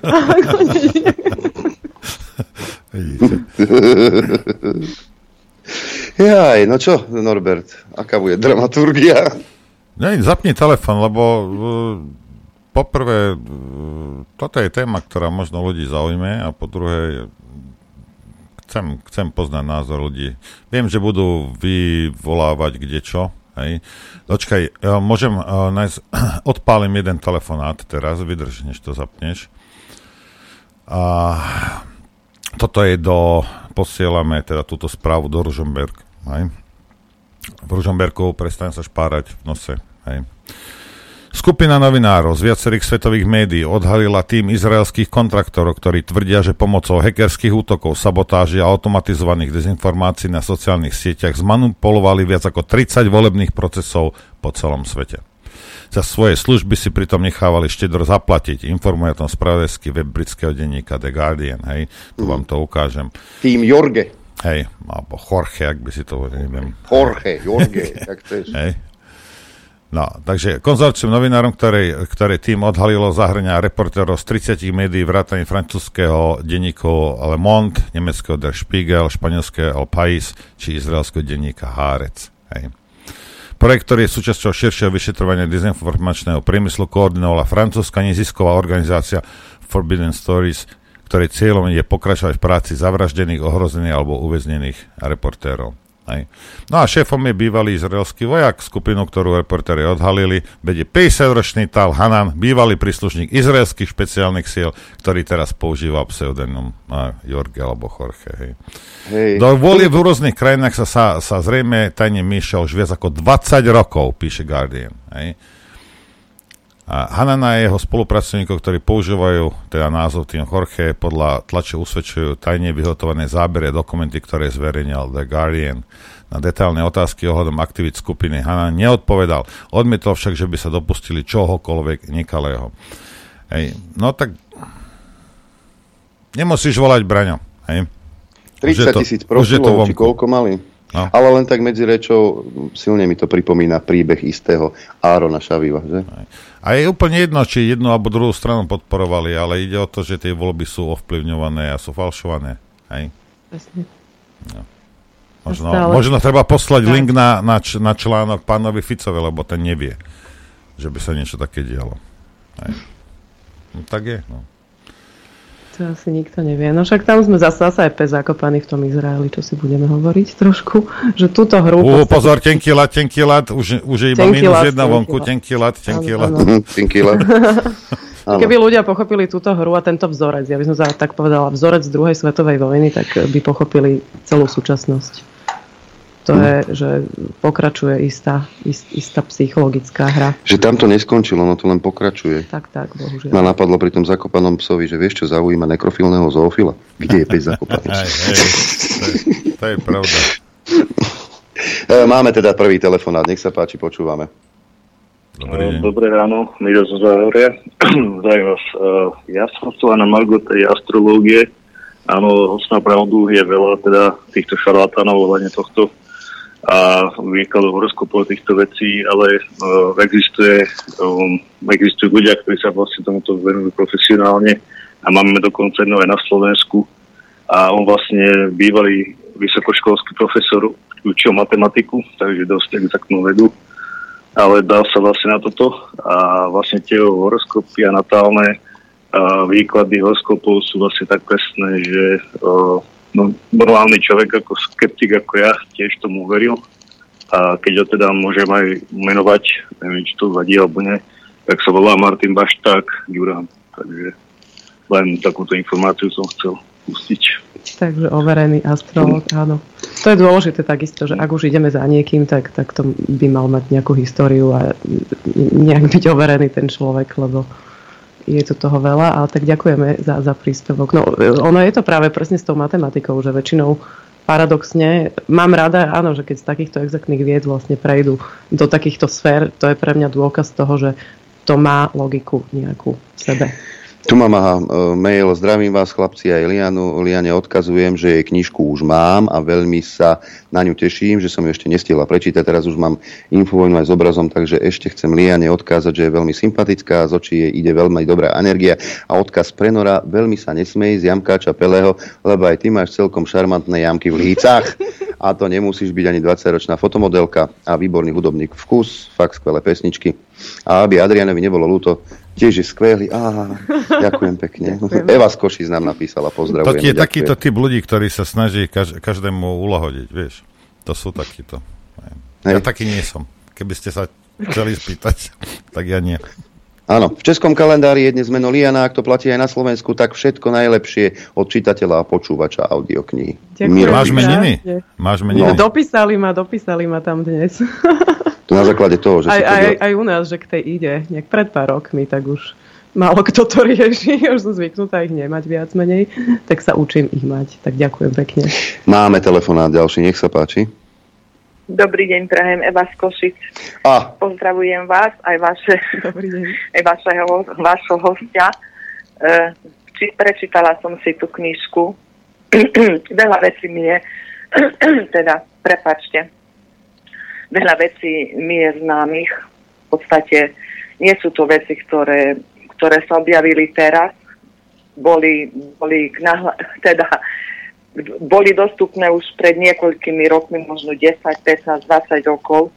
Jaj, no čo, Norbert, aká bude dramaturgia? Ne, zapni telefon, lebo uh, poprvé, uh, toto je téma, ktorá možno ľudí zaujme a po druhé, chcem, chcem poznať názor ľudí. Viem, že budú vyvolávať kde čo, Hej. Dočkaj, ja môžem uh, nájsť, <clears throat> odpálim jeden telefonát teraz, vydrž, než to zapneš. A toto je do, posielame teda túto správu do Ružomberg. Hej. V Ružomberku prestaň sa špárať v nose. Hej. Skupina novinárov z viacerých svetových médií odhalila tým izraelských kontraktorov, ktorí tvrdia, že pomocou hackerských útokov, sabotáži a automatizovaných dezinformácií na sociálnych sieťach zmanipulovali viac ako 30 volebných procesov po celom svete. Za svoje služby si pritom nechávali štedro zaplatiť. Informuje o tom spravodajský web britského denníka The Guardian. Hej, tu mm. vám to ukážem. Tým Jorge. Hej, alebo Jorge, ak by si to neviem. Jorge, Jorge, <laughs> tak chceš. Hej, No, takže konzorcium novinárom, ktoré, ktoré tým odhalilo, zahrňa reportérov z 30 médií, vrátane francúzského denníku Le Monde, nemeckého Der Spiegel, španielského El País či izraelského denníka Haaretz. Hej. Projekt, ktorý je súčasťou širšieho vyšetrovania dezinformačného priemyslu, koordinovala francúzska nezisková organizácia Forbidden Stories, ktorej cieľom je pokračovať v práci zavraždených, ohrozených alebo uväznených reportérov. Hej. No a šéfom je bývalý izraelský vojak, skupinu, ktorú reportéri odhalili, vedie 50-ročný Tal Hanan, bývalý príslušník izraelských špeciálnych síl, ktorý teraz používa pseudonym Jorge alebo Jorge. Hej. Hej. Do volie v rôznych krajinách sa, sa, sa zrejme tajne myšľa už viac ako 20 rokov, píše Guardian. Hej. Hanana a jeho spolupracovníkov, ktorí používajú teda názov tým Jorge, podľa tlače usvedčujú tajne vyhotované zábery a dokumenty, ktoré zverejnil The Guardian. Na detailné otázky ohľadom aktivít skupiny Hanan neodpovedal. Odmietol však, že by sa dopustili čohokoľvek nekalého. Hej. No tak nemusíš volať Braňo. Hej. 30 tisíc profilov, či koľko mali? No. Ale len tak medzi rečou silne mi to pripomína príbeh istého Árona Šaviva. Že? A je úplne jedno, či jednu alebo druhú stranu podporovali, ale ide o to, že tie voľby sú ovplyvňované a sú falšované. Hej? No. Možno, možno treba poslať tak. link na, na, č, na článok pánovi Ficovi, lebo ten nevie, že by sa niečo také dialo. Hej. No, tak je. No. To asi nikto nevie. No však tam sme zase, zase aj pes zakopaní v tom Izraeli, čo si budeme hovoriť trošku, že túto hru... Uh, pozor, tenký lat, tenký lat, už, už je iba minus lat, jedna vonku, tenký lat, tenký lat. <laughs> Tenký lat. <laughs> Keby ľudia pochopili túto hru a tento vzorec, ja by som tak povedala, vzorec druhej svetovej vojny, tak by pochopili celú súčasnosť to je, že pokračuje istá, ist, istá psychologická hra. Že tam to neskončilo, no to len pokračuje. Tak, tak, bohužiaľ. Ma napadlo pri tom zakopanom psovi, že vieš, čo zaujíma nekrofilného zoofila? Kde je pes zakopaný? Aj, aj, to, je, to je pravda. <laughs> E, máme teda prvý telefonát, nech sa páči, počúvame. Dobrý deň. Dobré ráno, Miro zo Záhoria. <clears throat> Zdravím vás. E, ja som chcela na Margo tej astrológie. Áno, osná pravdu je veľa teda týchto šarlatánov ohľadne tohto a výkladu horoskopov týchto vecí, ale uh, existuje, um, existujú ľudia, ktorí sa vlastne tomuto venujú profesionálne a máme dokonca jedno aj na Slovensku. A on vlastne bývalý vysokoškolský profesor, učil matematiku, takže dosť exaktnú vedu, ale dal sa vlastne na toto a vlastne tie horoskopy a natálne a výklady horoskopov sú vlastne tak presné, že uh, no, normálny človek ako skeptik ako ja tiež tomu veril a keď ho teda môžem aj menovať, neviem, či to vadí alebo nie, tak sa volá Martin Bašták Ďurán. Takže len takúto informáciu som chcel pustiť. Takže overený astrolog, áno. To je dôležité takisto, že ak už ideme za niekým, tak, tak to by mal mať nejakú históriu a nejak byť overený ten človek, lebo je to toho veľa, ale tak ďakujeme za, za príspevok. No, ono je to práve presne s tou matematikou, že väčšinou paradoxne mám rada, áno, že keď z takýchto exaktných vied vlastne prejdú do takýchto sfér, to je pre mňa dôkaz toho, že to má logiku nejakú v sebe. Tu mám aha, e, mail, zdravím vás chlapci aj Lianu. Liane odkazujem, že jej knižku už mám a veľmi sa na ňu teším, že som ju ešte nestihla prečítať. Teraz už mám infovojnu aj s obrazom, takže ešte chcem Liane odkázať, že je veľmi sympatická, z očí jej ide veľmi dobrá energia a odkaz pre Nora, veľmi sa nesmej z Jamkáča Peleho, lebo aj ty máš celkom šarmantné jamky v lícach a to nemusíš byť ani 20-ročná fotomodelka a výborný hudobník vkus, fakt skvelé pesničky. A aby Adrianovi nebolo ľúto, tiež je skvelý. Á, <laughs> ďakujem pekne. Eva z Košic nám napísala, pozdravujem. To je takýto typ ľudí, ktorí sa snaží kaž, každému ulahodiť, vieš. To sú takíto. Ja Hej. taký nie som. Keby ste sa chceli spýtať, <laughs> tak ja nie. Áno, v českom kalendári je dnes meno Liana, ak to platí aj na Slovensku, tak všetko najlepšie od čitateľa a počúvača audioknihy. Ďakujem. Máš meniny? Máš meniny? No. Dopísali ma, dopísali ma tam dnes. <laughs> To na základe toho, že aj, aj, aj u nás, že k tej ide, nejak pred pár rokmi, tak už málo kto to rieši, <laughs> už som zvyknutá ich nemať viac menej, tak sa učím ich mať. Tak ďakujem pekne. Máme telefonát ďalší, nech sa páči. Dobrý deň, prajem Eva z Košic. A. Pozdravujem vás, aj, vaše, Dobrý deň. <laughs> aj vašeho, vašho hostia. E, či, prečítala som si tú knižku. <clears throat> Veľa vecí mi je, <clears throat> teda, prepačte, veľa vecí mi je známych. V podstate nie sú to veci, ktoré, ktoré sa objavili teraz. Boli, boli, nahla, <laughs> teda, boli dostupné už pred niekoľkými rokmi, možno 10, 15, 20 rokov.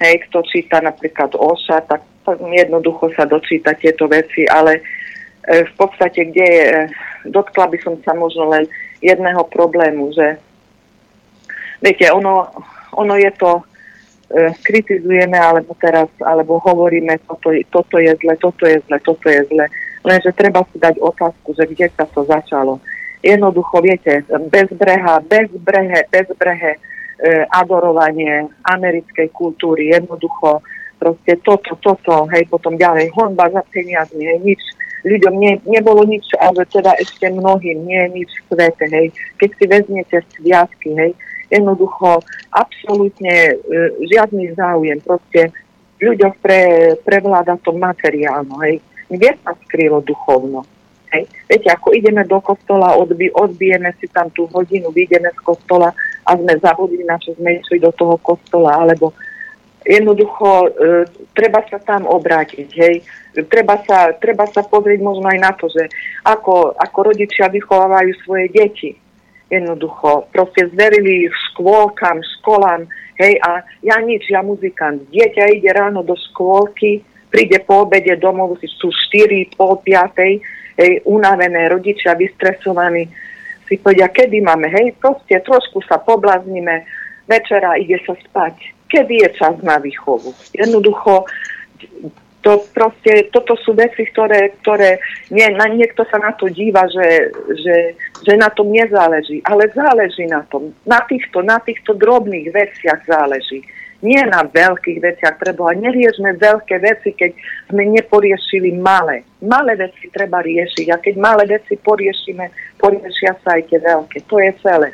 Hej, kto číta napríklad Oša, tak, jednoducho sa dočíta tieto veci, ale e, v podstate, kde je, e, dotkla by som sa možno len jedného problému, že viete, ono, ono je to kritizujeme, alebo teraz, alebo hovoríme, toto, toto je zle, toto je zle, toto je zle. Lenže treba si dať otázku, že kde sa to začalo. Jednoducho, viete, bezbreha, bezbrehe, bezbrehe e, adorovanie americkej kultúry, jednoducho proste toto, toto, hej, potom ďalej, honba za peniazmi, hej, nič, ľuďom nie, nebolo nič, ale teda ešte mnohým nie je nič svete, hej. Keď si vezmete sviatky, hej, jednoducho absolútne e, žiadny záujem. Proste v ľuďoch pre, prevláda to materiálno. Hej. Kde sa skrylo duchovno? Hej. Viete, ako ideme do kostola, odbi, odbijeme si tam tú hodinu, vyjdeme z kostola a sme zabudli, na čo sme išli do toho kostola, alebo jednoducho e, treba sa tam obrátiť, hej. Treba sa, treba sa pozrieť možno aj na to, že ako, ako rodičia vychovávajú svoje deti jednoducho proste zverili škôlkam, školám, hej, a ja nič, ja muzikant. Dieťa ide ráno do škôlky, príde po obede domov, sú 4, pol 5, hej, unavené, rodičia vystresovaní, si povedia, kedy máme, hej, proste trošku sa poblazníme, večera ide sa spať. Kedy je čas na výchovu? Jednoducho to proste, toto sú veci, ktoré, ktoré nie, na, niekto sa na to díva, že, že, že na tom nezáleží, ale záleží na tom. Na týchto, na týchto drobných veciach záleží. Nie na veľkých veciach treba. Neriešme veľké veci, keď sme neporiešili malé. Malé veci treba riešiť a keď malé veci poriešime, poriešia sa aj tie veľké. To je celé.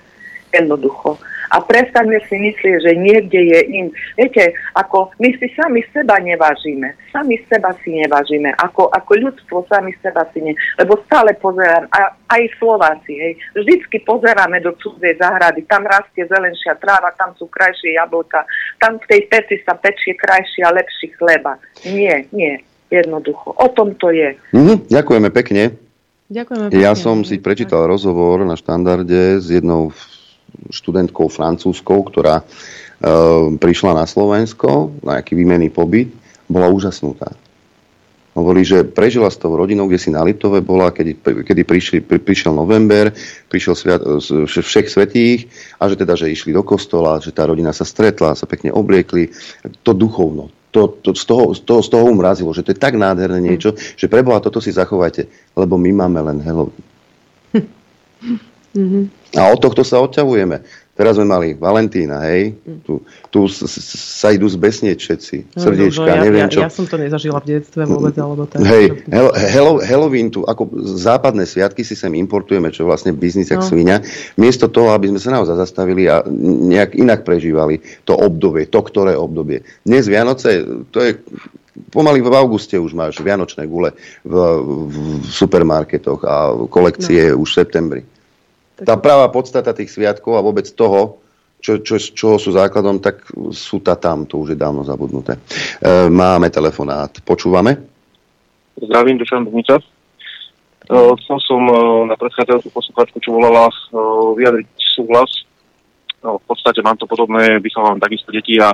Jednoducho a prestaňme si myslieť, že niekde je in. Viete, ako my si sami seba nevážime. Sami seba si nevážime. Ako, ako ľudstvo sami seba si ne... Lebo stále pozerám, a, aj Slováci, hej, vždycky pozeráme do cudzej záhrady. Tam rastie zelenšia tráva, tam sú krajšie jablka, tam v tej peci sa pečie krajšie a lepší chleba. Nie, nie. Jednoducho. O tom to je. Mhm, ďakujeme pekne. Ďakujeme pekne. Ja som si prečítal rozhovor na štandarde s jednou študentkou francúzskou, ktorá prišla na Slovensko na nejaký výmenný pobyt, bola úžasnutá. Hovorí, že prežila s tou rodinou, kde si na Liptove bola, kedy, kedy prišli, pri, prišiel november, prišiel sviat, všech svetých a že teda, že išli do kostola, že tá rodina sa stretla, sa pekne obliekli. To duchovno, to, to, z, toho, z, toho, z toho umrazilo, že to je tak nádherné niečo, mm. že preboha toto si zachovajte, lebo my máme len Halloween. <laughs> Mm-hmm. A od tohto sa odťahujeme. Teraz sme mali Valentína, hej, tu, tu sa idú zbesnieť všetci, srdiečka, no, no, ja, neviem čo. Ja, ja som to nezažila v detstve vôbec, alebo tak. Hej, Hel, Halloween tu, ako západné sviatky si sem importujeme, čo vlastne biznis jak no. svinia, miesto toho, aby sme sa naozaj zastavili a nejak inak prežívali to obdobie, to ktoré obdobie. Dnes Vianoce, to je pomaly v auguste už máš vianočné gule v, v supermarketoch a kolekcie no. už v septembri tá práva podstata tých sviatkov a vôbec toho, čo, čo, čo sú základom, tak sú tá tam, to už je dávno zabudnuté. E, máme telefonát, počúvame? Zdravím, Dušan Bubnica. E, chcel som e, na predchádzajúcu posluchačku, čo volala, e, vyjadriť súhlas. No, v podstate mám to podobné, vychávam takisto deti a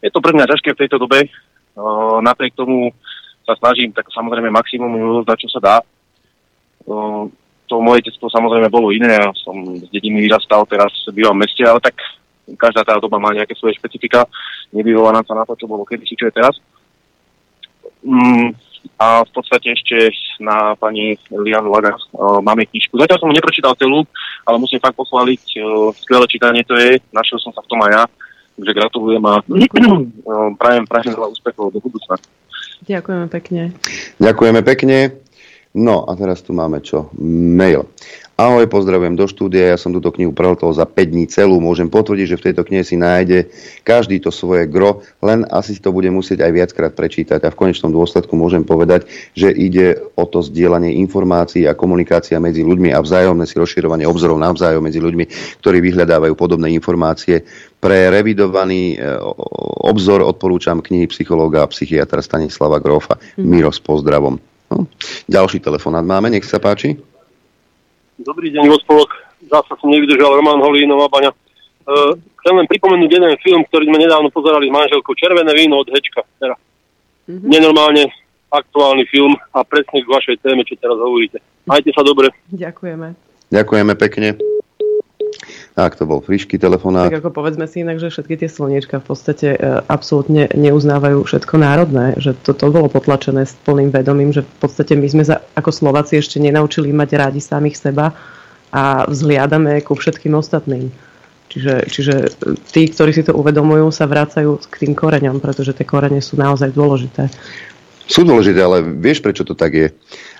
je to pre mňa ťažké v tejto dobe. Napriek tomu sa snažím tak samozrejme maximum čo sa dá. E, to moje detstvo samozrejme bolo iné, ja som z dediny vyrastal, teraz bývam v meste, ale tak každá tá doba má nejaké svoje špecifika, nevyhovaná sa na to, čo bolo kedysi, čo je teraz. Mm, a v podstate ešte na pani Lianu Laga uh, máme knižku. Zatiaľ som ho neprečítal celú, ale musím fakt pochváliť, uh, skvelé čítanie to je, našiel som sa v tom aj ja, takže gratulujem a uh, <clears throat> prajem, prajem veľa úspechov do budúcna. Ďakujeme pekne. Ďakujeme pekne. No a teraz tu máme čo? Mail. Ahoj, pozdravujem do štúdia, ja som túto knihu preletol za 5 dní celú, môžem potvrdiť, že v tejto knihe si nájde každý to svoje gro, len asi si to bude musieť aj viackrát prečítať a v konečnom dôsledku môžem povedať, že ide o to zdieľanie informácií a komunikácia medzi ľuďmi a vzájomné si rozširovanie obzorov navzájom medzi ľuďmi, ktorí vyhľadávajú podobné informácie. Pre revidovaný e, obzor odporúčam knihy psychológa a psychiatra Stanislava Grofa. Mm. Miro s pozdravom. No. Ďalší telefonát máme, nech sa páči. Dobrý deň, spolok. Zasa som nevydržal Roman Holínová baňa. Uh, chcem len pripomenúť jeden film, ktorý sme nedávno pozerali s manželkou. Červené víno od Hečka. Teda. Mm-hmm. Nenormálne aktuálny film a presne k vašej téme, čo teraz hovoríte. Majte sa dobre. Ďakujeme. Ďakujeme pekne. Tak, to bol frišký telefonát. Tak ako povedzme si inak, že všetky tie slniečka v podstate e, absolútne neuznávajú všetko národné, že toto bolo potlačené s plným vedomím, že v podstate my sme sa ako Slováci ešte nenaučili mať rádi samých seba a vzhliadame ku všetkým ostatným. Čiže, čiže tí, ktorí si to uvedomujú, sa vracajú k tým koreňom, pretože tie korene sú naozaj dôležité. Sú dôležité, ale vieš, prečo to tak je?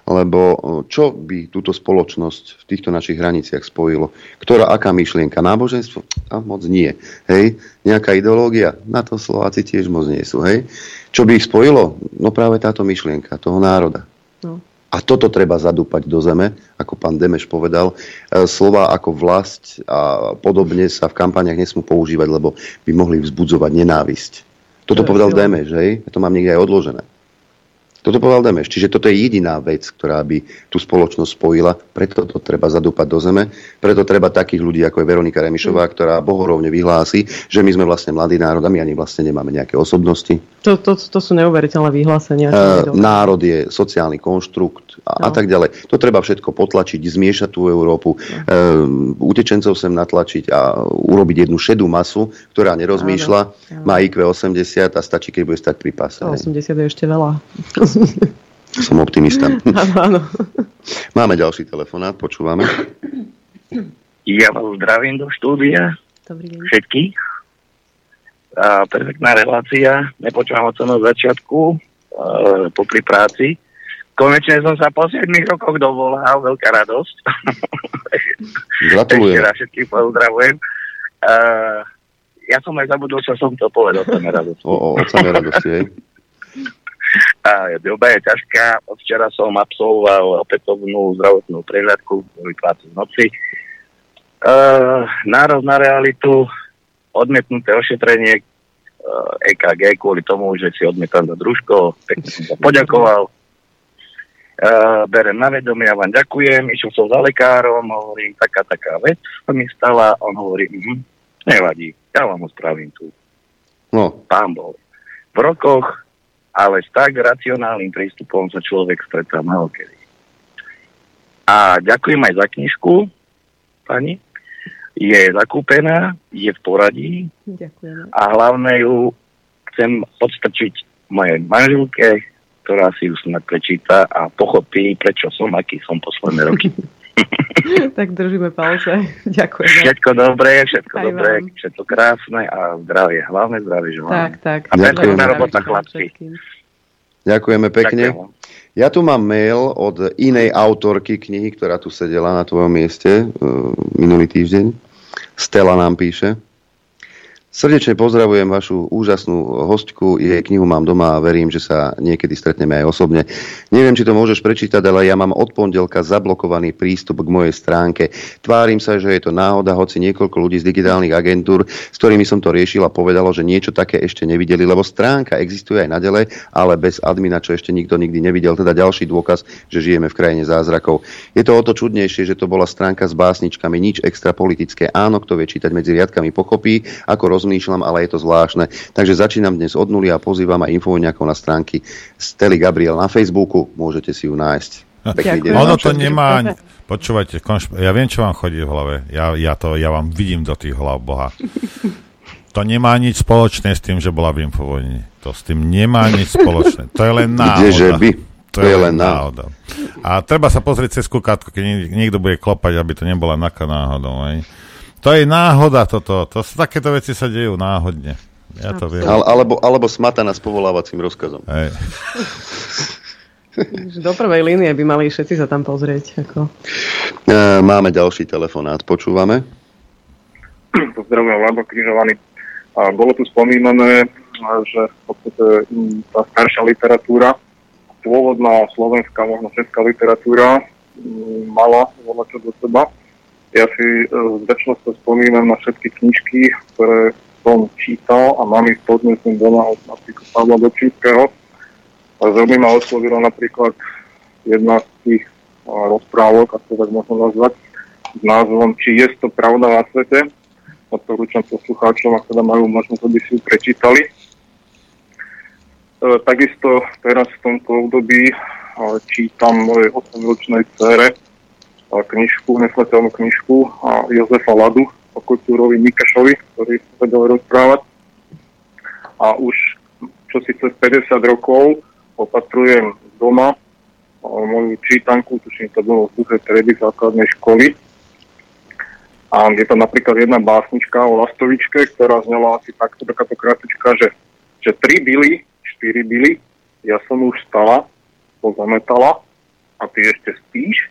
Lebo čo by túto spoločnosť v týchto našich hraniciach spojilo? Ktorá, aká myšlienka? Náboženstvo? A moc nie. Hej? Nejaká ideológia? Na to Slováci tiež moc nie sú. Hej? Čo by ich spojilo? No práve táto myšlienka toho národa. No. A toto treba zadúpať do zeme, ako pán Demeš povedal. E, slova ako vlast a podobne sa v kampaniach nesmú používať, lebo by mohli vzbudzovať nenávisť. Toto povedal Demeš, hej? Ja to mám niekde aj odložené. Toto povedal Demeš. Čiže toto je jediná vec, ktorá by tú spoločnosť spojila. Preto to treba zadúpať do zeme. Preto treba takých ľudí, ako je Veronika Remišová, mm. ktorá bohorovne vyhlási, že my sme vlastne mladý národ a my ani vlastne nemáme nejaké osobnosti. To, to, to sú neuveriteľné vyhlásenia. Uh, národ je sociálny konštrukt a, no. a tak ďalej. To treba všetko potlačiť, zmiešať tú Európu, no. uh, utečencov sem natlačiť a urobiť jednu šedú masu, ktorá nerozmýšľa, áno, áno. má IQ 80 a stačí, keď bude stať pri pase. 80 je ešte veľa. Som optimista. <laughs> Áno, áno. Máme ďalší telefonát, počúvame. Ja vás zdravím do štúdia. Dobrý deň. Všetkých. A perfektná relácia. Nepočúvam od samého začiatku e, popri práci. Konečne som sa po 7 rokoch dovolal. Veľká radosť. <laughs> Gratulujem. Ešte raz všetkých pozdravujem. E, ja som aj zabudol, čo som to povedal samej radosti. O, o, samej radosti, hej. <laughs> A doba je ťažká. Od včera som absolvoval opätovnú zdravotnú prehľadku v noci. Uh, náraz na realitu, odmietnuté ošetrenie uh, EKG kvôli tomu, že si odmietam za družko. Pekne som sa poďakoval. Uh, berem na vedomie, ja vám ďakujem, išiel som za lekárom, hovorím, taká, taká vec sa mi stala, on hovorí, mm, nevadí, ja vám ho spravím tu. No. Pán bol. V rokoch, ale s tak racionálnym prístupom sa človek stretá malokedy. A ďakujem aj za knižku, pani. Je zakúpená, je v poradí Ďakujem. a hlavne ju chcem podstrčiť mojej manželke, ktorá si ju snad prečíta a pochopí, prečo som, aký som posledné roky. <laughs> tak držíme palce. <laughs> Ďakujem. Všetko dobré, všetko Aj dobré, vám. všetko krásne a zdravie. Hlavne zdravie želám. Tak, tak. A pekná Ďakujem. robota, chlapci. Ďakujeme pekne. Ja tu mám mail od inej autorky knihy, ktorá tu sedela na tvojom mieste e, minulý týždeň. Stella nám píše. Srdečne pozdravujem vašu úžasnú hostku. Jej knihu mám doma a verím, že sa niekedy stretneme aj osobne. Neviem, či to môžeš prečítať, ale ja mám od pondelka zablokovaný prístup k mojej stránke. Tvárim sa, že je to náhoda, hoci niekoľko ľudí z digitálnych agentúr, s ktorými som to riešil a povedalo, že niečo také ešte nevideli, lebo stránka existuje aj naďalej, ale bez admina, čo ešte nikto nikdy nevidel. Teda ďalší dôkaz, že žijeme v krajine zázrakov. Je to o to čudnejšie, že to bola stránka s básničkami, nič extra politické. Áno, kto vie čítať medzi riadkami pochopí, ako rozmýšľam, ale je to zvláštne. Takže začínam dnes od nuly a pozývam aj infovňakov na stránky Stely Gabriel na Facebooku. Môžete si ju nájsť. <laughs> Pekný deň. Ono to všetkým. nemá... Počúvajte, konšp- ja viem, čo vám chodí v hlave. Ja, ja, to, ja vám vidím do tých hlav Boha. <laughs> To nemá nič spoločné s tým, že bola v infovojni. To s tým nemá nič spoločné. To je len <laughs> náhoda. Kdeže by? To je len náhoda. A treba sa pozrieť cez kukátko, keď nie- niekto bude klopať, aby to nebola naká náhodou. Hej. To je náhoda toto. To takéto veci sa dejú náhodne. Ja to viem. Ale, alebo, alebo smataná s povolávacím rozkazom. Hej. <laughs> Do prvej línie by mali všetci sa tam pozrieť. Ako. E, máme ďalší telefonát. Počúvame? pozdravujem Labo Križovaný. A bolo tu spomínané, že v podstate m, tá staršia literatúra, pôvodná slovenská, možno česká literatúra, m, mala volať čo do seba. Ja si e, s väčšnosťou spomínam na všetky knižky, ktoré som čítal a mám ich podnesom doma od napríklad Pavla Dobčínskeho. A veľmi ma oslovila napríklad jedna z tých a, rozprávok, ako to tak možno nazvať, s názvom Či je to pravda na svete, odporúčam poslucháčom, ak teda majú možnosť, aby si ju prečítali. E, takisto teraz v tomto období e, čítam mojej 8-ročnej dcere e, knižku, nesmrteľnú knižku a Jozefa Ladu o kultúrovi Mikešovi, ktorý vedel rozprávať. A už čo si cez 50 rokov opatrujem doma moju čítanku, tuším to bolo v druhej triedy základnej školy, a je to napríklad jedna básnička o lastovičke, ktorá znela asi takto, takáto krátečka, že, že tri byly, štyri byly, ja som už stala, pozametala a ty ešte spíš,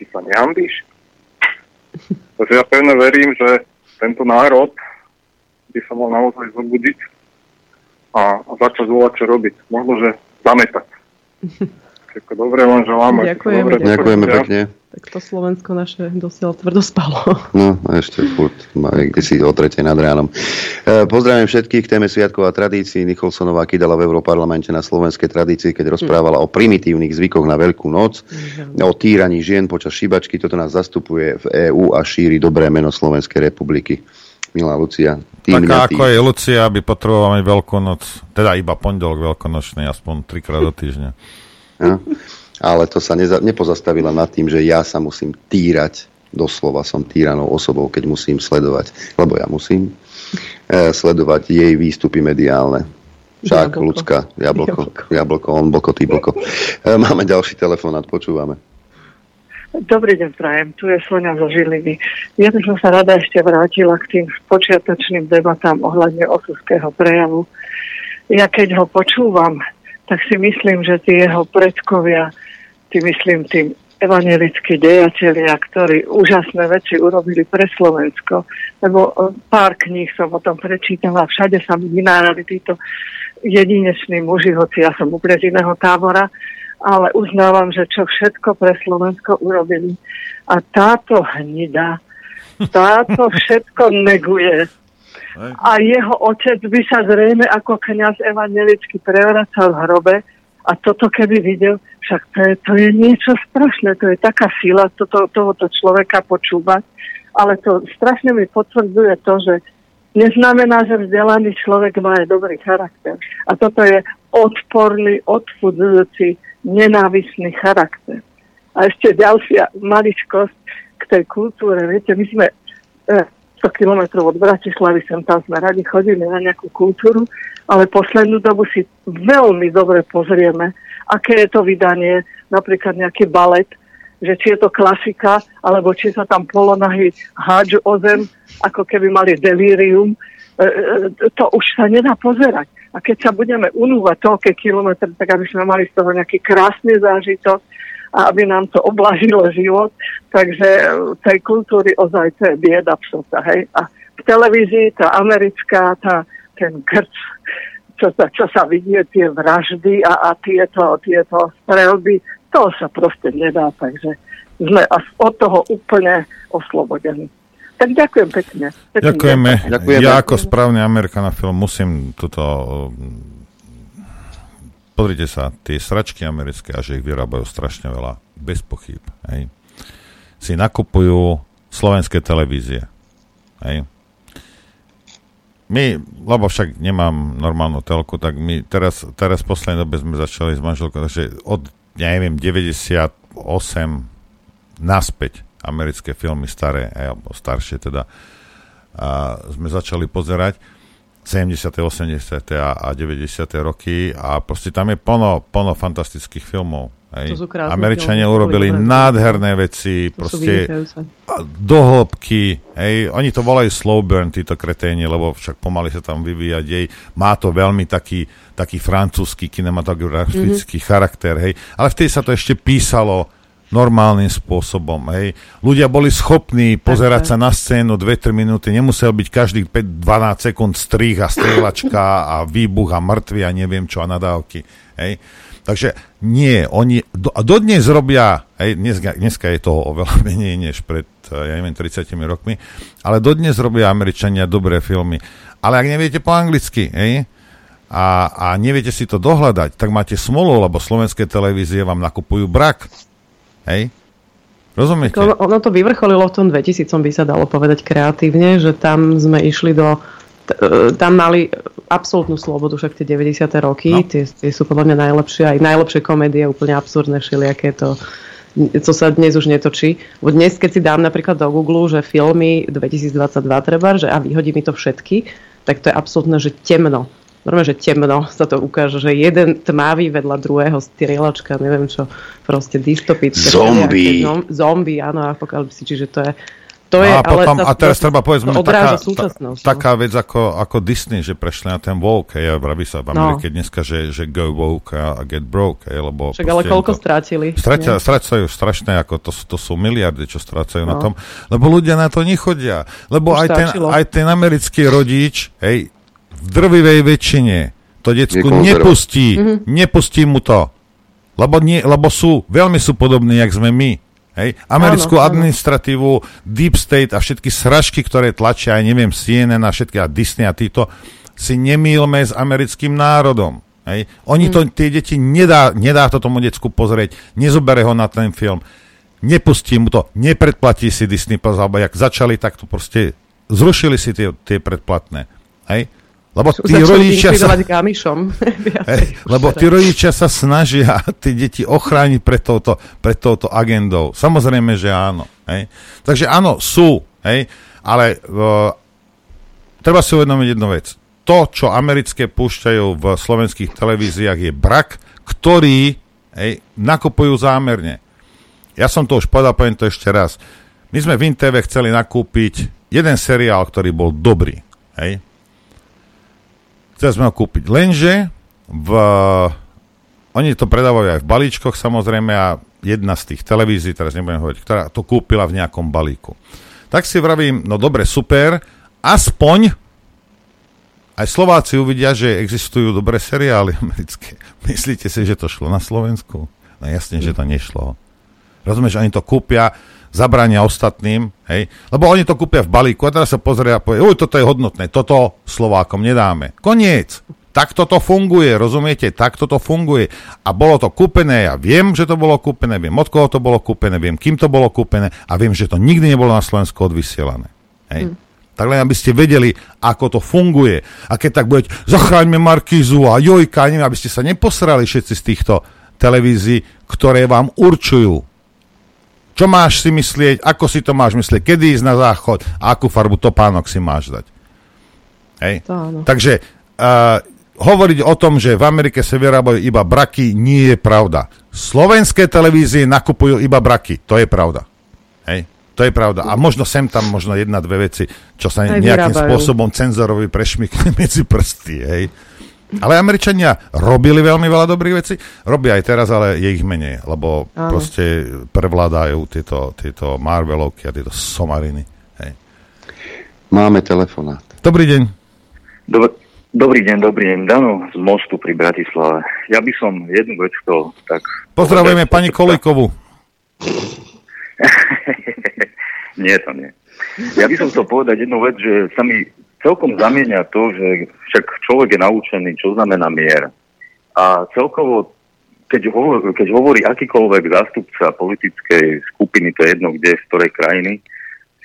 ty sa nehambíš. Takže ja pevne verím, že tento národ by sa mal naozaj zobudiť a, a začať volať, čo robiť. Možno, že zametať. Všetko dobré vám želám. Ďakujeme, Dobre, Ďakujeme počutia. pekne. Tak to Slovensko naše dosiaľ tvrdo spalo. <laughs> No, a ešte furt, kde si o tretej nad ránom. E, pozdravím všetkých k téme Sviatkov a tradícií. Nicholsonová kydala v Európarlamente na slovenskej tradícii, keď rozprávala o primitívnych zvykoch na Veľkú noc, o týraní žien počas šibačky. Toto nás zastupuje v EÚ a šíri dobré meno Slovenskej republiky. Milá Lucia, tým Taká ako je Lucia, by potrebovala mať veľkú noc, teda iba pondelok veľkonočný, aspoň trikrát do týždňa. <laughs> No, ale to sa neza, nepozastavila nad tým, že ja sa musím týrať, doslova som týranou osobou, keď musím sledovať, lebo ja musím e, sledovať jej výstupy mediálne. Však, Jablko. ľudská, jablko, jablko, on blko, ty blko. E, máme ďalší telefonát, počúvame. Dobrý deň, prajem. Tu je Sonia zo Žiliny. Ja by som sa rada ešte vrátila k tým počiatočným debatám ohľadne osudského prejavu. Ja keď ho počúvam, tak si myslím, že tí jeho predkovia, tí myslím tým evangelickí dejatelia, ktorí úžasné veci urobili pre Slovensko, lebo e, pár kníh som o tom prečítala, všade sa vynárali títo jedineční muži, hoci ja som úplne z iného tábora, ale uznávam, že čo všetko pre Slovensko urobili. A táto hnida, táto všetko neguje. A jeho otec by sa zrejme ako kniaz evangelicky prevracal v hrobe, A toto keby videl, však to je, to je niečo strašné, to je taká sila toto, tohoto človeka počúvať, ale to strašne mi potvrdzuje to, že neznamená, že vzdelaný človek má aj dobrý charakter. A toto je odporný, odfudzujúci, nenávisný charakter. A ešte ďalšia maličkosť k tej kultúre. Viete, my sme eh, 100 kilometrov od Bratislavy, sem tam sme radi chodili na nejakú kultúru, ale poslednú dobu si veľmi dobre pozrieme, aké je to vydanie, napríklad nejaký balet, že či je to klasika, alebo či sa tam polonahy hádžu o zem, ako keby mali delírium, e, e, to už sa nedá pozerať. A keď sa budeme unúvať toľké kilometre, tak aby sme mali z toho nejaký krásny zážitok, a aby nám to oblažilo život. Takže tej kultúry ozaj to je bieda psota, hej. A v televízii tá americká, tá, ten grc, čo sa, čo sa vidie, tie vraždy a, a tieto, tieto strelby, to sa proste nedá, takže sme od toho úplne oslobodení. Tak ďakujem pekne. pekne Ďakujeme. Ďakujeme. Ja ako správny Amerikana film musím toto Pozrite sa, tie sračky americké, a že ich vyrábajú strašne veľa, bez pochyb, hej, si nakupujú slovenské televízie. Hej. My, lebo však nemám normálnu telku, tak my teraz, teraz v poslednej dobe sme začali s manželkou, takže od, neviem, 98 naspäť americké filmy staré, alebo staršie teda, a sme začali pozerať 70., 80. A, a 90. roky a proste tam je plno, plno fantastických filmov. Hej. Američania filmy, urobili nádherné veci, to proste do hĺbky, hej. Oni to volajú slow burn, títo kreténi, lebo však pomaly sa tam vyvíjať jej. Má to veľmi taký, taký francúzsky kinematografický mm-hmm. charakter, hej. Ale vtedy sa to ešte písalo normálnym spôsobom. Hej. Ľudia boli schopní pozerať sa na scénu 2-3 minúty, nemusel byť každých 5-12 sekúnd strih a strieľačka a výbuch a mŕtvy a neviem čo a nadávky. Hej. Takže nie, oni do, a dodnes robia, hej, dneska, dneska je toho oveľa <laughs> menej než pred, ja neviem, 30 rokmi, ale dodnes robia Američania dobré filmy. Ale ak neviete po anglicky, hej, a, a neviete si to dohľadať, tak máte smolu, lebo slovenské televízie vám nakupujú brak. Hej? Rozumiete? To, ono to vyvrcholilo v tom 2000, by sa dalo povedať kreatívne, že tam sme išli do... E, tam mali absolútnu slobodu, však tie 90. roky, no. tie, tie sú podľa mňa najlepšie, aj najlepšie komédie, úplne absurdné, všelijaké to co sa dnes už netočí. Bo dnes, keď si dám napríklad do Google, že filmy 2022 treba, že a vyhodí mi to všetky, tak to je absolútne, že temno normálne, že temno sa to ukáže, že jeden tmavý vedľa druhého strieľačka, neviem čo, proste dystopické. Zombie. No, zombie, áno, apokalypsy, čiže to je to je, no a, potom, ale a teraz treba povedzme taká, ta, taká vec ako, ako Disney, že prešli na ten woke, ja vraví sa v Amerike no. dneska, že, že go woke a, a get broke, hej, lebo... Však ale koľko to, strátili? strácajú strašné, ako to, to sú miliardy, čo strácajú no. na tom, lebo ľudia na to nechodia, lebo aj ten, aj ten americký rodič, hej, v drvivej väčšine to decku nepustí, mm-hmm. nepustí mu to. Lebo, nie, lebo sú, veľmi sú podobní, jak sme my. Hej? Americkú áno, administratívu, áno. Deep State a všetky sražky, ktoré tlačia, aj neviem, CNN a všetky a Disney a títo, si nemýlme s americkým národom. Hej? Oni mm. to, tie deti nedá, nedá to tomu decku pozrieť, nezobere ho na ten film, nepustí mu to, nepredplatí si Disney Plus, alebo jak začali, tak to proste zrušili si tie, tie predplatné. Hej? Lebo tí rodičia sa... Gamišom, <laughs> lebo tí rodičia sa snažia tie deti ochrániť pred touto, pred touto agendou. Samozrejme, že áno. Hej. Takže áno, sú, hej, ale uh, treba si uvedomiť jednu vec. To, čo americké púšťajú v slovenských televíziách, je brak, ktorý hej, nakupujú zámerne. Ja som to už povedal, poviem to ešte raz. My sme v InTV chceli nakúpiť jeden seriál, ktorý bol dobrý. Hej, Chceli sme ho kúpiť. Lenže v, oni to predávajú aj v balíčkoch samozrejme a jedna z tých televízií, teraz nebudem hovoriť, ktorá to kúpila v nejakom balíku. Tak si vravím, no dobre, super, aspoň aj Slováci uvidia, že existujú dobré seriály americké. <laughs> Myslíte si, že to šlo na Slovensku? No jasne, že to nešlo. Rozumieš, oni to kúpia, zabrania ostatným, hej, lebo oni to kúpia v balíku a teraz sa pozrie a povie, uj, toto je hodnotné, toto Slovákom nedáme. Koniec. Takto to funguje, rozumiete? Takto to funguje. A bolo to kúpené, ja viem, že to bolo kúpené, viem, od koho to bolo kúpené, viem, kým to bolo kúpené a viem, že to nikdy nebolo na Slovensku odvysielané. Hej. Mm. Tak len aby ste vedeli, ako to funguje. A keď tak budete, zachráňme Markízu a Jojka, neviem, aby ste sa neposrali všetci z týchto televízií, ktoré vám určujú, čo máš si myslieť, ako si to máš myslieť, kedy ísť na záchod a akú farbu topánok si máš dať. Hej? Takže uh, hovoriť o tom, že v Amerike sa vyrábajú iba braky, nie je pravda. Slovenské televízie nakupujú iba braky, to je pravda. Hej? To je pravda. A možno sem tam, možno jedna, dve veci, čo sa nejakým spôsobom cenzorovi prešmykne <laughs> medzi prsty. Hej? Ale Američania robili veľmi veľa dobrých vecí, robia aj teraz, ale je ich menej, lebo Áno. proste prevládajú tieto, tieto Marvelovky a tieto somariny. Hej. Máme telefonát. Dobrý deň. Dob- dobrý deň, dobrý deň. Dano z Mostu pri Bratislave. Ja by som jednu vec chcel tak... Pozdravujeme pani Kolíkovu. <laughs> nie, to nie. Ja by som chcel povedať jednu vec, že sa mi celkom zamienia to, že však človek je naučený, čo znamená mier. A celkovo, keď hovorí, keď hovorí akýkoľvek zástupca politickej skupiny, to je jedno kde, z ktorej krajiny,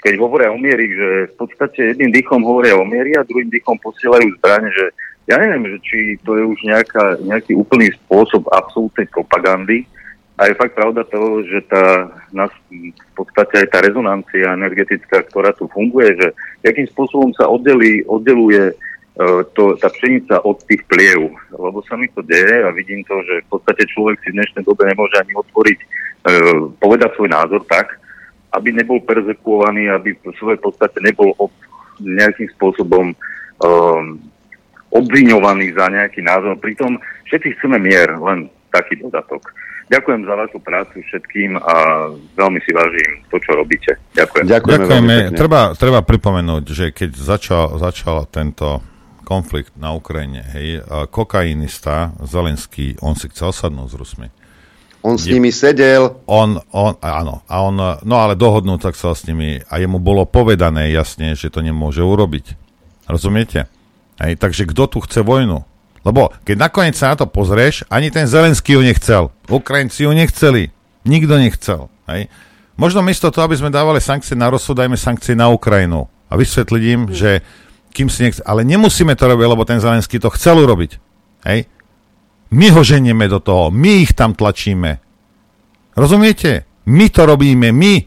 keď hovoria o miery, že v podstate jedným dýchom hovoria o miery a druhým dýchom posielajú zbrane, že ja neviem, že či to je už nejaká, nejaký úplný spôsob absolútnej propagandy, a je fakt pravda to, že tá, nás, v podstate aj tá rezonancia energetická, ktorá tu funguje, že akým spôsobom sa oddelí, oddeluje uh, to, tá pšenica od tých pliev. Lebo sa mi to deje a vidím to, že v podstate človek si v dnešnej dobe nemôže ani otvoriť, uh, povedať svoj názor tak, aby nebol perzekuovaný, aby v svojej podstate nebol ob, nejakým spôsobom um, obviňovaný za nejaký názor. Pritom všetci chceme mier, len taký dodatok. Ďakujem za vašu prácu všetkým a veľmi si vážim to, čo robíte. Ďakujem. Ďakujeme. Ďakujeme. Treba, treba pripomenúť, že keď začal, začal tento konflikt na Ukrajine, hej, kokainista Zelenský, on si chcel sadnúť s Rusmi. On s nimi sedel. On, on, áno, a on, no ale dohodnúť sa chcel s nimi a jemu bolo povedané jasne, že to nemôže urobiť. Rozumiete? Hej, takže kto tu chce vojnu? Lebo keď nakoniec sa na to pozrieš, ani ten Zelenský ju nechcel. Ukrajinci ju nechceli. Nikto nechcel. Hej? Možno miesto toho, aby sme dávali sankcie na Rusu, dajme sankcie na Ukrajinu. A vysvetliť im, mm. že kým si nechce... Ale nemusíme to robiť, lebo ten Zelenský to chcel urobiť. Hej? My ho ženieme do toho. My ich tam tlačíme. Rozumiete? My to robíme. My.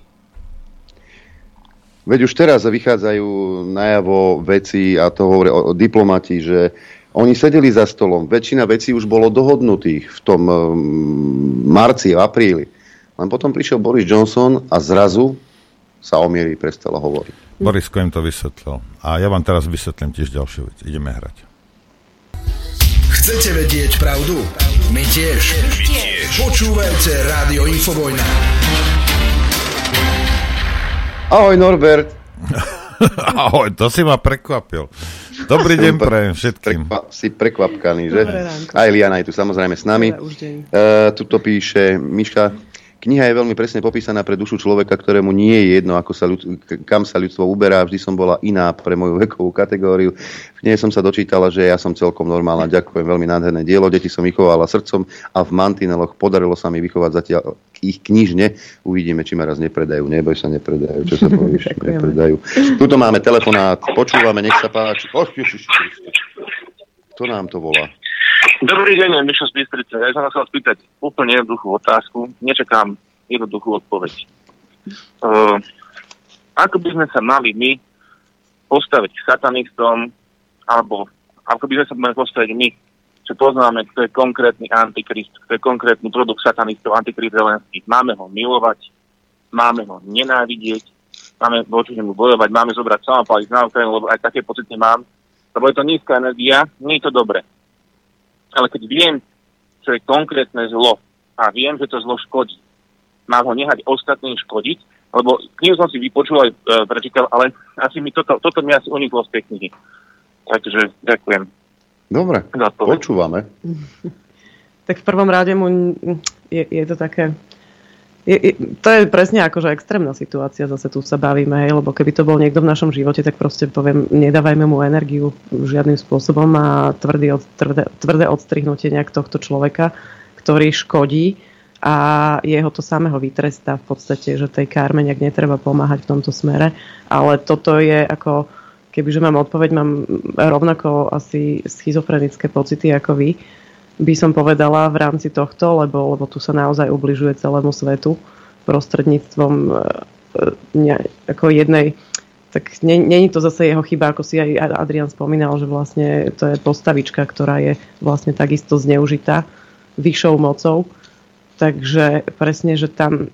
Veď už teraz vychádzajú najavo veci, a to hovorí o, o diplomati, že oni sedeli za stolom, väčšina vecí už bolo dohodnutých v tom um, marci, apríli. Len potom prišiel Boris Johnson a zrazu sa o miery prestalo hovoriť. Borisko im to vysvetlil. A ja vám teraz vysvetlím tiež ďalšiu vec. Ideme hrať. Chcete vedieť pravdu? My tiež. My tiež. Počúvajte Rádio Infovojna. Ahoj Norbert. <laughs> <laughs> Ahoj, to si ma prekvapil. Dobrý deň pre všetkým. Prekva- si prekvapkaný, že? Aj Liana je tu samozrejme s nami. Uh, tuto píše Miška, Kniha je veľmi presne popísaná pre dušu človeka, ktorému nie je jedno, ako sa ľud- kam sa ľudstvo uberá. Vždy som bola iná pre moju <laughs> vekovú kategóriu. V nej som sa dočítala, že ja som celkom normálna. Ďakujem, veľmi nádherné dielo. Deti som vychovala srdcom a v mantineloch podarilo sa mi vychovať zatiaľ ich knižne. Uvidíme, či ma raz nepredajú. Neboj sa, nepredajú. Čo sa povieš? <laughs> nepredajú. Tuto máme telefonát. Počúvame, nech sa páči. Oh, Kto nám to volá? Dobrý deň, Mišo z Bystrice. Ja som chcel spýtať úplne jednoduchú otázku. Nečakám jednoduchú odpoveď. Uh, ako by sme sa mali my postaviť k satanistom, alebo ako by sme sa mali postaviť my, čo poznáme, kto je konkrétny antikrist, kto je konkrétny produkt satanistov, antikrist Zelenských. Máme ho milovať, máme ho nenávidieť, máme voči nemu bojovať, máme zobrať samopaliť na Ukrajinu, lebo aj také pocity mám, lebo je to nízka energia, nie je to dobre ale keď viem, čo je konkrétne zlo a viem, že to zlo škodí, mám ho nehať ostatným škodiť, lebo knihu som si vypočul aj e, prečítal, ale asi mi toto, toto mi asi uniklo z tej knihy. Takže ďakujem. Dobre, počúvame. tak v prvom rade mu je, je to také to je presne akože extrémna situácia, zase tu sa bavíme, hej, lebo keby to bol niekto v našom živote, tak proste poviem, nedávajme mu energiu žiadnym spôsobom a tvrdý od, tvrdé, tvrdé odstrihnutie nejak tohto človeka, ktorý škodí a jeho to samého vytrestá v podstate, že tej karme nejak netreba pomáhať v tomto smere, ale toto je ako, kebyže mám odpoveď, mám rovnako asi schizofrenické pocity ako vy, by som povedala v rámci tohto, lebo, lebo tu sa naozaj ubližuje celému svetu prostredníctvom e, ne, ako jednej tak není to zase jeho chyba, ako si aj Adrian spomínal, že vlastne to je postavička, ktorá je vlastne takisto zneužitá vyššou mocou. Takže presne, že tam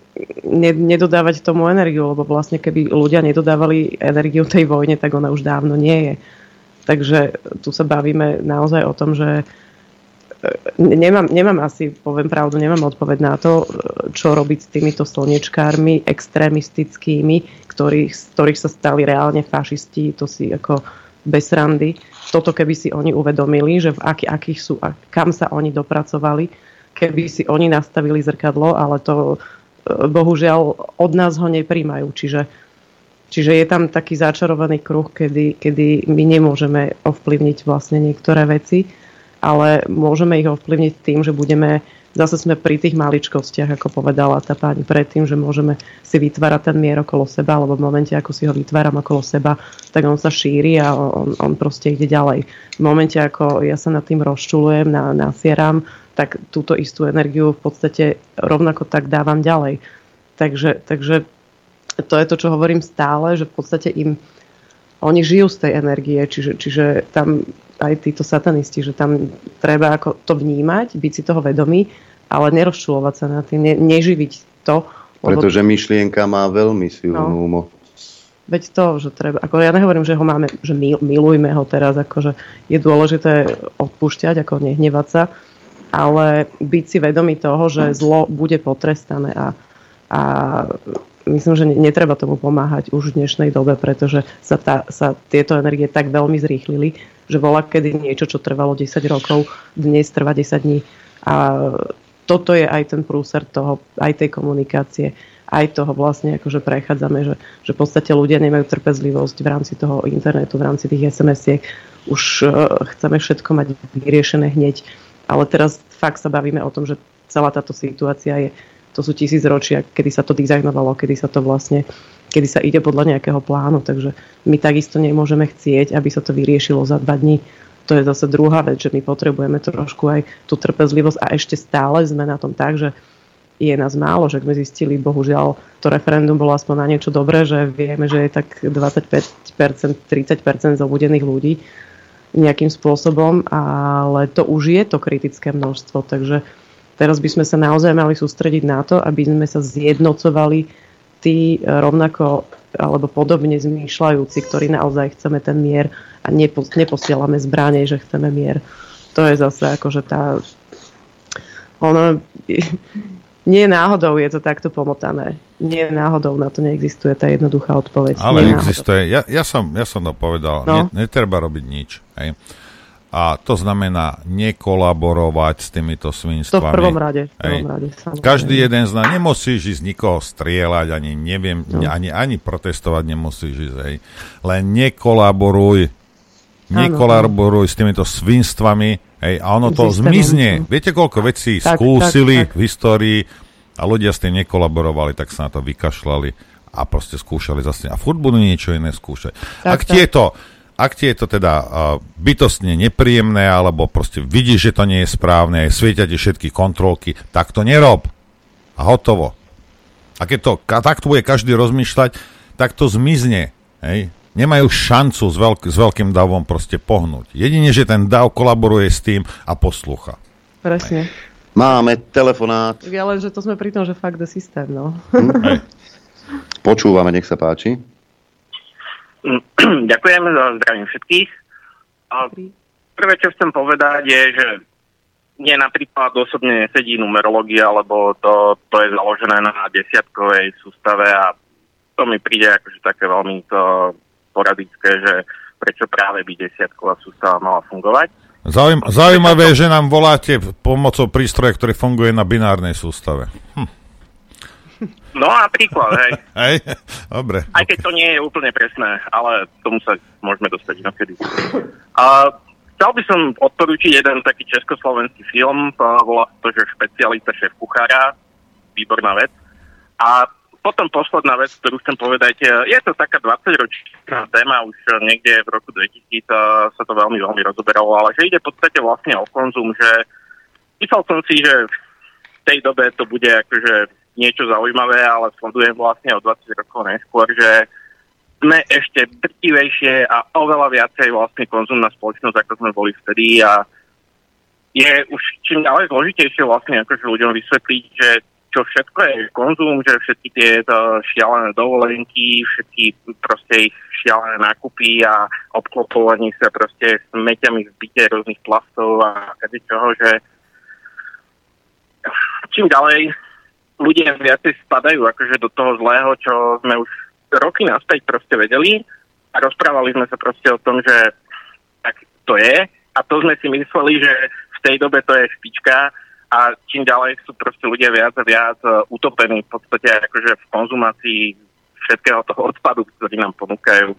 nedodávať tomu energiu, lebo vlastne keby ľudia nedodávali energiu tej vojne, tak ona už dávno nie je. Takže tu sa bavíme naozaj o tom, že nemám, nemám asi, poviem pravdu, nemám odpoveď na to, čo robiť s týmito slnečkármi extrémistickými, ktorých, z ktorých sa stali reálne fašisti, to si ako bez randy. Toto keby si oni uvedomili, že v aký, akých sú a kam sa oni dopracovali, keby si oni nastavili zrkadlo, ale to e, bohužiaľ od nás ho nepríjmajú. Čiže, čiže je tam taký začarovaný kruh, kedy, kedy my nemôžeme ovplyvniť vlastne niektoré veci ale môžeme ich ovplyvniť tým, že budeme, zase sme pri tých maličkostiach, ako povedala tá pani predtým, že môžeme si vytvárať ten mier okolo seba, alebo v momente, ako si ho vytváram okolo seba, tak on sa šíri a on, on proste ide ďalej. V momente, ako ja sa nad tým rozčulujem, na, nasieram, tak túto istú energiu v podstate rovnako tak dávam ďalej. Takže, takže to je to, čo hovorím stále, že v podstate im oni žijú z tej energie, čiže, čiže tam aj títo satanisti, že tam treba ako to vnímať, byť si toho vedomý, ale nerozčulovať sa na tým, ne, neživiť to. Pretože lebo... myšlienka má veľmi silnú no. moc. Veď to, že treba, ako ja nehovorím, že ho máme, že mil, milujme ho teraz, akože je dôležité odpúšťať, ako nehnevať sa, ale byť si vedomý toho, že zlo bude potrestané a, a myslím, že netreba tomu pomáhať už v dnešnej dobe, pretože sa, tá, sa tieto energie tak veľmi zrýchlili, že bola kedy niečo, čo trvalo 10 rokov, dnes trvá 10 dní. A toto je aj ten prúser toho, aj tej komunikácie, aj toho vlastne akože prechádzame, že, že v podstate ľudia nemajú trpezlivosť v rámci toho internetu, v rámci tých SMS-iek. Už uh, chceme všetko mať vyriešené hneď. Ale teraz fakt sa bavíme o tom, že celá táto situácia je, to sú tisíc ročia, kedy sa to dizajnovalo, kedy sa to vlastne kedy sa ide podľa nejakého plánu. Takže my takisto nemôžeme chcieť, aby sa to vyriešilo za dva dní. To je zase druhá vec, že my potrebujeme trošku aj tú trpezlivosť a ešte stále sme na tom tak, že je nás málo, že sme zistili, bohužiaľ, to referendum bolo aspoň na niečo dobré, že vieme, že je tak 25%, 30% zobudených ľudí nejakým spôsobom, ale to už je to kritické množstvo, takže teraz by sme sa naozaj mali sústrediť na to, aby sme sa zjednocovali tí e, rovnako alebo podobne zmýšľajúci, ktorí naozaj chceme ten mier a nepo, neposielame zbranie, že chceme mier. To je zase akože tá... Ono... <laughs> Nie náhodou je to takto pomotané. Nie náhodou na to neexistuje tá jednoduchá odpoveď. Ale Nie existuje. Ja, ja, som, ja som to povedal. No. netreba robiť nič. Hej. A to znamená nekolaborovať s týmito svinstvami. To v prvom rade. V prvom rade Každý jeden z nás nemusíš ísť nikoho strieľať, ani neviem, no. ani, ani protestovať nemusíš ísť. Hej. Len nekolaboruj. Nekolaboruj s týmito svinstvami hej, a ono to zmizne. Viete, koľko vecí tak, skúsili tak, tak. v histórii a ľudia s tým nekolaborovali, tak sa na to vykašľali a proste skúšali zase. A furt budú niečo iné skúšať. Tak, Ak tak. tieto ak ti je to teda uh, bytostne nepríjemné, alebo proste vidíš, že to nie je správne, svietia ti všetky kontrolky, tak to nerob. A hotovo. A keď to takto bude každý rozmýšľať, tak to zmizne. Hej? Nemajú šancu s, veľk- s veľkým davom proste pohnúť. Jedine, že ten dav kolaboruje s tým a poslúcha. Presne. Máme telefonát. Ja len, že to sme pri tom, že fakt je systém, no. Hm? Počúvame, nech sa páči. <clears throat> Ďakujem za zdravím všetkých. A prvé, čo chcem povedať, je, že mne napríklad osobne nesedí numerológia, lebo to, to je založené na desiatkovej sústave a to mi príde akože také veľmi to poradické, že prečo práve by desiatková sústava mala fungovať. Zaujím, zaujímavé je, že nám voláte pomocou prístroja, ktorý funguje na binárnej sústave. Hm. No napríklad, hej. <laughs> Hej, dobre. Aj keď to nie je úplne presné, ale tomu sa môžeme dostať inokedy. A chcel by som odporúčiť jeden taký československý film, volá to, že špecialista šéf kuchára, výborná vec. A potom posledná vec, ktorú chcem povedať, je to taká 20-ročná téma, už niekde v roku 2000 sa to veľmi, veľmi rozoberalo, ale že ide v podstate vlastne o konzum, že myslel som si, že v tej dobe to bude akože niečo zaujímavé, ale sledujem vlastne o 20 rokov neskôr, že sme ešte drtivejšie a oveľa viacej vlastne konzumná spoločnosť, ako sme boli vtedy a je už čím ďalej zložitejšie vlastne akože ľuďom vysvetliť, že čo všetko je konzum, že všetky tie šialené dovolenky, všetky proste ich šialené nákupy a obklopovanie sa proste meťami v byte rôznych plastov a čoho, že čím ďalej ľudia viacej spadajú akože do toho zlého, čo sme už roky naspäť proste vedeli a rozprávali sme sa proste o tom, že tak to je a to sme si mysleli, že v tej dobe to je špička a čím ďalej sú proste ľudia viac a viac e, utopení v podstate akože v konzumácii všetkého toho odpadu, ktorý nám ponúkajú.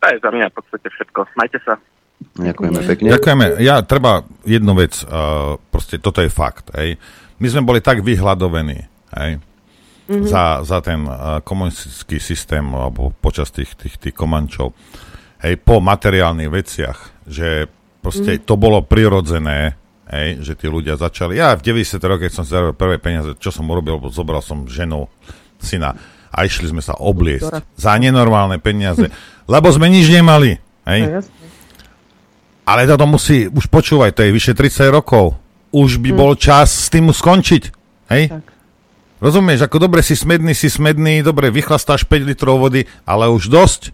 To je za mňa v podstate všetko. Majte sa. Ďakujeme pekne. Ďakujeme. Ja treba jednu vec, uh, proste toto je fakt. Hej my sme boli tak vyhľadovení, hej, mm-hmm. za, za ten uh, komunistický systém, alebo počas tých, tých, tých komančov, hej, po materiálnych veciach, že proste mm-hmm. to bolo prirodzené, hej, že tí ľudia začali, ja v 90. rokoch, keď som si zarobil prvé peniaze, čo som urobil, zobral som ženu, syna a išli sme sa obliesť za nenormálne peniaze, <laughs> lebo sme nič nemali, hej. No, ale toto musí, už počúvaj, to je vyše 30 rokov už by hm. bol čas s tým skončiť. Hej? Tak. Rozumieš, ako dobre si smedný, si smedný, dobre vychlastáš 5 litrov vody, ale už dosť.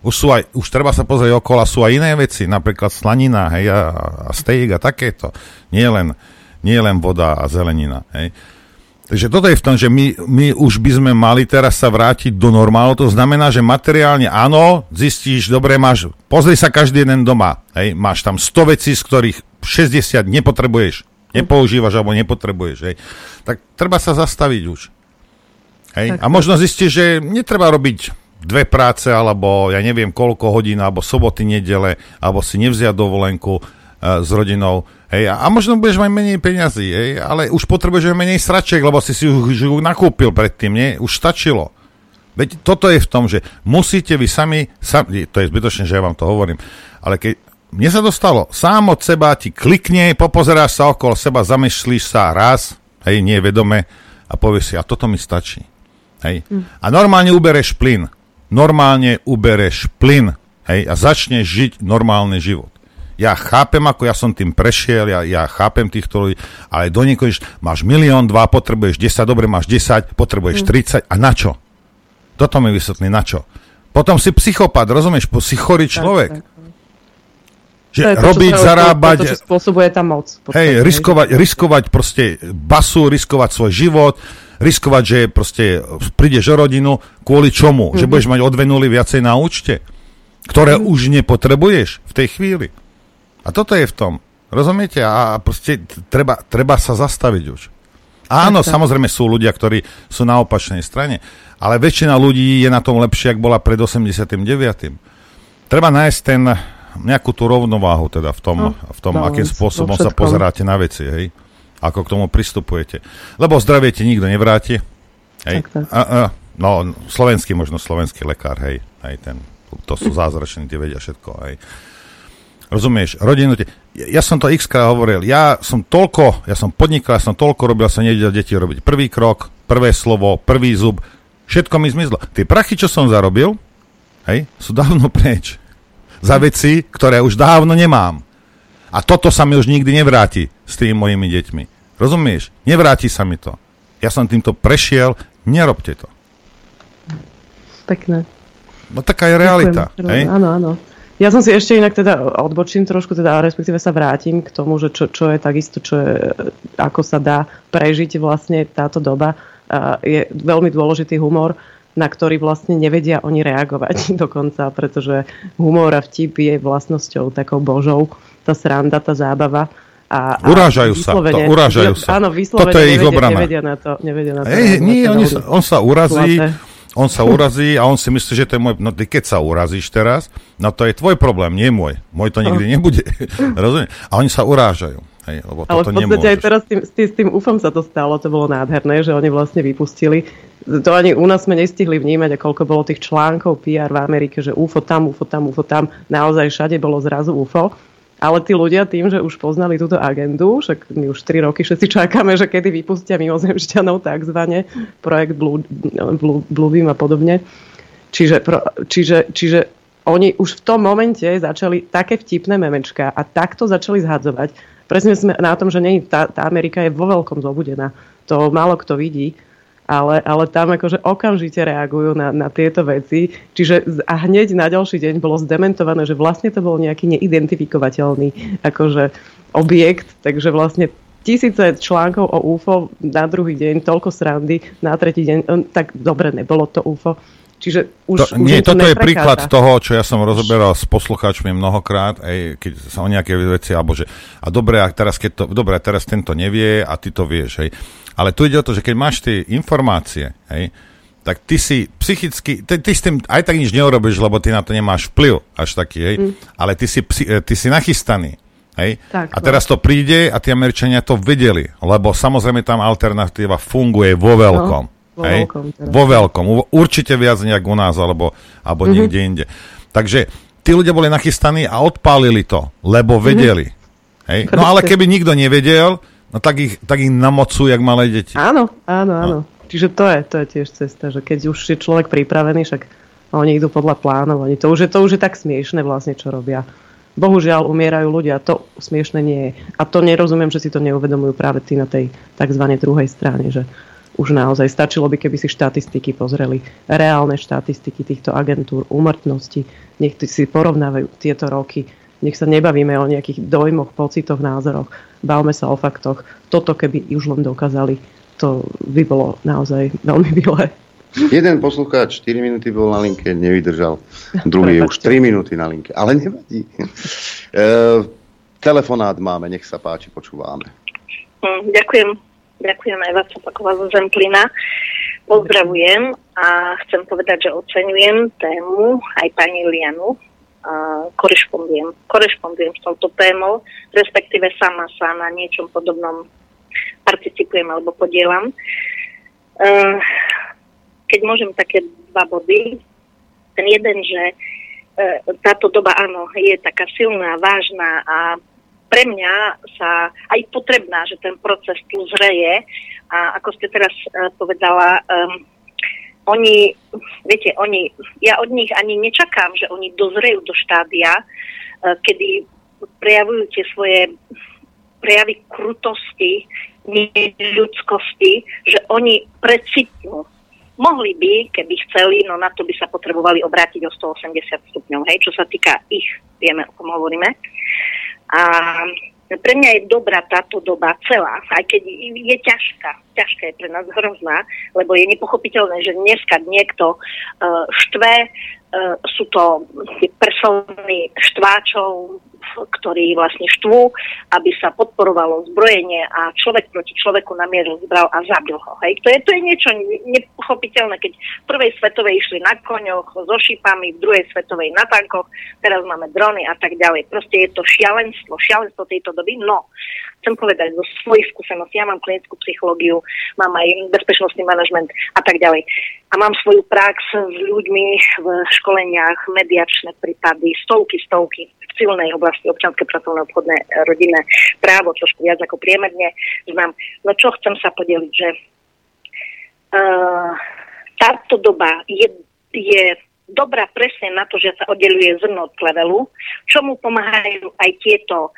Už, sú aj, už treba sa pozrieť okolo, sú aj iné veci, napríklad slanina hej, a, a steak a takéto. Nie len, nie len voda a zelenina. Hej. Takže toto je v tom, že my, my už by sme mali teraz sa vrátiť do normálu. To znamená, že materiálne áno, zistíš, dobre, máš, pozri sa každý jeden doma. Hej, máš tam 100 vecí, z ktorých 60 nepotrebuješ, nepoužívaš alebo nepotrebuješ, hej, tak treba sa zastaviť už. Hej? Tak, a možno zistíš, že netreba robiť dve práce, alebo ja neviem koľko hodín, alebo soboty, nedele, alebo si nevziať dovolenku uh, s rodinou. Hej, a, možno budeš mať menej peňazí, hej, ale už potrebuješ menej sračiek, lebo si si už, už nakúpil predtým, nie? Už stačilo. Veď toto je v tom, že musíte vy sami, sami to je zbytočné, že ja vám to hovorím, ale keď, mne sa dostalo, sám od seba ti klikne, popozeráš sa okolo seba, zamyslíš sa raz, hej, nie vedome a povieš si, a toto mi stačí. Hej. Mm. A normálne ubereš plyn. Normálne ubereš plyn. Hej, a začneš žiť normálny život. Ja chápem, ako ja som tým prešiel, ja, ja chápem týchto ľudí, ale do niekoho máš milión, dva, potrebuješ 10, dobre, máš 10, potrebuješ mm. 30, a na čo? Toto mi vysvetlí, na čo? Potom si psychopat, rozumieš, si chorý človek. Tak, tak. Že to je to, robiť, čo zarábať... To, to, čo spôsobuje tá moc. Hej, riskovať, riskovať proste basu, riskovať svoj život, riskovať, že proste prídeš o rodinu, kvôli čomu? Mm-hmm. Že mhm. budeš mať o dve nuly viacej na účte, ktoré mm-hmm. už nepotrebuješ v tej chvíli. A toto je v tom. Rozumiete? A proste treba, treba sa zastaviť už. Áno, tak, samozrejme sú ľudia, ktorí sú na opačnej strane, ale väčšina ľudí je na tom lepšie, ak bola pred 89. Treba nájsť ten nejakú tú rovnováhu teda v tom, no, v tom akým spôsobom sa pozeráte na veci, hej? Ako k tomu pristupujete. Lebo zdravie ti nikto nevráti. Hej? Tak, tak. A, a, no, slovenský, možno slovenský lekár, hej, hej, ten, to sú zázračné, tie vedia všetko, hej. Rozumieš, rodinu, ja som to x krát hovoril, ja som toľko, ja som podnikal, ja som toľko robil, ja som nevedel deti robiť prvý krok, prvé slovo, prvý zub, všetko mi zmizlo. Tie prachy, čo som zarobil, hej, sú dávno preč za veci, ktoré už dávno nemám. A toto sa mi už nikdy nevráti s tými mojimi deťmi. Rozumieš? Nevráti sa mi to. Ja som týmto prešiel, nerobte to. Pekné. No taká je realita. Hej? Áno, áno. Ja som si ešte inak teda odbočím trošku, teda respektíve sa vrátim k tomu, že čo, čo je takisto, čo je, ako sa dá prežiť vlastne táto doba. Je veľmi dôležitý humor na ktorý vlastne nevedia oni reagovať <laughs> dokonca, pretože humor a vtip je vlastnosťou takou božou, tá sranda, tá zábava. A, urážajú sa, to, urážajú sa. Áno, vyslovene Toto je ich obrana. Nevedia na to, nevedia na to. Ej, nie, oni sa, on sa urazí, on sa urazí a on si myslí, že to je môj... No ty keď sa urazíš teraz, no to je tvoj problém, nie môj. Môj to nikdy nebude. <laughs> Rozumiem? A oni sa urážajú. Hej, lebo Ale v podstate nemôžeš. aj teraz s tým, s, tým, s tým UFom sa to stalo, to bolo nádherné, že oni vlastne vypustili. To ani u nás sme nestihli vnímať, a koľko bolo tých článkov PR v Amerike, že UFO tam, UFO tam, UFO tam. Naozaj všade bolo zrazu UFO. Ale tí ľudia tým, že už poznali túto agendu, však my už 3 roky všetci čakáme, že kedy vypustia mimozemšťanov takzvané, projekt Blue, a podobne. Čiže, pro, čiže, čiže oni už v tom momente začali také vtipné memečka a takto začali zhadzovať. Presne sme na tom, že nie, tá, tá Amerika je vo veľkom zobudená. To málo kto vidí ale, ale tam akože okamžite reagujú na, na tieto veci. Čiže a hneď na ďalší deň bolo zdementované, že vlastne to bol nejaký neidentifikovateľný akože objekt, takže vlastne tisíce článkov o UFO na druhý deň, toľko srandy, na tretí deň, tak dobre, nebolo to UFO. Čiže už, to, už nie, to toto je príklad toho, čo ja som rozoberal s poslucháčmi mnohokrát, aj keď sa o nejaké veci, alebo že a dobre, a teraz, keď to, dobre, a teraz tento nevie a ty to vieš, hej. Ale tu ide o to, že keď máš tie informácie, hej, tak ty si psychicky, ty, ty s tým aj tak nič neurobíš, lebo ty na to nemáš vplyv až taký, hej, mm. ale ty si, ty si nachystaný. Hej? Tak, a no. teraz to príde a tí Američania to vedeli, lebo samozrejme tam alternatíva funguje vo veľkom. No. Vo hej? veľkom. Teda. Vo veľkom. Určite viac nejak u nás, alebo, alebo mm-hmm. niekde inde. Takže tí ľudia boli nachystaní a odpálili to, lebo mhm. vedeli. Mm-hmm. Hej? No ale keby nikto nevedel, no tak ich, tak ich namocú, jak malé deti. Áno, áno, áno. No. Čiže to je, to je tiež cesta, že keď už je človek pripravený, však oni idú podľa plánov, oni to už je, to už je tak smiešne vlastne, čo robia. Bohužiaľ umierajú ľudia, to smiešne nie je. A to nerozumiem, že si to neuvedomujú práve tí na tej tzv. druhej strane, že už naozaj stačilo by, keby si štatistiky pozreli, reálne štatistiky týchto agentúr, úmrtnosti, nech si porovnávajú tieto roky, nech sa nebavíme o nejakých dojmoch, pocitoch, názoroch, bavme sa o faktoch. Toto keby už len dokázali, to by bolo naozaj veľmi milé. Jeden poslucháč 4 minúty bol na linke, nevydržal. Druhý je už 3 minúty na linke, ale nevadí. E, telefonát máme, nech sa páči, počúvame. Hm, ďakujem Ďakujem aj vás opakovať zo Zemplina. Pozdravujem a chcem povedať, že oceňujem tému aj pani Lianu. Uh, korešpondujem. Korešpondujem s touto témou, respektíve sama sa na niečom podobnom participujem alebo podielam. Uh, keď môžem také dva body. Ten jeden, že uh, táto doba áno, je taká silná, vážna a pre mňa sa aj potrebná, že ten proces tu zreje a ako ste teraz uh, povedala, um, oni, viete, oni, ja od nich ani nečakám, že oni dozrejú do štádia, uh, kedy prejavujú tie svoje prejavy krutosti, ľudskosti, že oni precitnú. Mohli by, keby chceli, no na to by sa potrebovali obrátiť o 180 stupňov, hej, čo sa týka ich, vieme, o kom hovoríme. A pre mňa je dobrá táto doba celá, aj keď je ťažká. Ťažká je pre nás hrozná, lebo je nepochopiteľné, že dneska niekto uh, štve, uh, sú to persony štváčov, ktorí vlastne štvú, aby sa podporovalo zbrojenie a človek proti človeku namieril zbral a zabil ho. Hej. To, je, to je niečo nepochopiteľné, keď v prvej svetovej išli na koňoch so šípami, v druhej svetovej na tankoch, teraz máme drony a tak ďalej. Proste je to šialenstvo, šialenstvo tejto doby. No, chcem povedať zo svojich skúseností, ja mám klinickú psychológiu, mám aj bezpečnostný manažment a tak ďalej. A mám svoju prax s ľuďmi v školeniach, mediačné prípady, stovky, stovky civilnej oblasti občanské, pracovné, obchodné, rodinné právo, trošku viac ako priemerne znam. No čo chcem sa podeliť, že uh, táto doba je, je dobrá presne na to, že sa oddeluje zrno od klevelu, čomu pomáhajú aj tieto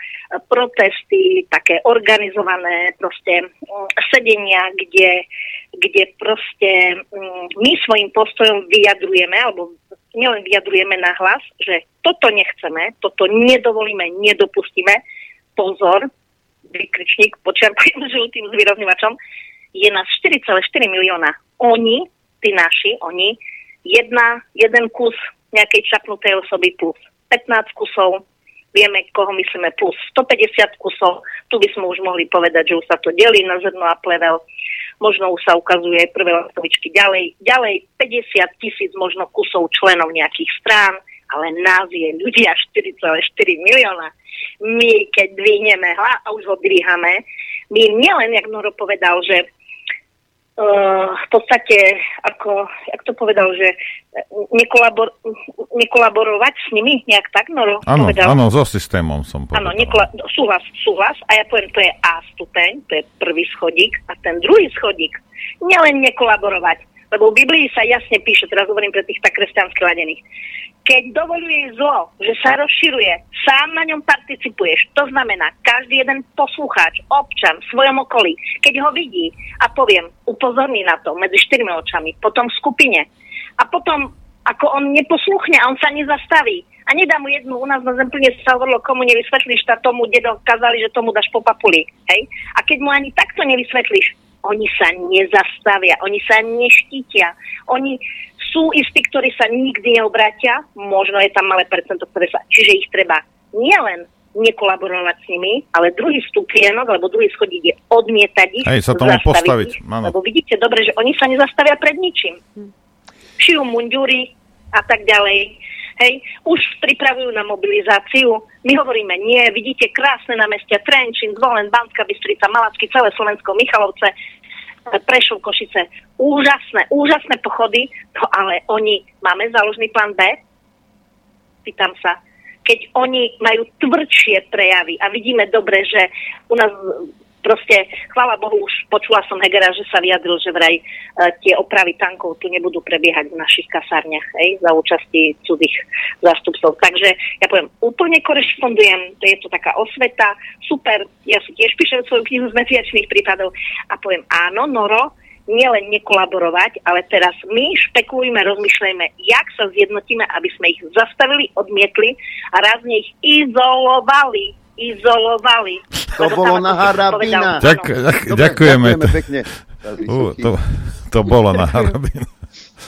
protesty, také organizované proste sedenia, kde, kde proste my svojim postojom vyjadrujeme, alebo nielen vyjadrujeme na hlas, že toto nechceme, toto nedovolíme, nedopustíme, pozor, vykričník, počiarkujem žltým zvýrazňovačom, je nás 4,4 milióna. Oni, tí naši, oni, jedna, jeden kus nejakej čapnutej osoby plus 15 kusov. Vieme, koho myslíme plus 150 kusov, tu by sme už mohli povedať, že už sa to delí na zrno a plevel, možno už sa ukazuje aj prvé lastovičky ďalej, ďalej 50 tisíc možno kusov členov nejakých strán, ale nás je ľudia 4,4 milióna. My, keď dvihneme hla a už ho dvíhame, my nielen, jak Noro povedal, že uh, v podstate, ako, jak to povedal, že nekolabor, nekolaborovať s nimi, nejak tak, Noro Áno, povedal. áno, so systémom som povedal. Áno, nekola- súhlas, súhlas. A ja poviem, to je A stupeň, to je prvý schodík. A ten druhý schodík, nielen nekolaborovať, lebo v Biblii sa jasne píše, teraz hovorím pre tých tak kresťansky ladených, keď dovoluje zlo, že sa rozširuje, sám na ňom participuješ. To znamená, každý jeden poslucháč, občan v svojom okolí, keď ho vidí a poviem, upozorní na to medzi štyrmi očami, potom v skupine a potom ako on neposluchne a on sa nezastaví a nedá mu jednu, u nás na Zemplne sa hovorilo, komu nevysvetlíš, tak tomu dedo kazali, že tomu dáš po papuli. Hej? A keď mu ani takto nevysvetlíš, oni sa nezastavia, oni sa neštítia, oni sú istí, ktorí sa nikdy neobrátia, možno je tam malé percento, ktoré sa, čiže ich treba nielen nekolaborovať s nimi, ale druhý stupienok, alebo druhý schodík je odmietať ich, Hej, sa tomu postaviť, ich, lebo vidíte dobre, že oni sa nezastavia pred ničím. Šijú mundúry a tak ďalej. Hej, už pripravujú na mobilizáciu. My hovoríme nie, vidíte krásne na meste Trenčín, Zvolen, Banská Bystrica, Malacky, celé Slovensko, Michalovce, Prešov, Košice. Úžasné, úžasné pochody, no ale oni, máme záložný plán B? Pýtam sa. Keď oni majú tvrdšie prejavy a vidíme dobre, že u nás proste, chvála Bohu, už počula som Hegera, že sa vyjadril, že vraj e, tie opravy tankov tu nebudú prebiehať v našich kasárniach hej, za účasti cudzích zástupcov. Takže ja poviem, úplne korešpondujem, to je to taká osveta, super, ja si tiež píšem svoju knihu z mesiačných prípadov a poviem, áno, Noro, nielen nekolaborovať, ale teraz my špekulujme, rozmýšľajme, jak sa zjednotíme, aby sme ich zastavili, odmietli a rázne ich izolovali. Izolovali. To Lebo bolo na harabina. Ďak, ďak, ďakujeme. ďakujeme pekne. Ú, to, to bolo na harabína.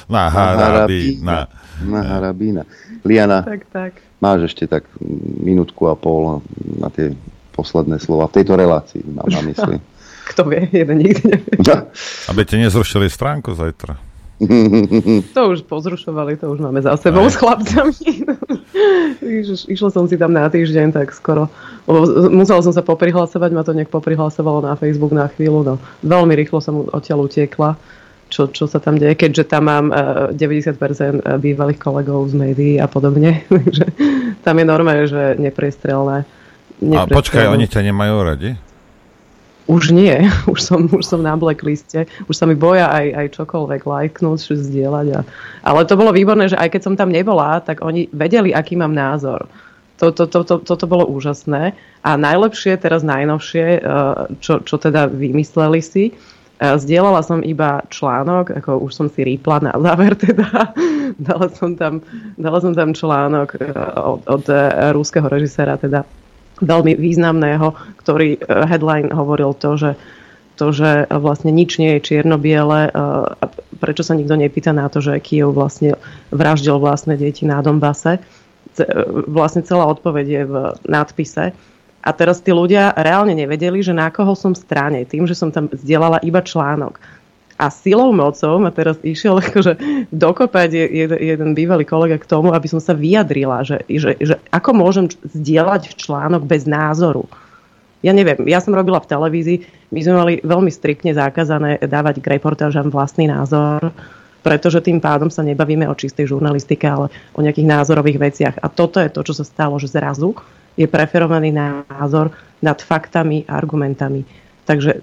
Na harabína. Na harabína. Liana, Tak, tak. máš ešte tak minútku a pol na tie posledné slova v tejto relácii, mám na mysli. <laughs> Kto vie, jeden nikdy nevie. Aby te nezrušili stránku zajtra. <laughs> To už pozrušovali, to už máme za sebou s chlapcami. <laughs> Išla som si tam na týždeň, tak skoro. Musela som sa poprihlasovať, ma to nejak poprihlasovalo na Facebook na chvíľu. No. Veľmi rýchlo som odtiaľ utiekla, čo, čo sa tam deje, keďže tam mám eh, 90% bývalých kolegov z médií a podobne. <laughs> Takže tam je normálne, že nepriestrelné. A počkaj, oni ťa nemajú radi? Už nie, <laughs> už som, už som na blackliste, už sa mi boja aj, aj čokoľvek lajknúť, čo zdieľať. A, ale to bolo výborné, že aj keď som tam nebola, tak oni vedeli, aký mám názor. To, to, to, to, toto bolo úžasné. A najlepšie, teraz najnovšie, eh, čo, čo teda vymysleli si, eh, zdieľala som iba článok, ako už som si rýpla na záver <laughs> teda, dala som tam, dala som tam článok eh, od, od rúského režiséra, teda veľmi významného, ktorý headline hovoril to, že to, že vlastne nič nie je čierno-biele, a prečo sa nikto nepýta na to, že Kiev vlastne vraždil vlastné deti na Donbase. Vlastne celá odpoveď je v nadpise. A teraz tí ľudia reálne nevedeli, že na koho som strane, tým, že som tam zdieľala iba článok. A silou mocou ma teraz išiel <laughs> akože dokopať je- jeden, jeden bývalý kolega k tomu, aby som sa vyjadrila, že, že, že ako môžem zdieľať článok bez názoru. Ja neviem, ja som robila v televízii, my sme mali veľmi striktne zakázané dávať k reportážam vlastný názor, pretože tým pádom sa nebavíme o čistej žurnalistike, ale o nejakých názorových veciach. A toto je to, čo sa stalo, že zrazu je preferovaný názor nad faktami, argumentami. Takže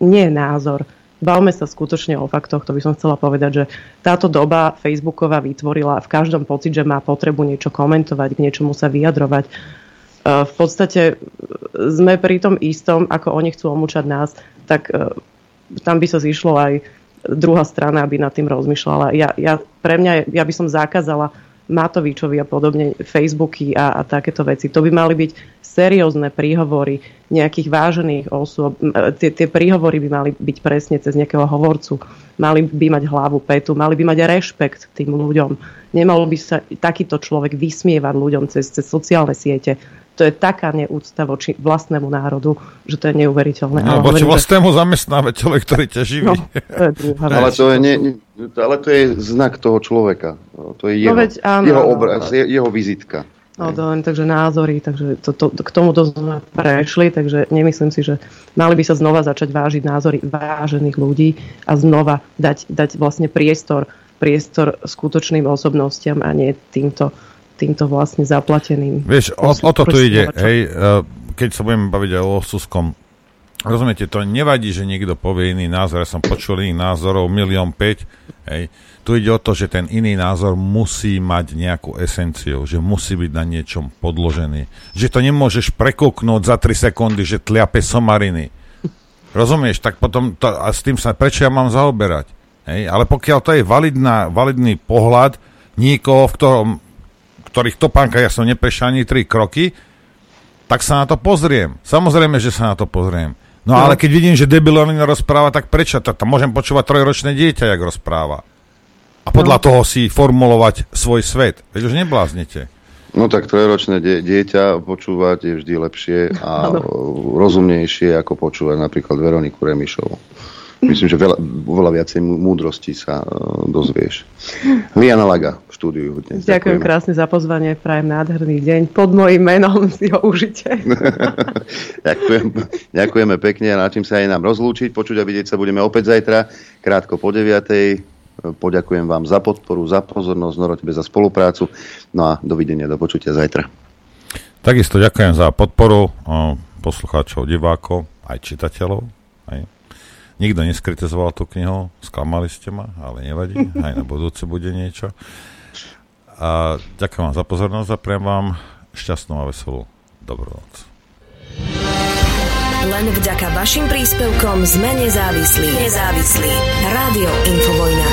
nie je názor. Bavme sa skutočne o faktoch, to by som chcela povedať, že táto doba Facebooková vytvorila v každom pocit, že má potrebu niečo komentovať, k niečomu sa vyjadrovať. E, V podstate sme pri tom istom, ako oni chcú omúčať nás, tak e, tam by sa zišlo aj druhá strana, aby nad tým rozmýšľala. Ja, ja, pre mňa, ja by som zakázala Matovičovi a podobne Facebooky a, a takéto veci. To by mali byť seriózne príhovory nejakých vážených osôb. E, Tie, tie príhovory by mali byť presne cez nejakého hovorcu. Mali by mať hlavu, petu, mali by mať rešpekt tým ľuďom. Nemal by sa takýto človek vysmievať ľuďom cez, cez sociálne siete. To je taká neúcta voči vlastnému národu, že to je neuveriteľné. No, voči vlastnému zamestnávateľovi, ktorý ťa živí. No, to je druhá ale, to je nie, ale to je znak toho človeka. To je no jeho, no veď, áno, jeho obraz, áno. jeho vizitka. No, to len takže názory, takže to, to, k tomuto sme prešli, takže nemyslím si, že mali by sa znova začať vážiť názory vážených ľudí a znova dať, dať vlastne priestor, priestor skutočným osobnostiam a nie týmto, týmto vlastne zaplateným. Vieš, o, o to tu ide, hej, e, keď sa budeme baviť aj o Suskom, rozumiete, to nevadí, že niekto povie iný názor, ja som počul iných názorov, milión päť, hej, tu ide o to, že ten iný názor musí mať nejakú esenciu, že musí byť na niečom podložený. Že to nemôžeš prekúknúť za 3 sekundy, že tliape somariny. Rozumieš? Tak potom to, a s tým sa prečo ja mám zaoberať? Hej? Ale pokiaľ to je validná, validný pohľad niekoho, v ktorom, ktorých topánka ja som neprešiel ani 3 kroky, tak sa na to pozriem. Samozrejme, že sa na to pozriem. No, no. ale keď vidím, že debilonina rozpráva, tak prečo? Tak môžem počúvať trojročné dieťa, jak rozpráva a podľa no. toho si formulovať svoj svet. Veď už nebláznete. No tak trojročné die- dieťa počúvať je vždy lepšie a rozumnejšie, ako počúvať napríklad Veroniku Remišovu. Myslím, že veľa, veľa viacej múdrosti sa uh, dozvieš. Liana Laga v štúdiu dnes. Ďakujem, Ďakujem krásne za pozvanie, prajem nádherný deň. Pod mojim menom si ho užite. <laughs> Ďakujem, ďakujeme pekne a načím sa aj nám rozlúčiť. Počuť a vidieť sa budeme opäť zajtra, krátko po 9. Poďakujem vám za podporu, za pozornosť, Noro tebe za spoluprácu. No a dovidenia, do počutia zajtra. Takisto ďakujem za podporu poslucháčov, divákov, aj čitateľov. Aj. Nikto neskritizoval tú knihu, sklamali ste ma, ale nevadí, aj na budúce bude niečo. A ďakujem vám za pozornosť a prejem vám šťastnú a veselú dobrú noc. Len vďaka vašim príspevkom sme nezávislí. Nezávislí. Rádio Infovojna.